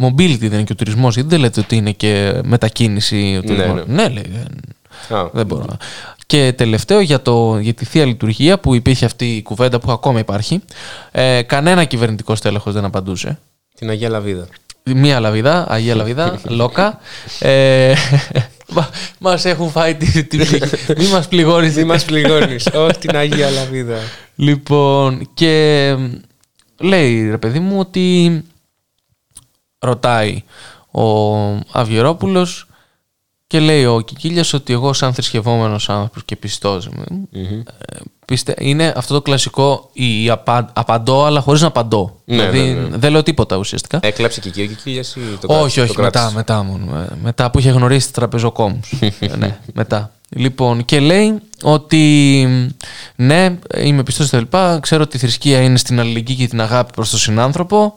[SPEAKER 3] mobility δεν είναι και ο τουρισμός, γιατί δεν λέτε ότι είναι και μετακίνηση ο τουρισμός.
[SPEAKER 1] ναι.
[SPEAKER 3] ναι λέει. Δεν-
[SPEAKER 1] Α,
[SPEAKER 3] Δεν μπορώ. Και τελευταίο για, το, για τη θεία λειτουργία που υπήρχε αυτή η κουβέντα που ακόμα υπάρχει. Ε, κανένα κυβερνητικό τέλεχο δεν απαντούσε.
[SPEAKER 1] Την Αγία Λαβίδα.
[SPEAKER 3] Μία λαβίδα, Αγία Λαβίδα, [LAUGHS] Λόκα. Ε, μα, μας έχουν φάει την τη, πληγή. [LAUGHS] Μη μας πληγώνεις.
[SPEAKER 1] Δεν μας πληγώνεις. Όχι την Αγία Λαβίδα.
[SPEAKER 3] Λοιπόν, και λέει ρε παιδί μου ότι ρωτάει ο Αβιερόπουλος και λέει ο Κικίλιας ότι εγώ σαν θρησκευόμενος άνθρωπος και πιστός ε, πιστε, είναι αυτό το κλασικό η απα, απαντώ αλλά χωρίς να απαντώ.
[SPEAKER 1] Ναι,
[SPEAKER 3] δηλαδή
[SPEAKER 1] ναι, ναι.
[SPEAKER 3] δεν λέω τίποτα ουσιαστικά.
[SPEAKER 1] Έκλαψε και εκεί ο Κικίλιας ή το
[SPEAKER 3] όχι,
[SPEAKER 1] κράτησε-
[SPEAKER 3] όχι,
[SPEAKER 1] το
[SPEAKER 3] μετά,
[SPEAKER 1] κράτησε;
[SPEAKER 3] μετά μόνο. ε, Μετά που είχε γνωρίσει τραπεζοκόμους. Ε, [LAUGHS] ναι, μετά. Λοιπόν, και λέει ότι ναι, είμαι πιστός στα λοιπά, ξέρω ότι η θρησκεία είναι στην αλληλεγγύη και την αγάπη προς τον συνάνθρωπο.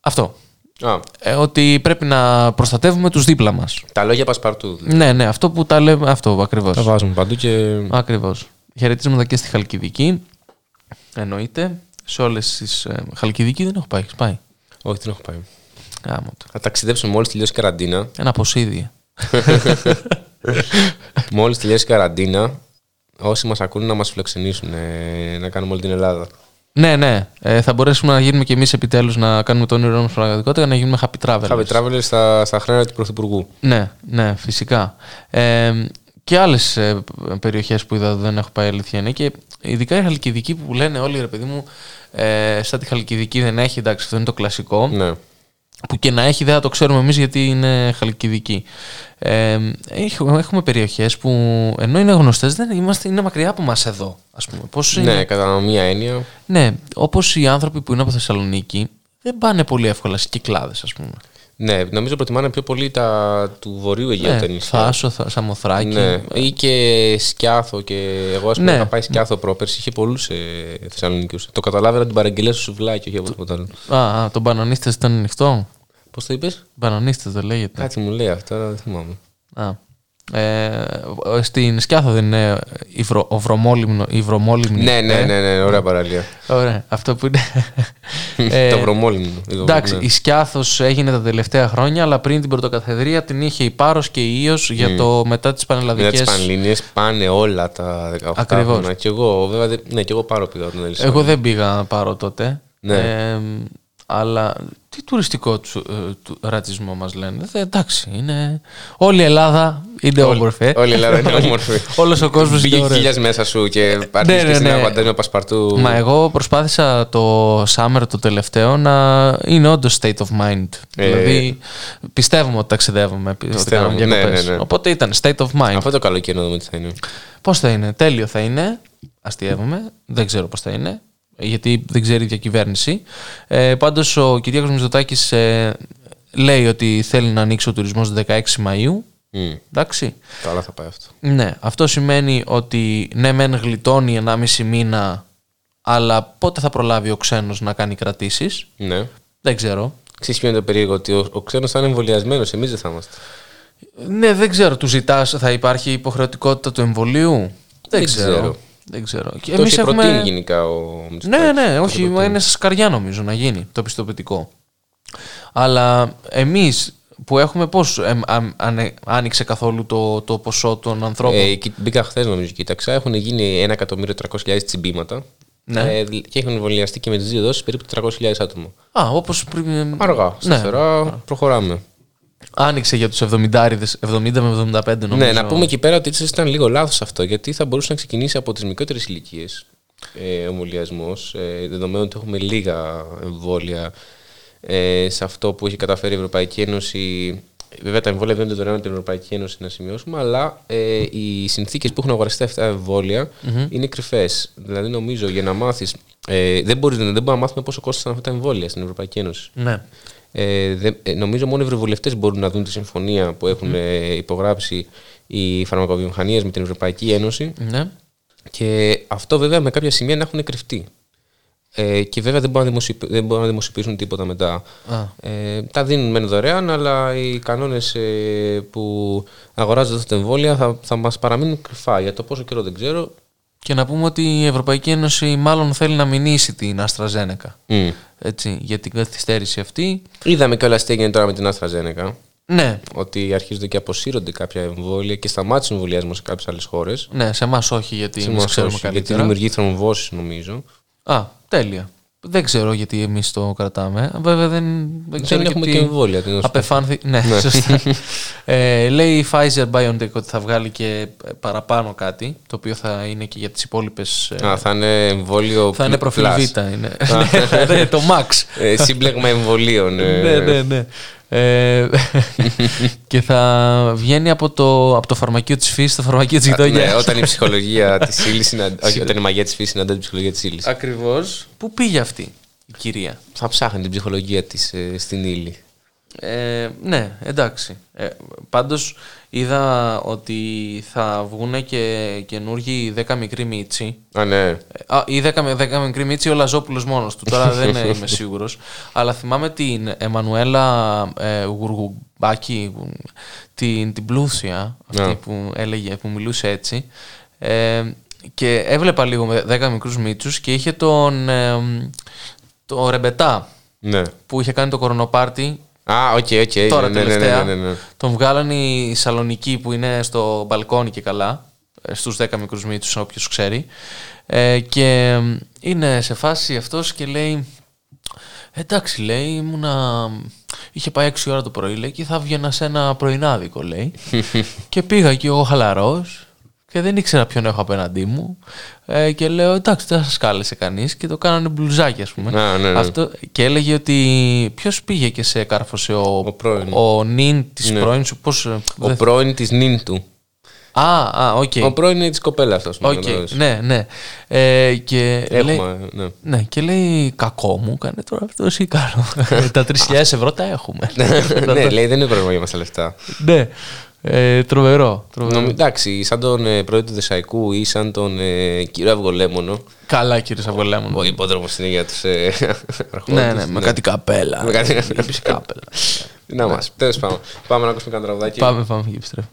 [SPEAKER 3] Αυτό.
[SPEAKER 1] Α,
[SPEAKER 3] Ε, ότι πρέπει να προστατεύουμε τους δίπλα μας.
[SPEAKER 1] τα λόγια πασπαρτού.
[SPEAKER 3] Ναι, ναι, αυτό που τα λέμε, αυτό ακριβώς.
[SPEAKER 1] Τα βάζουμε παντού και.
[SPEAKER 3] Ακριβώς. Χαιρετίσματα και στη Χαλκιδική. Εννοείται. Σε όλες τις... ε, Χαλκιδική δεν έχω πάει, έχεις πάει;
[SPEAKER 1] Όχι, δεν έχω πάει.
[SPEAKER 3] Γάμο το.
[SPEAKER 1] Θα ταξιδέψουμε μόλις τελειώσει η καραντίνα.
[SPEAKER 3] Ένα ποσίδι. [LAUGHS]
[SPEAKER 1] Μόλις τελειώσει η καραντίνα, όσοι μας ακούνε να μας φιλοξενήσουν, ε, να κάνουμε όλη την Ελλάδα.
[SPEAKER 3] Ναι, ναι. Ε, θα μπορέσουμε να γίνουμε κι εμείς επιτέλους να κάνουμε το όνειρό μας πραγματικότητα και να γίνουμε happy travelers.
[SPEAKER 1] Happy Travelers στα, στα χρόνια του Πρωθυπουργού.
[SPEAKER 3] Ναι, ναι, φυσικά. Ε, και άλλες ε, περιοχές που είδα δεν έχω πάει αλήθεια είναι και ειδικά η Χαλκιδική που λένε όλοι ρε παιδί μου, ε, σαν τη Χαλκιδική δεν έχει, εντάξει, αυτό είναι το κλασικό.
[SPEAKER 1] Ναι.
[SPEAKER 3] Που και να έχει δεν θα το ξέρουμε εμείς γιατί είναι Χαλκιδική. Ε, έχουμε, έχουμε περιοχές που ενώ είναι γνωστές, δεν είμαστε, είναι μακριά από μας εδώ. Ας πούμε. Πώς είναι,
[SPEAKER 1] ναι, κατά μία έννοια.
[SPEAKER 3] Ναι, όπως οι άνθρωποι που είναι από Θεσσαλονίκη δεν πάνε πολύ εύκολα σε κυκλάδες, ας πούμε.
[SPEAKER 1] Ναι, νομίζω προτιμάνε πιο πολύ τα του βορείου Αιγαίου τα
[SPEAKER 3] Ναι,
[SPEAKER 1] νησιά.
[SPEAKER 3] Θάσο, θα, Σαμοθράκη.
[SPEAKER 1] Ναι, ή και Σκιάθο. Και εγώ, ας πούμε,
[SPEAKER 3] Ναι.
[SPEAKER 1] είχα πάει Σκιάθο πρόπερση, είχε πολλούς ε, Θεσσαλονίκιου. Το καταλάβαινα την παραγγελία στο σουβλάκι, όχι από τίποτα άλλο.
[SPEAKER 3] Α, α, τον Μπανανίστε ήταν ανοιχτό.
[SPEAKER 1] Πώς το είπες,
[SPEAKER 3] Μπανανίστε δεν λέγεται.
[SPEAKER 1] Κάτι μου λέει αυτό, αλλά δεν θυμάμαι.
[SPEAKER 3] Α. Ε, στην Σκιάθο δεν είναι η, βρο, ο βρωμόλυμνο, η βρωμόλυμνη.
[SPEAKER 1] Ναι, ναι,
[SPEAKER 3] ε;
[SPEAKER 1] ναι, ναι, ωραία παραλία.
[SPEAKER 3] Ωραία, αυτό που είναι. [LAUGHS] Ε,
[SPEAKER 1] το βρωμόλυμνο.
[SPEAKER 3] Εντάξει,
[SPEAKER 1] ναι.
[SPEAKER 3] η Σκιάθος έγινε τα τελευταία χρόνια, αλλά πριν την πρωτοκαθεδρία την είχε η Πάρος και η Ίος για το μετά τις
[SPEAKER 1] Μετά
[SPEAKER 3] πανελλαδικές.
[SPEAKER 1] τις Πανελλήνιε πάνε όλα τα 18
[SPEAKER 3] Ακριβώς.
[SPEAKER 1] χρόνια. Και εγώ, βέβαια, δεν- ναι, και εγώ πάρω πήγα όταν έλυσα.
[SPEAKER 3] Εγώ δεν πήγα να πάρω τότε.
[SPEAKER 1] Ναι.
[SPEAKER 3] Ε, αλλά τι τουριστικό του, ε, του ρατσισμό μας λένε. Ε, εντάξει, είναι... Όλη η Ελλάδα είναι
[SPEAKER 1] Όλη-
[SPEAKER 3] όμορφη. ε.
[SPEAKER 1] όλη η Ελλάδα είναι [LAUGHS] όμορφη.
[SPEAKER 3] Όλος ο κόσμος
[SPEAKER 1] Πήγε
[SPEAKER 3] είναι ωραίος.
[SPEAKER 1] χίλια μέσα σου και πάρει
[SPEAKER 3] Ναι,
[SPEAKER 1] και
[SPEAKER 3] ναι,
[SPEAKER 1] στην
[SPEAKER 3] ναι.
[SPEAKER 1] παντάζουμε πασπαρτού.
[SPEAKER 3] Μα εγώ προσπάθησα το summer το τελευταίο να είναι όντως state of mind.
[SPEAKER 1] Ε,
[SPEAKER 3] δηλαδή πιστεύουμε ότι ταξιδεύουμε, ότι
[SPEAKER 1] πιστεύουμε,
[SPEAKER 3] κάνουμε
[SPEAKER 1] ναι,
[SPEAKER 3] διακοπές.
[SPEAKER 1] ναι, ναι.
[SPEAKER 3] Οπότε ήταν state of mind.
[SPEAKER 1] Αυτό το καλοκαίρι να δούμε τι θα είναι.
[SPEAKER 3] Πώς θα είναι, τέλειο θα είναι. Αστείευομαι. Δεν ξέρω πώς θα είναι. Γιατί δεν ξέρει η διακυβέρνηση. Ε, Πάντως ο Κυριάκος Μητσοτάκης ε, λέει ότι θέλει να ανοίξει ο τουρισμός 16 Μαου.
[SPEAKER 1] Μμ.
[SPEAKER 3] Εντάξει.
[SPEAKER 1] Καλά θα πάει αυτό.
[SPEAKER 3] Ναι, αυτό σημαίνει ότι ναι, μεν γλιτώνει 1,5 μήνα, αλλά πότε θα προλάβει ο ξένος να κάνει κρατήσεις;
[SPEAKER 1] Ναι.
[SPEAKER 3] Δεν ξέρω.
[SPEAKER 1] Ξέρεις ποιο είναι το περίεργο, ότι ο, ο ξένος θα είναι εμβολιασμένος, εμείς δεν θα είμαστε.
[SPEAKER 3] Ναι, δεν ξέρω. Του ζητάς, θα υπάρχει υποχρεωτικότητα του εμβολίου; Δεν,
[SPEAKER 1] Δεν
[SPEAKER 3] ξέρω.
[SPEAKER 1] ξέρω.
[SPEAKER 3] Δεν ξέρω. Και
[SPEAKER 1] το
[SPEAKER 3] εμείς
[SPEAKER 1] είχε
[SPEAKER 3] έχουμε-
[SPEAKER 1] προτείνει γενικά ο Μητσοτάκης.
[SPEAKER 3] Ναι, ναι,
[SPEAKER 1] Το
[SPEAKER 3] όχι,
[SPEAKER 1] προτείνει.
[SPEAKER 3] είναι στα σκαριά νομίζω να γίνει το πιστοποιητικό. Αλλά εμείς που έχουμε πώς άνοιξε καθόλου το, το ποσό των ανθρώπων;
[SPEAKER 1] Ε, κοι- μπήκα χθες, νομίζω, κοίταξα. Έχουν γίνει 1.300.000 τσιμπήματα.
[SPEAKER 3] Ναι.
[SPEAKER 1] Ε, και έχουν εμβολιαστεί και με τις δύο δόσεις περίπου 400.000 άτομα.
[SPEAKER 3] Α, όπως πριν.
[SPEAKER 1] Αργά, σταθερά, προχωράμε.
[SPEAKER 3] Άνοιξε για τους 70, 70 με 75 νομίζω.
[SPEAKER 1] Ναι, να πούμε εκεί πέρα ότι ίσως ήταν λίγο λάθος αυτό, γιατί θα μπορούσε να ξεκινήσει από τις μικρότερες ηλικίες ε, ο εμβολιασμό, ε, δεδομένου ότι έχουμε λίγα εμβόλια ε, σε αυτό που έχει καταφέρει η Ευρωπαϊκή Ένωση. Βέβαια, τα εμβόλια δεν είναι δωρεάν από την Ευρωπαϊκή Ένωση να σημειώσουμε, αλλά ε, οι συνθήκες που έχουν αγοραστεί αυτά τα εμβόλια είναι κρυφές. Δηλαδή, νομίζω για να μάθεις. Ε, δεν, μπορείς, δεν μπορούμε να μάθουμε πόσο κόστησαν αυτά τα εμβόλια στην Ευρωπαϊκή Ένωση.
[SPEAKER 3] Ναι.
[SPEAKER 1] Ε, δε- ε, νομίζω μόνο οι ευρωβουλευτές μπορούν να δουν τη συμφωνία που έχουν ε, υπογράψει οι φαρμακοβιομηχανίες με την Ευρωπαϊκή Ένωση
[SPEAKER 3] ναι.
[SPEAKER 1] και αυτό βέβαια με κάποια σημεία να έχουν κρυφτεί. Ε, και βέβαια δεν μπορούν να, δημοσιοποιη- δεν μπορούν να δημοσιοποιήσουν τίποτα μετά.
[SPEAKER 3] Α.
[SPEAKER 1] Ε, τα δίνουν μεν δωρεάν, αλλά οι κανόνες ε, που αγοράζονται αυτά τα εμβόλια θα, θα μας παραμείνουν κρυφά. Για το πόσο καιρό δεν ξέρω.
[SPEAKER 3] Και να πούμε ότι η Ευρωπαϊκή Ένωση μάλλον θέλει να μηνύσει την AstraZeneca.
[SPEAKER 1] Μμ.
[SPEAKER 3] Έτσι, για την καθυστέρηση αυτή.
[SPEAKER 1] Είδαμε και όλα τι έγινε τώρα με την AstraZeneca.
[SPEAKER 3] Ναι,
[SPEAKER 1] Ότι αρχίζονται και αποσύρονται κάποια εμβόλια και σταμάτησε ο εμβολιασμός σε κάποιες άλλες χώρες.
[SPEAKER 3] ναι, σε εμάς όχι, γιατί εμείς ξέρουμε
[SPEAKER 1] γιατί
[SPEAKER 3] καλύτερα.
[SPEAKER 1] δημιουργεί θρομβώσει, νομίζω.
[SPEAKER 3] Α, τέλεια. Δεν ξέρω γιατί εμείς το κρατάμε. Βέβαια δεν, δεν ξέρω
[SPEAKER 1] έχουμε
[SPEAKER 3] γιατί
[SPEAKER 1] και εμβόλια, τι να σου πω.
[SPEAKER 3] Απεφάνθη. [LAUGHS] Ναι, σωστά. [LAUGHS] ε, λέει η Pfizer BioNTech ότι θα βγάλει και παραπάνω κάτι, το οποίο θα είναι και για τις υπόλοιπες.
[SPEAKER 1] Α, θα είναι εμβόλιο.
[SPEAKER 3] θα είναι
[SPEAKER 1] plus.
[SPEAKER 3] προφίλ Β. Είναι. [LAUGHS] Ναι, ναι, το Max.
[SPEAKER 1] Ε, σύμπλεγμα εμβολίων. ε.
[SPEAKER 3] ναι, ναι, ναι. Ε, [LAUGHS] και θα βγαίνει από το, από το φαρμακείο της φύσης στο φαρμακείο της
[SPEAKER 1] ναι,
[SPEAKER 3] γειτονιάς.
[SPEAKER 1] όταν η ψυχολογία [LAUGHS] της ύλης είναι. Όχι, όταν η μαγεία της φύσης συναντά την ψυχολογία της ύλης.
[SPEAKER 3] Ακριβώς. Πού πήγε αυτή η κυρία;
[SPEAKER 1] Θα ψάχνει την ψυχολογία της στην ύλη.
[SPEAKER 3] Ε, ναι, εντάξει. Ε, πάντως είδα ότι θα βγουν και καινούργιοι 10 μικροί μίτσι.
[SPEAKER 1] Α, ναι.
[SPEAKER 3] Ε, Α, ή 10, με 10 μικρή μίτσι ο Λαζόπουλος μόνος του. Τώρα δεν [LAUGHS] είμαι σίγουρος. Αλλά θυμάμαι την Εμμανουέλα ε, Γουργουμπάκη, την, την πλούσια, αυτή
[SPEAKER 1] Ναι.
[SPEAKER 3] που έλεγε, που μιλούσε έτσι. Ε, και έβλεπα λίγο με 10 μικρούς Μήτσους και είχε τον, ε, το Ρεμπετά
[SPEAKER 1] ναι.
[SPEAKER 3] που είχε κάνει το κορονοπάρτι
[SPEAKER 1] Α, OK, OK.
[SPEAKER 3] Τώρα
[SPEAKER 1] ναι, ναι, ναι,
[SPEAKER 3] τελευταία
[SPEAKER 1] ναι, ναι, ναι.
[SPEAKER 3] τον βγάλανε οι Σαλονικιοί που είναι στο μπαλκόνι και καλά ε, στους 10 μικρούς Μήτσους όποιος ξέρει ε, και ε, είναι σε φάση αυτός και λέει εντάξει λέει ήμουνα είχε πάει 6 ώρα το πρωί λέει και θα βγαίνα σε ένα πρωινάδικο λέει [LAUGHS] και πήγα και εγώ χαλαρός και δεν ήξερα ποιον έχω απέναντί μου ε, και λέω εντάξει δεν σας κάλεσε κανείς και το κάνανε μπλουζάκι ας πούμε
[SPEAKER 1] Α, ναι, ναι.
[SPEAKER 3] Αυτό, και έλεγε ότι ποιος πήγε και σε κάρφωσε ο,
[SPEAKER 1] Ο πρώην.
[SPEAKER 3] ο νυν της
[SPEAKER 1] Ναι.
[SPEAKER 3] πρώην σου; Πώς, ε,
[SPEAKER 1] Ο
[SPEAKER 3] δεν-
[SPEAKER 1] πρώην της νυν του.
[SPEAKER 3] Α, α, οκ.
[SPEAKER 1] Ο πρώην της κοπέλας αυτό.
[SPEAKER 3] Οκ, ναι, ναι. Ε, και, λέει,
[SPEAKER 1] Έχουμε, ναι.
[SPEAKER 3] ναι, και λέει κακό μου, κάνε τώρα αυτό ή κάνω. [LAUGHS] τα 3.000 ευρώ τα έχουμε. [LAUGHS]
[SPEAKER 1] ναι, λέει δεν είναι πρόβλημα για μας τα λεφτά.
[SPEAKER 3] ναι, ε, τρομερό. τρομερό.
[SPEAKER 1] Νομι- εντάξει, σαν τον ε, πρώην του Δεσαϊκού ή σαν τον ε, κύριο Αυγολέμονο.
[SPEAKER 3] Καλά κύριε Σαβολέμον.
[SPEAKER 1] Ο υπόδρομος είναι για τους ε, αρχόντες,
[SPEAKER 3] Ναι, ναι, με κάτι καπέλα.
[SPEAKER 1] Με κάτι-
[SPEAKER 3] Λείπεις κάπελα.
[SPEAKER 1] Να μας. Τέλος πάντων. Πάμε να ακούσουμε κανένα τραγουδάκι.
[SPEAKER 3] Πάμε, πάμε και επιστρέφω.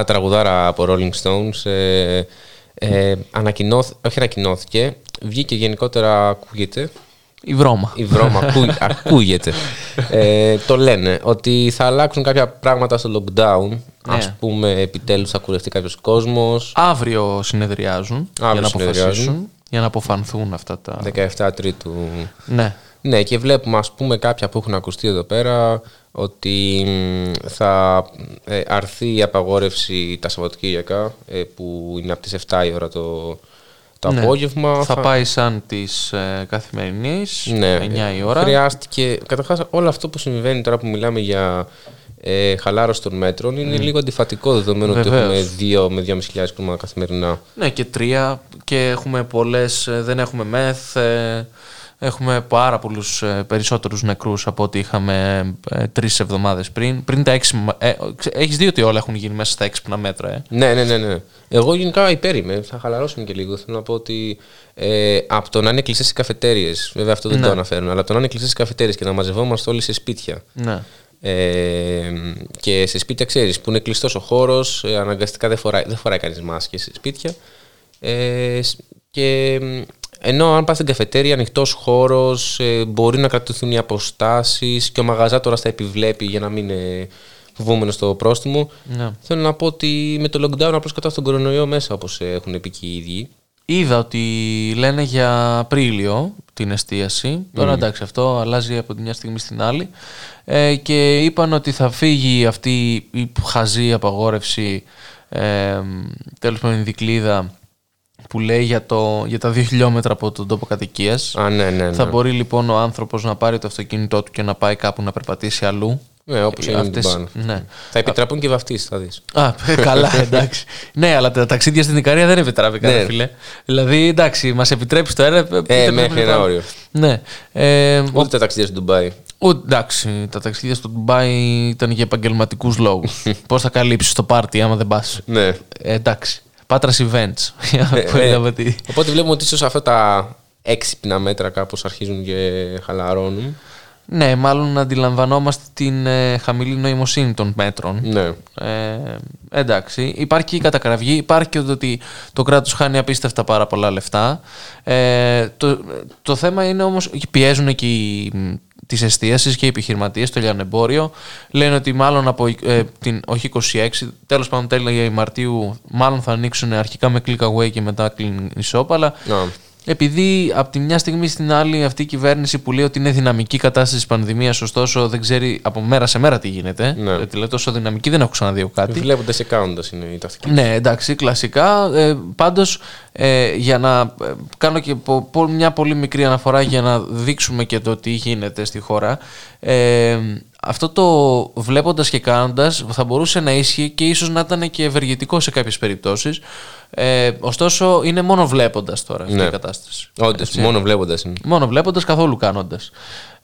[SPEAKER 1] Μια τραγουδάρα από Rolling Stones ε, ε, ανακοινώθ- όχι ανακοινώθηκε, βγήκε γενικότερα ακούγεται
[SPEAKER 3] Η βρώμα.
[SPEAKER 1] η βρώμα ακού- [LAUGHS] ακούγεται. Ε, το λένε ότι θα αλλάξουν κάποια πράγματα στο lockdown.
[SPEAKER 3] Ναι.
[SPEAKER 1] Ας πούμε, επιτέλους θα κουρευτεί κάποιος κόσμος.
[SPEAKER 3] Αύριο συνεδριάζουν για να
[SPEAKER 1] συνεδριάζουν.
[SPEAKER 3] αποφασίσουν, για να αποφανθούν αυτά τα...
[SPEAKER 1] 17 Τρίτου.
[SPEAKER 3] Ναι.
[SPEAKER 1] Ναι, και βλέπουμε ας πούμε κάποια που έχουν ακουστεί εδώ πέρα ότι μ, θα ε, αρθεί η απαγόρευση τα Σαββατοκύριακα ε, που είναι από τις 7 η ώρα το, το
[SPEAKER 3] Ναι.
[SPEAKER 1] απόγευμα.
[SPEAKER 3] Θα πάει σαν της ε, καθημερινής,
[SPEAKER 1] Ναι,
[SPEAKER 3] 9 η ώρα.
[SPEAKER 1] Χρειάστηκε. Καταρχάς, όλο αυτό που συμβαίνει τώρα που μιλάμε για ε, χαλάρωση των μέτρων είναι λίγο αντιφατικό δεδομένου ότι
[SPEAKER 3] Βεβαίως.
[SPEAKER 1] έχουμε 2 με 2.500 κρούσματα καθημερινά.
[SPEAKER 3] Ναι, και τρία και έχουμε πολλές, ε, δεν έχουμε μεθ, ε, έχουμε πάρα πολλούς ε, περισσότερους νεκρούς από ό,τι είχαμε ε, τρεις εβδομάδες πριν. Πριν τα έξι, μα- ε, ξε- έχεις δει ότι όλα έχουν γίνει μέσα στα έξυπνα μέτρα, ε;
[SPEAKER 1] Ναι, ναι, ναι, ναι. Εγώ γενικά υπέρ είμαι. Θα χαλαρώσουμε και λίγο. Θέλω να πω ότι ε, από το να είναι κλειστές οι καφετέρειε, βέβαια αυτό δεν
[SPEAKER 3] Ναι.
[SPEAKER 1] το αναφέρουν, αλλά από το να είναι κλειστές οι καφετέρειε και να μαζευόμαστε όλοι σε σπίτια.
[SPEAKER 3] Ναι.
[SPEAKER 1] Ε, και σε σπίτια, ξέρεις, που είναι κλειστός ο χώρος, ε, αναγκαστικά δεν φοράει, δεν φοράει κανείς μάσκες σε σπίτια. Ε, σ- και μ, ενώ αν πας στην καφετέρια, ανοιχτός χώρος, ε, μπορεί να κρατηθούν οι αποστάσεις και ο μαγαζάτορα τα επιβλέπει για να μην είναι φοβούμενος στο πρόστιμο.
[SPEAKER 3] Ναι.
[SPEAKER 1] Θέλω να πω ότι με το lockdown απλώς κατά τον κορονοϊό μέσα, όπως έχουν πει και οι ίδιοι.
[SPEAKER 3] Είδα ότι λένε για Απρίλιο την εστίαση. Τώρα
[SPEAKER 1] Μμμ.
[SPEAKER 3] εντάξει, αυτό αλλάζει από τη μια στιγμή στην άλλη. Ε, και είπαν ότι θα φύγει αυτή η χαζή απαγόρευση, ε, τέλος πάντων η δικλίδα που λέει για, το, για τα δύο χιλιόμετρα από τον τόπο κατοικίας.
[SPEAKER 1] Α, ναι, ναι, ναι.
[SPEAKER 3] Θα μπορεί λοιπόν ο άνθρωπος να πάρει το αυτοκίνητό του και να πάει κάπου να περπατήσει αλλού.
[SPEAKER 1] Ναι, όπως
[SPEAKER 3] Ε,
[SPEAKER 1] είναι
[SPEAKER 3] αυτές-
[SPEAKER 1] την πάνω.
[SPEAKER 3] ναι.
[SPEAKER 1] Θα επιτραπούν και βαφτίσεις, θα δεις.
[SPEAKER 3] Α, καλά, [LAUGHS] εντάξει. ναι, αλλά τα ταξίδια στην Ικαρία δεν επιτράπηκαν,
[SPEAKER 1] Ναι.
[SPEAKER 3] φίλε. Δηλαδή, εντάξει, μας επιτρέπει το ένα. επιτρέπει
[SPEAKER 1] μέχρι
[SPEAKER 3] το
[SPEAKER 1] ένα
[SPEAKER 3] άλλο.
[SPEAKER 1] όριο.
[SPEAKER 3] Ναι. Ε,
[SPEAKER 1] Ούτε τα ταξίδια στο Ντουμπάι.
[SPEAKER 3] ο, εντάξει, τα ταξίδια στο Ντουμπάι ήταν για επαγγελματικούς λόγους. [LAUGHS] Πώς θα καλύψεις το πάρτι άμα δεν πας;
[SPEAKER 1] Ναι.
[SPEAKER 3] Ε, εντάξει. Πάτρα events. Που
[SPEAKER 1] Ε,
[SPEAKER 3] είδαμε τι-
[SPEAKER 1] Οπότε βλέπουμε ότι ίσως αυτά τα έξυπνα μέτρα κάπως αρχίζουν και χαλαρώνουν.
[SPEAKER 3] Ναι, μάλλον αντιλαμβανόμαστε την ε, χαμηλή νοημοσύνη των μέτρων.
[SPEAKER 1] Ναι.
[SPEAKER 3] Ε, εντάξει, υπάρχει και η κατακραυγή, υπάρχει και το ότι το κράτος χάνει απίστευτα πάρα πολλά λεφτά. Ε, το, το θέμα είναι όμως, πιέζουν και οι, τις εστίασεις και οι επιχειρηματίες, το λιανεμπόριο. Λένε ότι μάλλον από ε, την, όχι 26, τέλος πάντων τέλη Μαρτίου, μάλλον θα ανοίξουν αρχικά με click away και μετά clean shop, αλλά
[SPEAKER 1] Να.
[SPEAKER 3] Επειδή από τη μια στιγμή στην άλλη αυτή η κυβέρνηση που λέει ότι είναι δυναμική κατάσταση της πανδημίας, ωστόσο δεν ξέρει από μέρα σε μέρα τι γίνεται.
[SPEAKER 1] Ναι.
[SPEAKER 3] Γιατί λέει τόσο δυναμική δεν έχω ξαναδεί εγώ κάτι.
[SPEAKER 1] Βλέποντα και κάνοντας είναι η τακτική.
[SPEAKER 3] Ναι, εντάξει, κλασικά. Ε, πάντως, ε, για να ε, κάνω και πο- πο- μια πολύ μικρή αναφορά για να δείξουμε και το τι γίνεται στη χώρα. Ε, αυτό το βλέποντας και κάνοντας θα μπορούσε να ίσχυε και ίσως να ήταν και ευεργετικό σε κάποιες περιπτώσεις. Ε, ωστόσο, είναι μόνο βλέποντας τώρα αυτή
[SPEAKER 1] Ναι.
[SPEAKER 3] η κατάσταση.
[SPEAKER 1] Όντως,
[SPEAKER 3] Έτσι.
[SPEAKER 1] μόνο βλέποντας είναι.
[SPEAKER 3] Μόνο βλέποντας, καθόλου κάνοντας.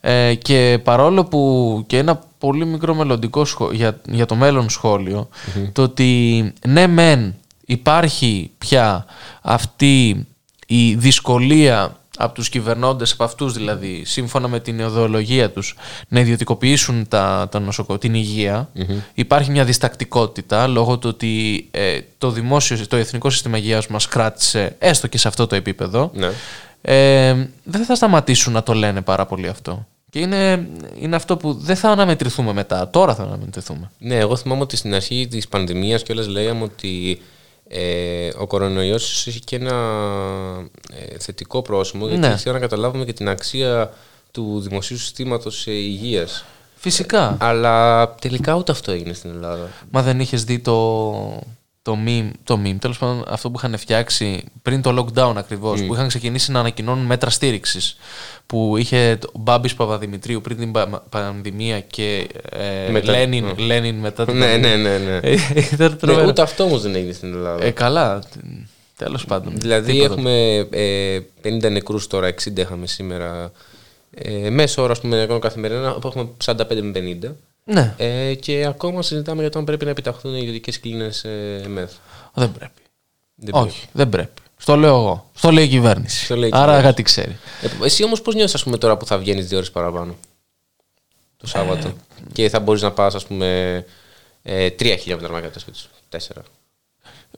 [SPEAKER 3] Ε, και παρόλο που και ένα πολύ μικρό μελλοντικό σχό- για, για το μέλλον σχόλιο, το ότι ναι, μεν υπάρχει πια αυτή η δυσκολία από τους κυβερνώντες, από αυτούς δηλαδή, σύμφωνα με την ιδεολογία τους, να ιδιωτικοποιήσουν τα, τα νοσοκο- την υγεια Υπάρχει μια διστακτικότητα λόγω του ότι ε, το δημόσιο, το εθνικό σύστημα υγείας μας κράτησε έστω και σε αυτό το επίπεδο
[SPEAKER 1] Ναι.
[SPEAKER 3] ε, δεν θα σταματήσουν να το λένε πάρα πολύ αυτό. Και είναι, είναι αυτό που δεν θα αναμετρηθούμε μετά. Τώρα θα αναμετρηθούμε.
[SPEAKER 1] Ναι, εγώ θυμάμαι ότι στην αρχή της πανδημίας κιόλας λέγαμε ότι ε, ο κορονοϊός έχει και ένα ε, θετικό πρόσημο γιατί
[SPEAKER 3] Ναι.
[SPEAKER 1] ήθελα να καταλάβουμε και την αξία του δημοσίου συστήματος ε, υγείας.
[SPEAKER 3] Φυσικά.
[SPEAKER 1] Αλλά τελικά ούτε αυτό έγινε στην Ελλάδα.
[SPEAKER 3] Μα δεν είχες δει το, το meme, το meme, τέλος πάντων αυτό που είχαν φτιάξει πριν το lockdown ακριβώς, που είχαν ξεκινήσει να ανακοινώνουν μέτρα στήριξης. Που είχε ο Μπάμπης Παπαδημητρίου πριν την πα- πανδημία και ε,
[SPEAKER 1] Μετά.
[SPEAKER 3] Λένιν,
[SPEAKER 1] Ναι.
[SPEAKER 3] Λένιν μετά την
[SPEAKER 1] Ναι,
[SPEAKER 3] πανδημία.
[SPEAKER 1] ναι, ναι, ναι.
[SPEAKER 3] Ε, ήταν
[SPEAKER 1] Ναι,
[SPEAKER 3] τρομερό.
[SPEAKER 1] ούτε αυτό όμως δεν έγινε στην Ελλάδα.
[SPEAKER 3] Ε, καλά. Τέλος πάντων.
[SPEAKER 1] Δηλαδή
[SPEAKER 3] Τίποτα.
[SPEAKER 1] έχουμε ε, 50 νεκρούς τώρα, 60 είχαμε σήμερα. Ε, μέσο όρο, ας πούμε, νεκρών καθημερινά, που έχουμε 45 με 50.
[SPEAKER 3] Ναι,
[SPEAKER 1] Ε, και ακόμα συζητάμε για το αν πρέπει να επιταχθούν οι ιδιωτικέ κλίνες ε, ΜΕΘ.
[SPEAKER 3] δεν πρέπει.
[SPEAKER 1] Δεν
[SPEAKER 3] Όχι, δεν πρέπει. Στο λέω εγώ. Στο λέει η κυβέρνηση.
[SPEAKER 1] Στο λέει η
[SPEAKER 3] Άρα
[SPEAKER 1] κυβέρνηση.
[SPEAKER 3] κάτι ξέρει.
[SPEAKER 1] Ε, εσύ όμως πώς νιώθεις, πούμε, τώρα που θα βγαίνεις δύο ώρες παραπάνω; Το Σάββατο και θα μπορείς να πας, ας πούμε, ε, τρία χιλιόμετρα μακριά από το σπίτι σου. Τέσσερα.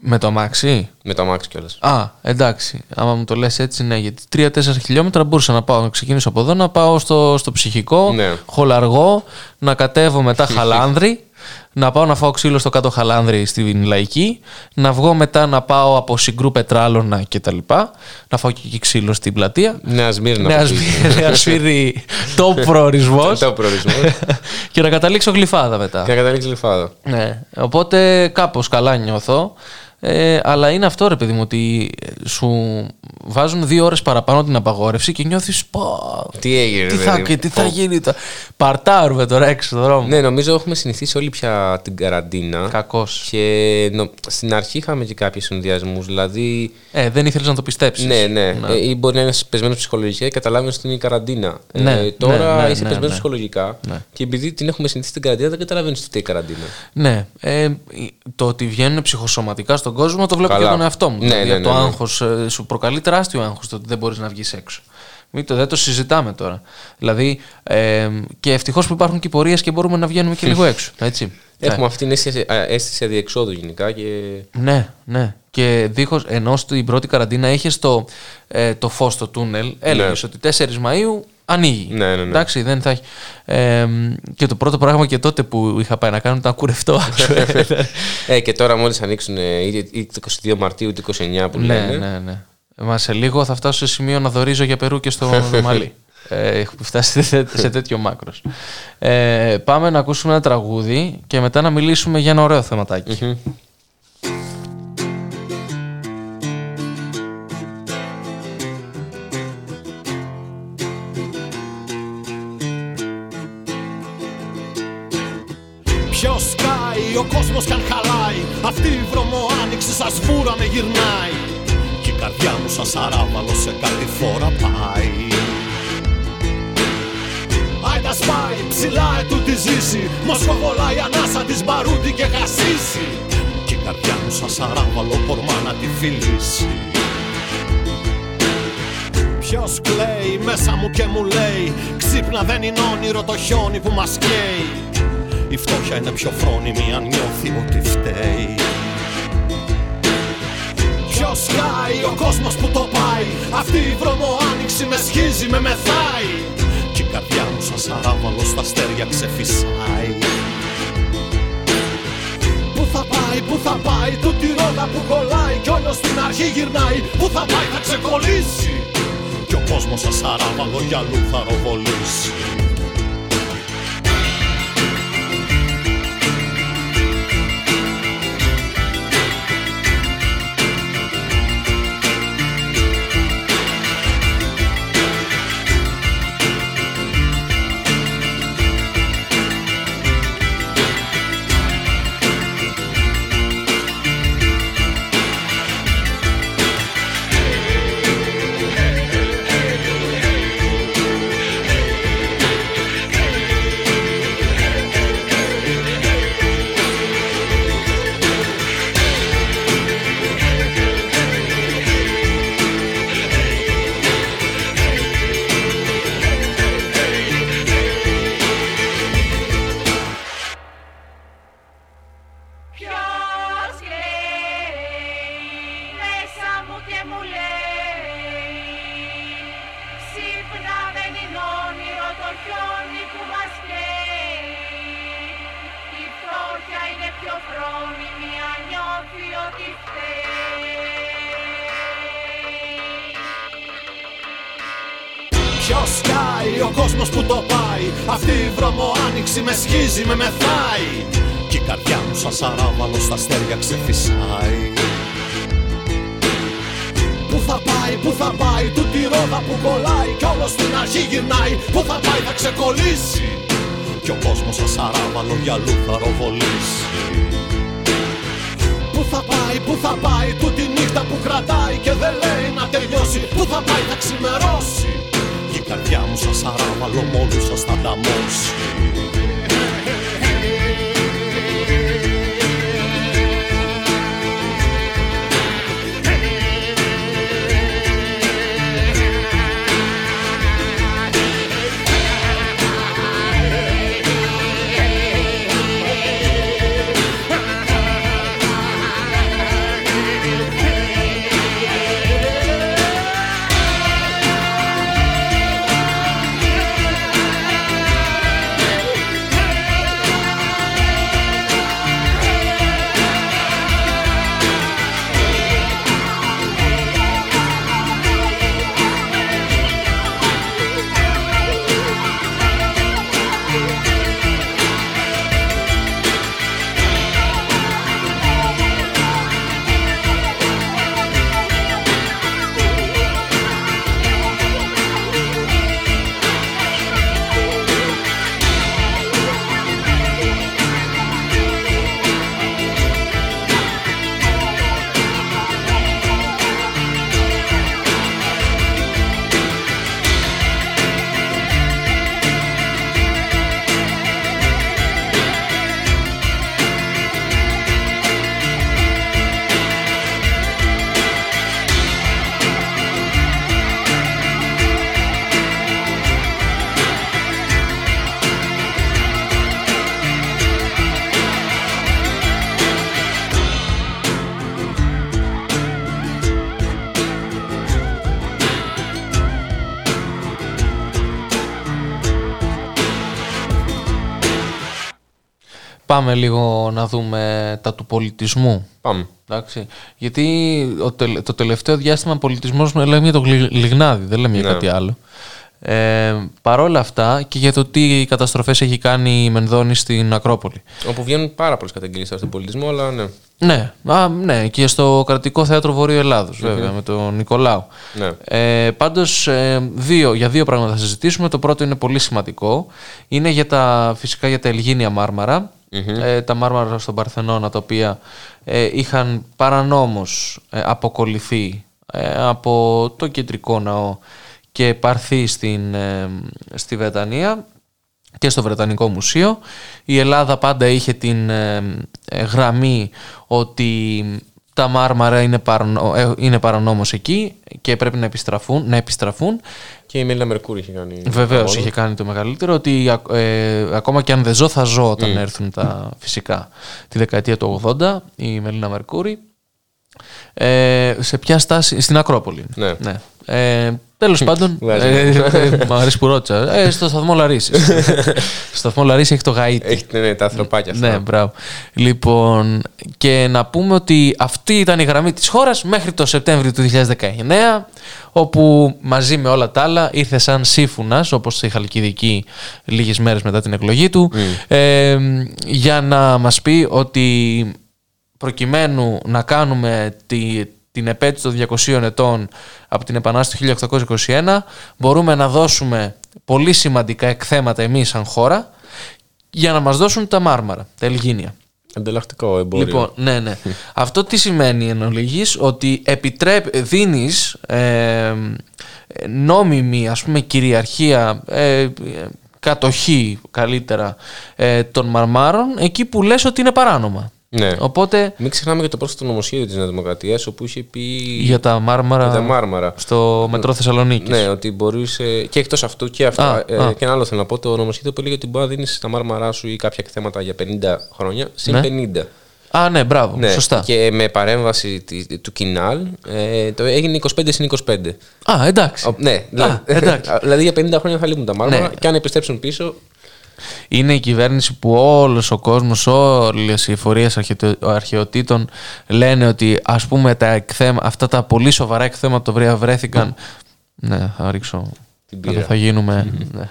[SPEAKER 3] Με το αμάξι;
[SPEAKER 1] Με το αμάξι κιόλας.
[SPEAKER 3] Α, εντάξει. Άμα μου το λες έτσι, ναι. Γιατί 3-4 χιλιόμετρα μπορούσα να πάω, να ξεκινήσω από εδώ, να πάω στο, στο ψυχικό,
[SPEAKER 1] Ναι.
[SPEAKER 3] χολαργό, να κατέβω μετά [LAUGHS] χαλάνδρη, να πάω να φάω ξύλο στο κάτω χαλάνδρη στην λαϊκή, να βγω μετά να πάω από συγκρού πετράλωνα κτλ. Να φάω και εκεί ξύλο στην πλατεία.
[SPEAKER 1] Νέα Σμύρνα.
[SPEAKER 3] Νέα
[SPEAKER 1] από εκεί.
[SPEAKER 3] Σμύρνη, Νέα Σμύρνη, top [LAUGHS] προορισμός.
[SPEAKER 1] Το προορισμός. [LAUGHS]
[SPEAKER 3] και να καταλήξω γλυφάδα μετά.
[SPEAKER 1] και να καταλήξεις λιφάδα.
[SPEAKER 3] Ναι, οπότε κάπως καλά νιώθω. Ε, αλλά είναι αυτό ρε παιδί μου ότι σου βάζουν δύο ώρες παραπάνω την απαγόρευση και νιώθεις πω,
[SPEAKER 1] Τι έγινε,
[SPEAKER 3] τι
[SPEAKER 1] ρε
[SPEAKER 3] θα,
[SPEAKER 1] παιδί
[SPEAKER 3] και
[SPEAKER 1] μου.
[SPEAKER 3] τι θα
[SPEAKER 1] Πω.
[SPEAKER 3] γίνει τώρα. Παρτάρουμε τώρα έξω στον δρόμο.
[SPEAKER 1] Ναι, νομίζω έχουμε συνηθίσει όλοι πια την καραντίνα.
[SPEAKER 3] Κακός.
[SPEAKER 1] Και νο- στην αρχή είχαμε και κάποιους συνδυασμούς. Δηλαδή,
[SPEAKER 3] Ε, δεν ήθελες να το πιστέψεις.
[SPEAKER 1] ναι, ναι. Ε, ή μπορεί να είναι πεσμένος ψυχολογικά και καταλάβει ότι είναι η καραντίνα.
[SPEAKER 3] Ναι,
[SPEAKER 1] ε, τώρα
[SPEAKER 3] ναι, ναι,
[SPEAKER 1] είσαι
[SPEAKER 3] ναι,
[SPEAKER 1] πεσμένος
[SPEAKER 3] ναι.
[SPEAKER 1] ψυχολογικά
[SPEAKER 3] Ναι.
[SPEAKER 1] και επειδή την έχουμε συνηθίσει την καραντίνα, δεν καταλαβαίνεις τι είναι η καραντίνα.
[SPEAKER 3] Ναι, ε, το ότι βγαίνουν ψυχοσωματικά στον κόσμο το βλέπω
[SPEAKER 1] Καλά.
[SPEAKER 3] και τον εαυτό μου.
[SPEAKER 1] Ναι,
[SPEAKER 3] δηλαδή,
[SPEAKER 1] ναι,
[SPEAKER 3] το
[SPEAKER 1] ναι, ναι.
[SPEAKER 3] άγχος ε, σου προκαλεί τεράστιο άγχος το ότι δεν μπορείς να βγεις έξω. Μην το, δεν το συζητάμε τώρα. Δηλαδή, ε, και ευτυχώς που υπάρχουν και πορείες και μπορούμε να βγαίνουμε και λίγο έξω. Έτσι.
[SPEAKER 1] Έχουμε αυτή την αίσθηση, α, αίσθηση αδιεξόδου γενικά και.
[SPEAKER 3] Ναι, ναι. Και δίχως, ενώ στην πρώτη καραντίνα είχες το, ε, το φως στο τούνελ, έλεγες ότι 4 Μαου ανοίγει.
[SPEAKER 1] Ναι, ναι, ναι.
[SPEAKER 3] Εντάξει, δεν θα έχει. Ε, και το πρώτο πράγμα και τότε που είχα πάει να κάνω ήταν κουρευτό. [LAUGHS]
[SPEAKER 1] ε, και τώρα μόλις ανοίξουν ε, είτε είτε το 22 Μαρτίου είτε 29 που
[SPEAKER 3] ναι,
[SPEAKER 1] λένε.
[SPEAKER 3] ναι, ναι. Μα σε λίγο θα φτάσω σε σημείο να δορίζω για Περού και στο [LAUGHS] Μαλί. Ε, έχουμε φτάσει σε, σε τέτοιο μάκρος. Ε, πάμε να ακούσουμε ένα τραγούδι και μετά να μιλήσουμε για ένα ωραίο θεματάκι.
[SPEAKER 8] Σκάει, ο κόσμος κι αν χαλάει Αυτή η βρωμοάνοιξη σας βούρα με γυρνάει. Κι η καρδιά μου σαν σαράβαλο σε κάτι φορά πάει. Άιντα σπάει, ψηλά ετούτη ζήσει Μοσχοβολάει η ανάσα της μπαρούτι και χασίσει. Κι η καρδιά μου σαν σαράβαλο πορμά να τη φιλήσει. Ποιος κλαίει μέσα μου και μου λέει Ξύπνα δεν είναι όνειρο το χιόνι που μας καίει Η φτώχεια είναι πιο φρόνιμη αν νιώθει ότι φταίει. Ποιος σκάει ο κόσμος που το πάει Αυτή η βρωμοάνοιξη με σχίζει, με μεθάει. Κι η καρδιά μου σαν σαράβαλο στα αστέρια ξεφυσάει. Πού θα πάει, πού θα πάει, τούτη ρόδα που κολλάει Κι όλος στην αρχή γυρνάει, πού θα πάει θα ξεκολλήσει. Κι ο κόσμος σαν σαράβαλο για αλλού θα ροβολήσει
[SPEAKER 3] Πάμε λίγο να δούμε τα του πολιτισμού.
[SPEAKER 1] Πάμε.
[SPEAKER 3] Εντάξει. Γιατί ο τελε- το τελευταίο διάστημα πολιτισμός λέμε για το γλυ- λιγνάδι, δεν λέμε για
[SPEAKER 1] Ναι.
[SPEAKER 3] κάτι άλλο. Ε, Παρ' όλα αυτά και για το τι καταστροφές έχει κάνει η Μενδώνη στην Ακρόπολη.
[SPEAKER 1] Όπου βγαίνουν πάρα πολλές καταγγελίες στον πολιτισμό, αλλά ναι.
[SPEAKER 3] Ναι, α, ναι, και στο κρατικό θέατρο Βορείου Ελλάδος, βέβαια, με τον Νικολάου.
[SPEAKER 1] Ναι.
[SPEAKER 3] Ε, πάντως, ε, δύο, για δύο πράγματα θα συζητήσουμε. Το πρώτο είναι πολύ σημαντικό. Είναι για τα, φυσικά για τα Ελγίνια μάρμαρα. Ε, τα μάρμαρα στον Παρθενώνα, τα οποία ε, είχαν παρανόμως ε, αποκολληθεί ε, από το κεντρικό ναό και πάρθει στην, ε, στη Βρετανία και στο Βρετανικό Μουσείο. Η Ελλάδα πάντα είχε την ε, ε, γραμμή ότι τα μάρμαρα είναι, παρανο, ε, είναι παρανόμως εκεί και πρέπει να επιστραφούν. Να επιστραφούν.
[SPEAKER 1] Και η Μέλινα Μερκούρη είχε κάνει.
[SPEAKER 3] Βεβαίως
[SPEAKER 1] αγώνα.
[SPEAKER 3] είχε κάνει το μεγαλύτερο ότι α- ε, ακόμα και αν δεν ζω, θα ζω όταν έρθουν τα φυσικά. Τη δεκαετία του 80 η Μελίνα Μερκούρη. Ε, σε ποια στάση, στην Ακρόπολη.
[SPEAKER 1] Ναι.
[SPEAKER 3] ναι. Ε, Τέλος πάντων,
[SPEAKER 1] Βγάζει.
[SPEAKER 3] ε, ε, μ' αρέσει που ρώτησα. Ε, στο σταθμό Λαρίσης. [LAUGHS] στο σταθμό Λαρίσης έχει το γαΐτι.
[SPEAKER 1] Έχει ναι, τα ανθρωπάκια αυτά.
[SPEAKER 3] Ναι, μπράβο. Λοιπόν, και να πούμε ότι αυτή ήταν η γραμμή της χώρας μέχρι το Σεπτέμβριο του 2019, όπου μαζί με όλα τα άλλα ήρθε σαν σύμφωνας, όπως η Χαλκιδική λίγες μέρες μετά την εκλογή του, ε, για να μας πει ότι προκειμένου να κάνουμε τη, την επέτειο των 200 ετών από την Επανάσταση του 1821 μπορούμε να δώσουμε πολύ σημαντικά εκθέματα εμείς σαν χώρα για να μας δώσουν τα μάρμαρα, τα Ελγίνια.
[SPEAKER 1] Ανταλλακτικό εμπόριο.
[SPEAKER 3] Λοιπόν, ναι, ναι. [LAUGHS] Αυτό τι σημαίνει εν ολίγης, ότι επιτρέπ, δίνεις ε, νόμιμη ας πούμε κυριαρχία, ε, ε, κατοχή καλύτερα ε, των μαρμάρων εκεί που λες ότι είναι παράνομα.
[SPEAKER 1] Ναι.
[SPEAKER 3] Οπότε
[SPEAKER 1] Μην ξεχνάμε και το πρόσθετο νομοσχέδιο της Νέας Δημοκρατίας, όπου είχε πει.
[SPEAKER 3] για τα μάρμαρα,
[SPEAKER 1] για τα μάρμαρα.
[SPEAKER 3] στο μετρό Θεσσαλονίκης.
[SPEAKER 1] Ναι, ότι μπορούσε. και εκτός αυτού και αυτό.
[SPEAKER 3] Α,
[SPEAKER 1] ε,
[SPEAKER 3] α.
[SPEAKER 1] και ένα άλλο θέλω να πω. Το νομοσχέδιο που έλεγε ότι μπορεί να δίνεις τα μάρμαρά σου ή κάποια εκθέματα για 50 χρόνια συν
[SPEAKER 3] Ναι.
[SPEAKER 1] 50.
[SPEAKER 3] Α, ναι, μπράβο.
[SPEAKER 1] Ναι,
[SPEAKER 3] Σωστά.
[SPEAKER 1] Και με παρέμβαση τη- του Κινάλ ε, το έγινε 25 συν 25.
[SPEAKER 3] Α, εντάξει.
[SPEAKER 1] Ο- ναι, δηλαδή,
[SPEAKER 3] εντάξει. [LAUGHS]
[SPEAKER 1] δηλαδή για 50 χρόνια θα λείπουν τα μάρμαρα
[SPEAKER 3] Ναι.
[SPEAKER 1] και αν επιστρέψουν πίσω.
[SPEAKER 3] Είναι η κυβέρνηση που όλος ο κόσμος, όλες οι εφορίες αρχαιτο- αρχαιοτήτων λένε ότι ας πούμε τα εκθέμα, αυτά τα πολύ σοβαρά εκθέματα τα οποία βρέθηκαν ναι, θα ρίξω
[SPEAKER 1] Την
[SPEAKER 3] θα,
[SPEAKER 1] πύρα.
[SPEAKER 3] θα γίνουμε ναι.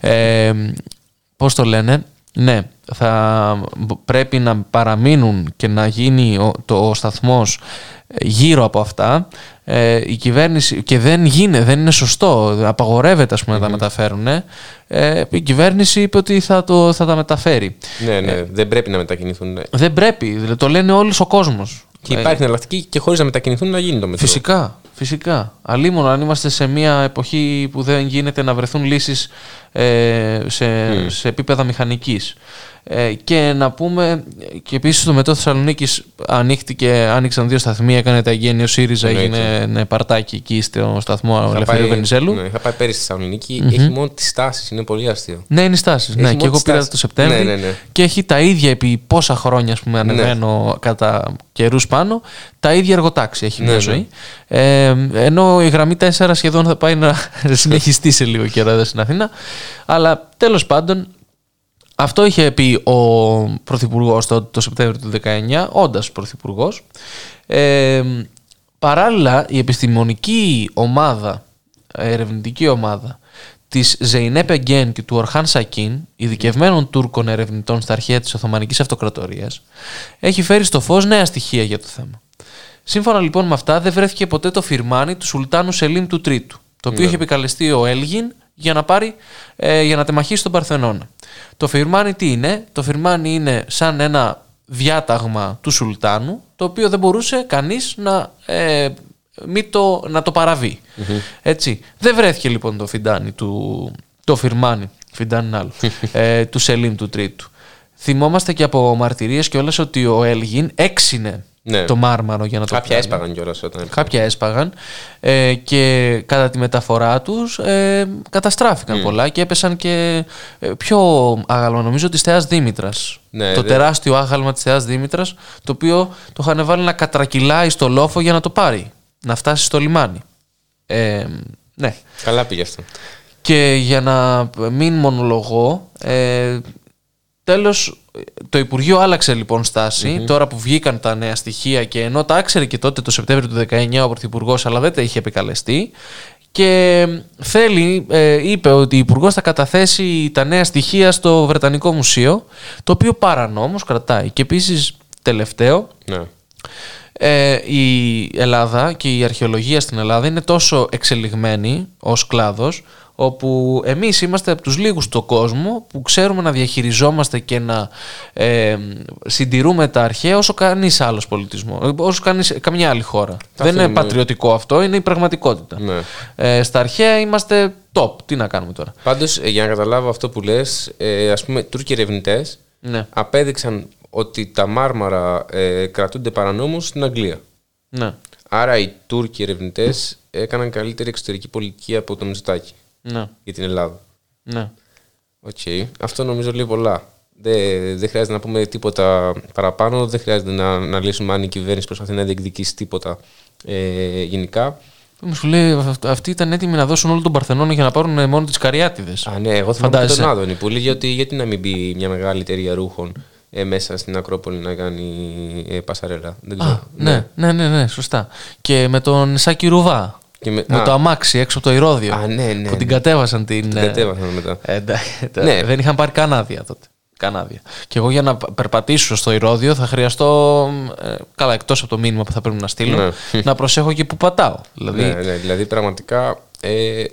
[SPEAKER 3] ε, πώς το λένε; Ναι, θα πρέπει να παραμείνουν και να γίνει ο, το, ο σταθμός γύρω από αυτά ε, η κυβέρνηση και δεν γίνεται, δεν είναι σωστό απαγορεύεται ας πούμε να τα μεταφέρουν ε, η κυβέρνηση είπε ότι θα, το, θα τα μεταφέρει
[SPEAKER 1] Ναι, ναι, δεν πρέπει να μετακινηθούν. ναι.
[SPEAKER 3] δεν πρέπει, δηλαδή το λένε όλος ο κόσμος
[SPEAKER 1] Και
[SPEAKER 3] Ε,
[SPEAKER 1] υπάρχει εναλλακτική και χωρίς να μετακινηθούν να γίνει το μετρό.
[SPEAKER 3] Φυσικά, φυσικά. Αλλήμον αν είμαστε σε μια εποχή που δεν γίνεται να βρεθούν λύσεις ε, σε, σε επίπεδα μηχανικής. Ε, και να πούμε, και επίσης στο μετρό Θεσσαλονίκης ανοίχτηκε, άνοιξαν δύο σταθμοί, έκανε τα εγγένειο ΣΥΡΙΖΑ,
[SPEAKER 1] Εννοείται.
[SPEAKER 3] έγινε ναι, παρτάκι εκεί στο σταθμό
[SPEAKER 1] Είχα
[SPEAKER 3] Ελευθερίου
[SPEAKER 1] πάει-
[SPEAKER 3] Βενιζέλου.
[SPEAKER 1] Ναι, είχα πάει πέρυσι στη θεσσαλονικη Έχει μόνο τις τάσει. Είναι πολύ αστείο.
[SPEAKER 3] Ναι, είναι οι στάσεις.
[SPEAKER 1] Έχει
[SPEAKER 3] Ναι,
[SPEAKER 1] μόνο
[SPEAKER 3] και εγώ
[SPEAKER 1] τις
[SPEAKER 3] πήρα
[SPEAKER 1] στάσεις.
[SPEAKER 3] το Σεπτέμβρη.
[SPEAKER 1] Ναι, ναι, ναι.
[SPEAKER 3] Και έχει τα ίδια επί πόσα χρόνια ας πούμε, ανεβαίνω κατά καιρούς πάνω. Τα ίδια εργοτάξη έχει μια
[SPEAKER 1] Ναι, ναι.
[SPEAKER 3] ζωή. Ε, ενώ η γραμμή 4 σχεδόν θα πάει να [LAUGHS] συνεχιστεί σε λίγο καιρό εδώ στην Αθήνα. Αλλά τέλος πάντων, αυτό είχε πει ο Πρωθυπουργός το, το Σεπτέμβριο του 19, όντας Πρωθυπουργός. Ε, παράλληλα, η επιστημονική ομάδα, ερευνητική ομάδα της Ζεϊνέπ Εγκέν και του Ορχάν Σακίν, ειδικευμένων Τούρκων ερευνητών στα αρχαία της Οθωμανικής Αυτοκρατορίας, έχει φέρει στο φως νέα στοιχεία για το θέμα. Σύμφωνα λοιπόν με αυτά, δεν βρέθηκε ποτέ το φιρμάνι του Σουλτάνου Σελίμ του Τρίτου, το οποίο
[SPEAKER 1] Ναι.
[SPEAKER 3] είχε επικαλεστεί ο Έλγιν για να, πάρει, ε, για να τεμαχίσει τον Παρθενώνα. Το φιρμάνι τι είναι, το φιρμάνι είναι σαν ένα διάταγμα του Σουλτάνου, το οποίο δεν μπορούσε κανείς να, ε, μη το, να το παραβει Έτσι. Δεν βρέθηκε λοιπόν το φιντάνι του, το φιρμάνι, φιντάνι είναι άλλο, [LAUGHS] ε, του Σελίμ του Τρίτου. Θυμόμαστε και από μαρτυρίες και όλες ότι ο Έλγιν έξινε
[SPEAKER 1] Ναι.
[SPEAKER 3] το μάρμαρο για να το
[SPEAKER 1] Κάποια
[SPEAKER 3] κάνει.
[SPEAKER 1] έσπαγαν κιόλας όταν.
[SPEAKER 3] Κάποια έσπαγαν ε, και κατά τη μεταφορά τους ε, καταστράφηκαν πολλά και έπεσαν και ε, πιο άγαλμα νομίζω της Θεάς Δήμητρας.
[SPEAKER 1] Ναι,
[SPEAKER 3] το
[SPEAKER 1] δε-
[SPEAKER 3] τεράστιο άγαλμα της Θεάς Δήμητρας το οποίο το είχαν βάλει να κατρακυλάει στο λόφο για να το πάρει, να φτάσει στο λιμάνι. Ε, ναι.
[SPEAKER 1] Καλά πήγε αυτό.
[SPEAKER 3] Και για να μην μονολογώ, ε, τέλος το Υπουργείο άλλαξε λοιπόν στάση, τώρα που βγήκαν τα νέα στοιχεία και ενώ τα ήξερε και τότε το Σεπτέμβριο του 19 ο Πρωθυπουργός, αλλά δεν τα είχε επικαλεστεί και θέλει, ε, είπε ότι ο Υπουργός θα καταθέσει τα νέα στοιχεία στο Βρετανικό Μουσείο, το οποίο παρανόμως κρατάει. Και επίσης τελευταίο,
[SPEAKER 1] Ναι.
[SPEAKER 3] ε, η Ελλάδα και η αρχαιολογία στην Ελλάδα είναι τόσο εξελιγμένη ως κλάδος όπου εμείς είμαστε από τους λίγους στον κόσμο που ξέρουμε να διαχειριζόμαστε και να ε, συντηρούμε τα αρχαία όσο κανείς άλλος πολιτισμός, όσο κανείς, καμιά άλλη χώρα. Δεν είναι
[SPEAKER 1] θέλουμε.
[SPEAKER 3] πατριωτικό αυτό, είναι η πραγματικότητα.
[SPEAKER 1] Ναι.
[SPEAKER 3] Ε, στα αρχαία είμαστε top. Τι να κάνουμε τώρα;
[SPEAKER 1] Πάντως, για να καταλάβω αυτό που λες, ε, ας πούμε, Τούρκοι ερευνητές
[SPEAKER 3] Ναι.
[SPEAKER 1] απέδειξαν ότι τα μάρμαρα ε, κρατούνται παρανόμως στην Αγγλία.
[SPEAKER 3] Ναι.
[SPEAKER 1] Άρα οι Τούρκοι ερευνητές έκαναν καλύτερη εξωτερική πολιτική από το Μητσοτάκη
[SPEAKER 3] Ναι.
[SPEAKER 1] για την Ελλάδα.
[SPEAKER 3] Ναι.
[SPEAKER 1] Οκ. Αυτό νομίζω λέει πολλά. Δεν, δεν χρειάζεται να πούμε τίποτα παραπάνω. Δεν χρειάζεται να αναλύσουμε αν η κυβέρνηση προσπαθεί να διεκδικήσει τίποτα ε, γενικά.
[SPEAKER 3] Μου σου λέει αυ- αυτοί ήταν έτοιμοι να δώσουν όλο τον Παρθενώνα για να πάρουν ε, μόνο τις Καριάτιδες.
[SPEAKER 1] Α, ναι, εγώ θυμάμαι και
[SPEAKER 3] Φαντάζεσαι.
[SPEAKER 1] τον Άδωνη που λέει ότι γιατί να μην μπει μια μεγάλη εταιρεία ρούχων ε, μέσα στην Ακρόπολη να κάνει ε, πασαρέλα. Δεν ξέρω.
[SPEAKER 3] Α, ναι, ναι, ναι, ναι, σωστά. Και με τον Σάκη Ρουβά.
[SPEAKER 1] Και με-
[SPEAKER 3] με
[SPEAKER 1] α.
[SPEAKER 3] το αμάξι έξω από το Ηρώδιο.
[SPEAKER 1] Α, ναι, ναι,
[SPEAKER 3] Που
[SPEAKER 1] ναι.
[SPEAKER 3] την κατέβασαν την.
[SPEAKER 1] Την
[SPEAKER 3] ε,
[SPEAKER 1] κατέβασαν μετά.
[SPEAKER 3] ε, εντάξει,
[SPEAKER 1] Ναι.
[SPEAKER 3] Δεν είχαν πάρει καν άδεια τότε. Καν άδεια. Και εγώ για να περπατήσω στο Ηρώδιο θα χρειαστώ. ε, καλά, εκτός από το μήνυμα που θα πρέπει να στείλω,
[SPEAKER 1] Ναι.
[SPEAKER 3] να προσέχω και που πατάω. Δηλαδή,
[SPEAKER 1] Ναι, ναι, δηλαδή πραγματικά ε,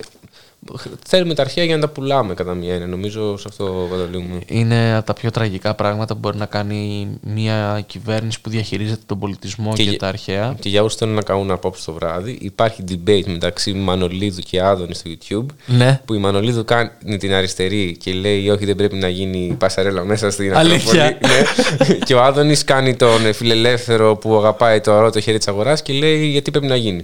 [SPEAKER 1] θέλουμε τα αρχαία για να τα πουλάμε κατά μία έννοια. Νομίζω σε αυτό καταλήγουμε.
[SPEAKER 3] είναι από τα πιο τραγικά πράγματα που μπορεί να κάνει μια κυβέρνηση που διαχειρίζεται τον πολιτισμό και,
[SPEAKER 1] για-
[SPEAKER 3] τα αρχαία.
[SPEAKER 1] Και για όσους θέλουν να κάνουν απόψε το βράδυ, υπάρχει debate μεταξύ Μανολίδου και Άδωνης στο YouTube.
[SPEAKER 3] Ναι.
[SPEAKER 1] Που η Μανολίδου κάνει την αριστερή και λέει: Όχι, δεν πρέπει να γίνει πασαρέλα μέσα στην
[SPEAKER 3] Αλήθεια.
[SPEAKER 1] Ακρόπολη. ναι. [LAUGHS] και ο Άδωνης κάνει τον φιλελεύθερο που αγαπάει το αρώ το χέρι της αγοράς και λέει: Γιατί πρέπει να γίνει.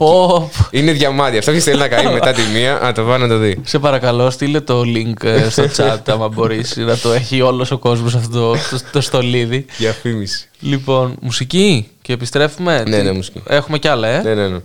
[SPEAKER 3] Πω.
[SPEAKER 9] Είναι διαμάντια. Αυτό ποιος θέλει να κάνει μετά τη μία. Α, το πάω να το δει.
[SPEAKER 3] Σε παρακαλώ, στείλε το link ε, στο chat, άμα μπορείς να το έχει όλος ο κόσμος αυτό το, στολίδι.
[SPEAKER 9] Για.
[SPEAKER 3] Λοιπόν, μουσική και επιστρέφουμε.
[SPEAKER 9] Ναι, ναι, μουσική.
[SPEAKER 3] Έχουμε κι άλλα, ε;
[SPEAKER 9] Ναι, ναι. ναι.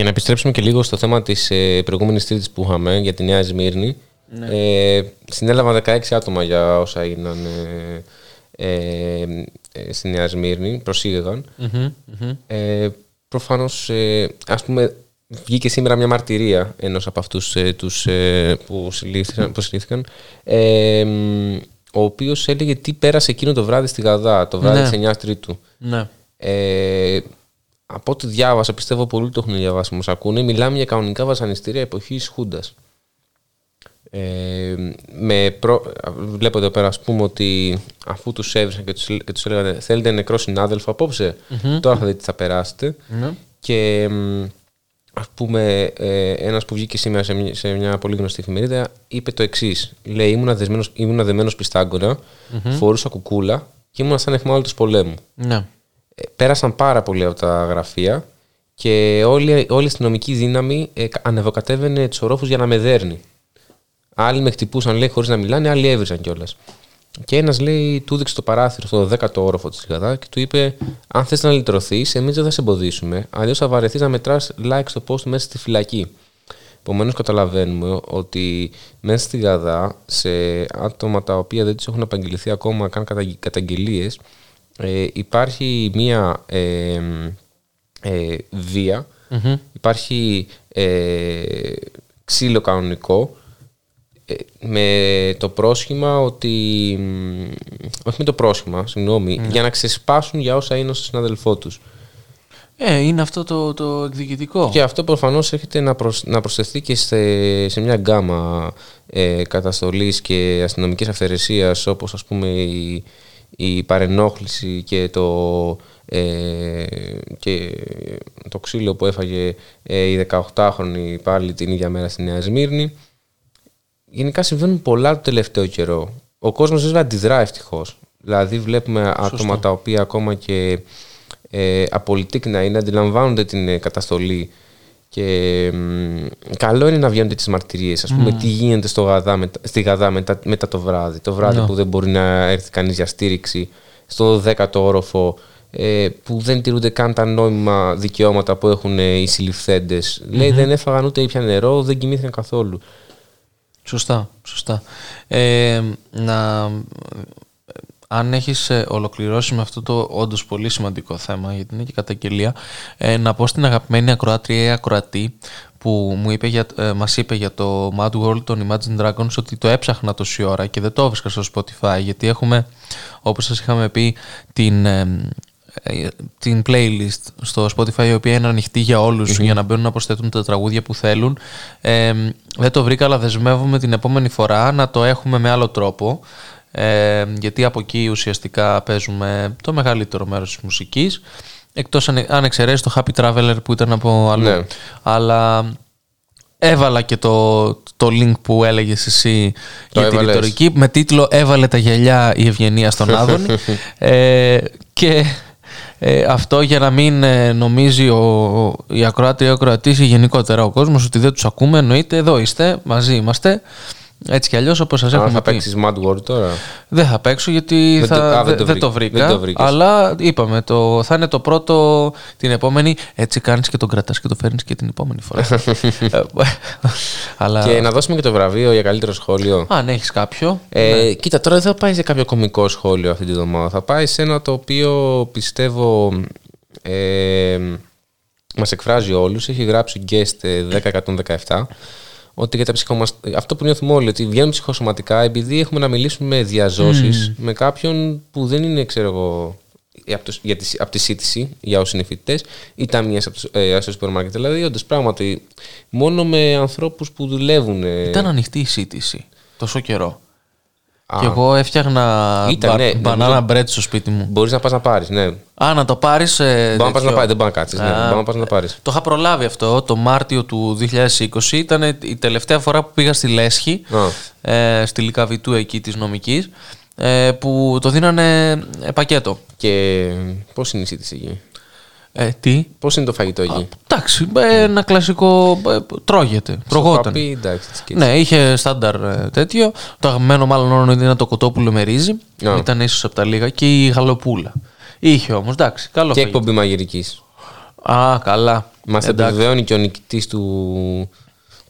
[SPEAKER 1] Για να επιστρέψουμε και λίγο στο θέμα της ε, προηγούμενης Τρίτη που είχαμε για τη Νέα Σμύρνη. Ε, συνέλαβαν 16 άτομα για όσα έγιναν ε, ε, ε, στη Νέα Σμύρνη, προσήγαγαν. Ε, Προφανώς, ε, ας πούμε, βγήκε σήμερα μια μαρτυρία ενός από αυτούς ε, τους ε, που, συλλήφθηκαν, που συλλήφθηκαν, ε, μ, ο οποίος έλεγε τι πέρασε εκείνο το βράδυ στη Γαδά, το βράδυ
[SPEAKER 3] Ναι.
[SPEAKER 1] της 9 Τρίτου.
[SPEAKER 3] Ναι.
[SPEAKER 1] Ε, από ό,τι διάβασα, πιστεύω πολλοί το έχουν διαβάσει, μας ακούνε, μιλάμε για κανονικά βασανιστήρια εποχής Χούντας. Ε, με προ... Βλέπω εδώ πέρα, ας πούμε, ότι αφού τους έβρισαν και τους, και τους έλεγαν θέλετε νεκρό συνάδελφο απόψε, τώρα θα δείτε τι θα περάσετε.
[SPEAKER 3] Ναι.
[SPEAKER 1] Και μ, ας πούμε, ε, ένας που βγήκε σήμερα σε μια, σε μια πολύ γνωστή εφημερίδα είπε το εξής. Λέει, ήμουνα, δεσμένος, ήμουνα δεμένος πιστάγκωνα, φορούσα κουκούλα και ήμουνα σαν εχμάλωτος πολέμου.
[SPEAKER 3] Ναι.
[SPEAKER 1] Ε, πέρασαν πάρα πολύ από τα γραφεία και όλη, όλη η αστυνομική δύναμη ε, κα- ανεβοκατέβαινε τους ορόφους για να με δέρνει. Άλλοι με χτυπούσαν, λέει, χωρίς να μιλάνε, άλλοι έβριζαν κιόλας. Και ένας λέει, του έδειξε το παράθυρο στο 10ο όροφο της Γαδά και του είπε: Αν θες να λυτρωθείς, εμείς δεν θα σε εμποδίσουμε. Αλλιώς θα βαρεθείς να μετράς like στο post μέσα στη φυλακή. Επομένως, καταλαβαίνουμε ότι μέσα στη Γαδά, σε άτομα τα οποία δεν τους έχουν απαγγελθεί ακόμα καν καταγγελίες, ε, υπάρχει μία ε, ε, βία, υπάρχει ε, ξύλο κανονικό ε, με το πρόσχημα ότι. μ, Όχι με το πρόσχημα, συγγνώμη, για να ξεσπάσουν για όσα είναι στον συναδελφό τους.
[SPEAKER 3] Ε, είναι αυτό το, το εκδικητικό.
[SPEAKER 1] Και αυτό προφανώς έρχεται να, προσ- να προσθεθεί και σε, σε μια γκάμα ε, καταστολής και αστυνομικής αυθαιρεσίας όπως ας πούμε η, η παρενόχληση και το, ε, και το ξύλο που έφαγε ε, η 18χρονη πάλι την ίδια μέρα στη Νέα Σμύρνη. Γενικά συμβαίνουν πολλά το τελευταίο καιρό. Ο κόσμος βέβαια αντιδρά ευτυχώς. Δηλαδή βλέπουμε άτομα τα οποία ακόμα και ε, απολυτικ να είναι, αντιλαμβάνονται την ε, καταστολή και μ, καλό είναι να βγαίνουν τις μαρτυρίες. Ας πούμε τι γίνεται στο Γαδά, μετα- στη Γαδά μετά, μετά το βράδυ. Το βράδυ που δεν μπορεί να έρθει κανείς για στήριξη στο 10ο όροφο ε, που δεν τηρούνται καν τα νόμιμα δικαιώματα που έχουν ε, οι συλληφθέντες. Λέει δεν έφαγαν ούτε ήπια νερό, δεν κοιμήθηκαν καθόλου.
[SPEAKER 3] Σωστά, σωστά. Ε, να, αν έχεις ε, ολοκληρώσει με αυτό το όντως πολύ σημαντικό θέμα, γιατί είναι και καταγγελία, ε, να πω στην αγαπημένη ακροάτρια ή ακροατή που μου είπε για, ε, μας είπε για το Mad World των Imagine Dragons ότι το έψαχνα τόση ώρα και δεν το έβρισκα στο Spotify γιατί έχουμε, όπως σας είχαμε πει, την, ε, ε, την playlist στο Spotify η οποία είναι ανοιχτή για όλους για να μπαίνουν να προσθέτουν τα τραγούδια που θέλουν. Ε, δεν το βρήκα αλλά δεσμεύομαι την επόμενη φορά να το έχουμε με άλλο τρόπο ε, γιατί από εκεί ουσιαστικά παίζουμε το μεγαλύτερο μέρος της μουσικής. Εκτός αν, αν εξαιρέσεις το Happy Traveler που ήταν από αλλού.
[SPEAKER 1] Ναι.
[SPEAKER 3] αλλά έβαλα και το, το link που έλεγες εσύ
[SPEAKER 1] Το
[SPEAKER 3] για τη
[SPEAKER 1] έβαλες.
[SPEAKER 3] ρητορική. Με τίτλο «Έβαλε τα γυαλιά η Ευγενία στον Άδωνη» [LAUGHS] ε, και ε, αυτό για να μην ε, νομίζει ο, ο- η ακροάτρια ή ο ακροατής ή γενικότερα ο κόσμος ότι δεν τους ακούμε εννοείται εδώ είστε, μαζί είμαστε έτσι κι αλλιώς όπως σας
[SPEAKER 1] Αν
[SPEAKER 3] έχουμε
[SPEAKER 1] θα
[SPEAKER 3] πει
[SPEAKER 1] παίξεις Mad World τώρα.
[SPEAKER 3] δεν θα παίξω γιατί
[SPEAKER 1] Δεν
[SPEAKER 3] θα,
[SPEAKER 1] το- α,
[SPEAKER 3] δε-
[SPEAKER 1] δεν το
[SPEAKER 3] δεν,
[SPEAKER 1] βρήκα.
[SPEAKER 3] το βρήκα.
[SPEAKER 1] Δεν το βρήκες.
[SPEAKER 3] αλλά είπαμε, το, θα είναι το πρώτο την επόμενη. Έτσι κάνεις και τον κρατάς και το φέρνεις και την επόμενη φορά. [LAUGHS] Ε, αλλά...
[SPEAKER 1] Και να δώσουμε και το βραβείο για καλύτερο σχόλιο.
[SPEAKER 3] Αν έχεις κάποιο;
[SPEAKER 1] Ε, Κοίτα, τώρα δεν θα πάει σε κάποιο κωμικό σχόλιο αυτή τη βδομάδα. Θα πάει σε ένα το οποίο πιστεύω ε, μας εκφράζει όλους. Έχει γράψει ο guest ε, 10117 ότι για τα ψυχομασ... αυτό που νιώθουμε όλοι, ότι βγαίνουμε ψυχοσωματικά επειδή έχουμε να μιλήσουμε διαζώσεις με κάποιον που δεν είναι, ξέρω εγώ, από, το, για τη, από τη σύντηση για όσοι είναι φοιτητές ή ταμείε από, το- ε, στο σούπερ μάρκετ. Δηλαδή, όντως πράγματι, μόνο με ανθρώπους που δουλεύουν. ε,
[SPEAKER 3] Ήταν ανοιχτή η σύντηση τόσο καιρό.
[SPEAKER 1] Α,
[SPEAKER 3] Και εγώ έφτιαχνα
[SPEAKER 1] Ήταν, ναι,
[SPEAKER 3] μπανάνα
[SPEAKER 1] νομίζω-
[SPEAKER 3] bread στο σπίτι μου.
[SPEAKER 1] Μπορείς να πας να πάρεις, ναι.
[SPEAKER 3] Α, να το πάρεις. Ε,
[SPEAKER 1] Μπορείς να πας
[SPEAKER 3] τέτοιο.
[SPEAKER 1] να πάρεις, δεν μπορείς να κάτσεις. Ναι,
[SPEAKER 3] Α,
[SPEAKER 1] μπορείς να πας να πάρεις.
[SPEAKER 3] Το είχα προλάβει αυτό το Μάρτιο του 2020. Ήταν η τελευταία φορά που πήγα στη Λέσχη, ε, στη Λικαβητού εκεί της νομικής, ε, που το δίνανε ε, πακέτο.
[SPEAKER 1] Και πώς είναι η σύντηση εκεί;
[SPEAKER 3] Ε, τι;
[SPEAKER 1] Πώς είναι το φαγητό εκεί;
[SPEAKER 3] εντάξει, ε, ένα κλασικό. Ε, τρώγεται. Προγόταν.
[SPEAKER 1] Παπί, εντάξει,
[SPEAKER 3] ναι, είχε στάνταρ ε, τέτοιο. Το αγαπημένο μάλλον όρο είναι το κοτόπουλο με ρύζι. Ήταν ίσως από τα λίγα. Και η γαλοπούλα. Είχε όμως, εντάξει, καλό
[SPEAKER 1] Και
[SPEAKER 3] φαγητό.
[SPEAKER 1] εκπομπή μαγειρικής.
[SPEAKER 6] Α, καλά. Μας
[SPEAKER 1] επιβεβαιώνει και ο νικητής του,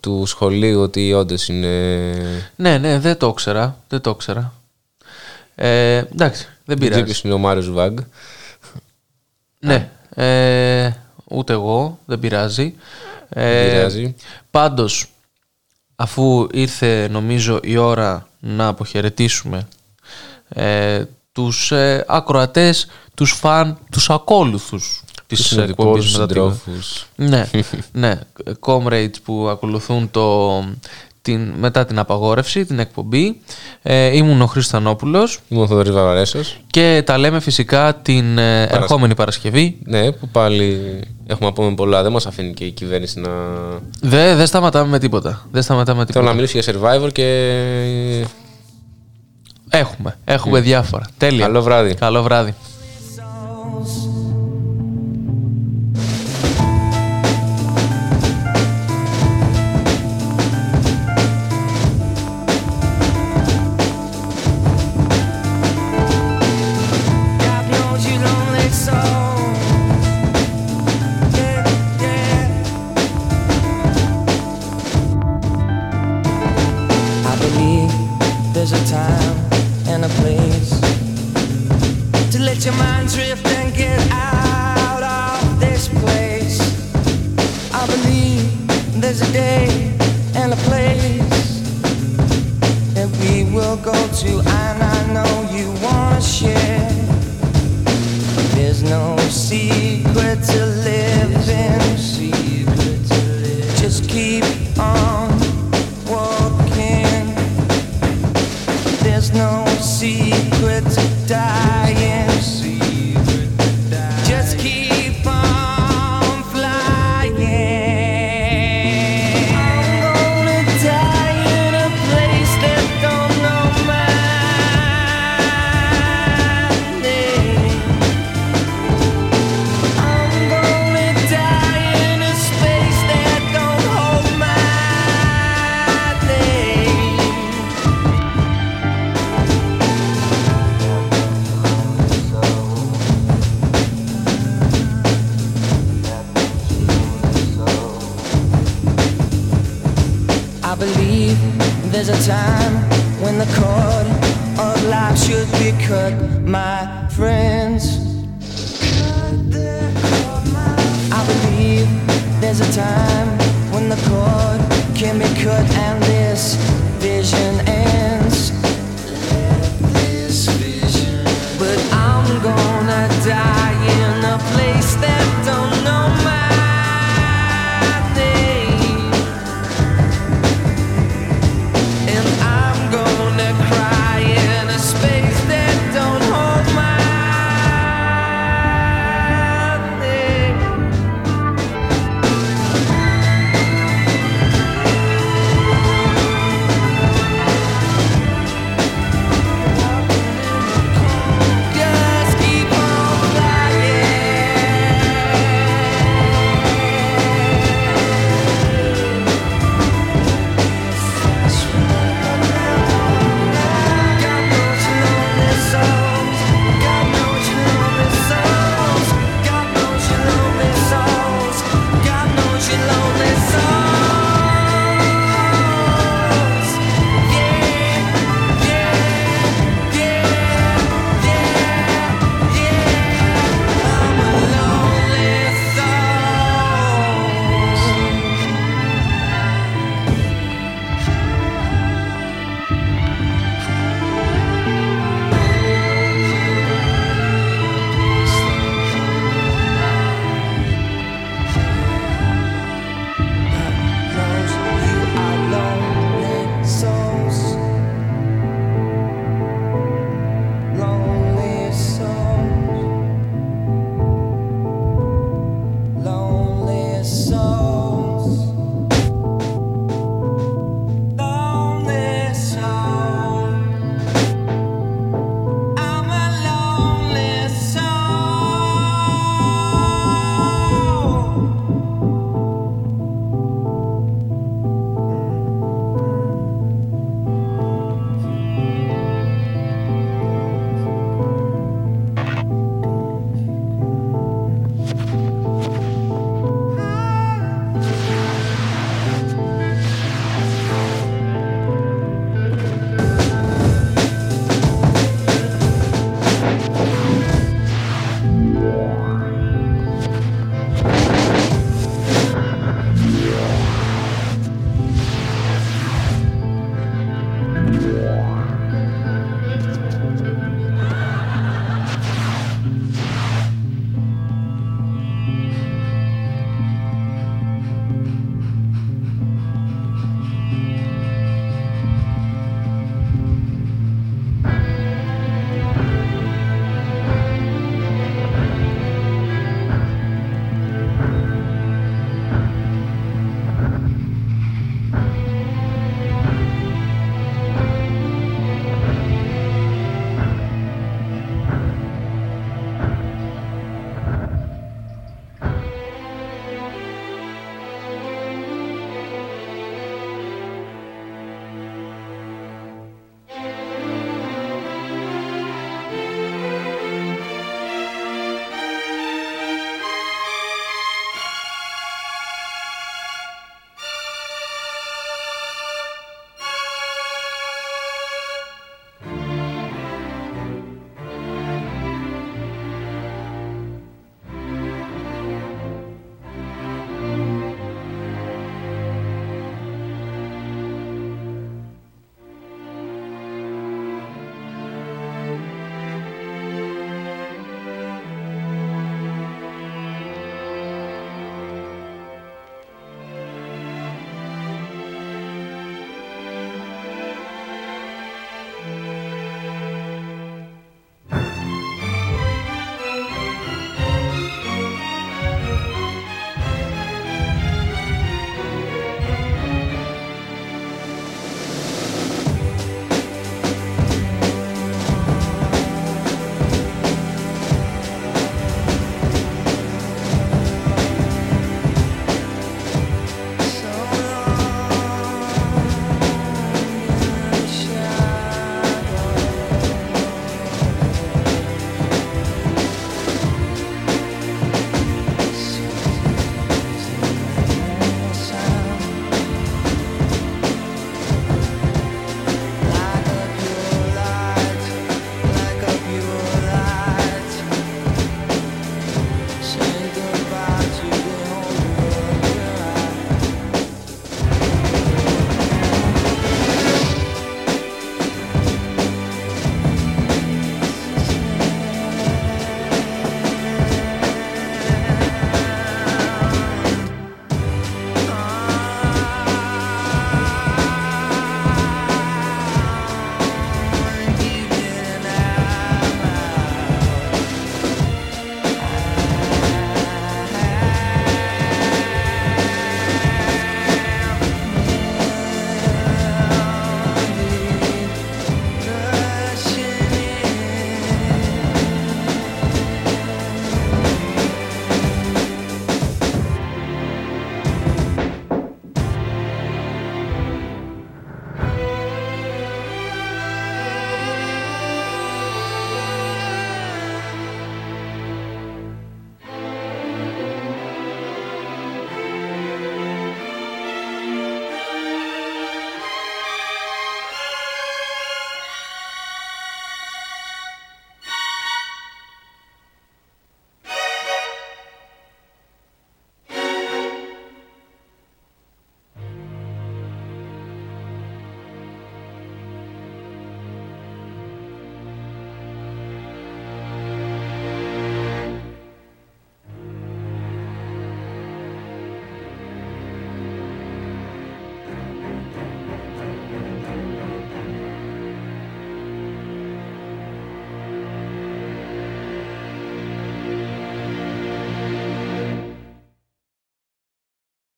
[SPEAKER 1] του σχολείου ότι όντως είναι.
[SPEAKER 6] Ναι, ναι, δεν το ήξερα. Δεν το ήξερα. Ε, εντάξει, δεν πειράζει.
[SPEAKER 1] Τζίπη είναι ο Μάριος Βάγκ.
[SPEAKER 6] Ναι. Ε, ούτε εγώ, δεν πειράζει. Ε. Πάντως, αφού ήρθε νομίζω η ώρα να αποχαιρετήσουμε ε, τους ε, ακροατές, τους φαν, τους ακόλουθους της εκπομπής Ναι, [LAUGHS] ναι, comrades που ακολουθούν το μετά την απαγόρευση, την εκπομπή. Ε, ήμουν ο Χρυστανόπουλος.
[SPEAKER 1] Ήμουν ο Θοδωρής Βαβαρέσος.
[SPEAKER 6] Και τα λέμε φυσικά την ερχόμενη Παρασκευή.
[SPEAKER 1] Ναι, που πάλι έχουμε να πούμε πολλά. Δεν μας αφήνει και η κυβέρνηση να...
[SPEAKER 6] Δεν δε σταματάμε με τίποτα. Δεν σταματάμε τίποτα.
[SPEAKER 1] Θέλω να μιλήσω για Survivor και...
[SPEAKER 6] Έχουμε. Έχουμε mm. διάφορα. Τέλεια.
[SPEAKER 1] Καλό βράδυ.
[SPEAKER 6] Καλό βράδυ.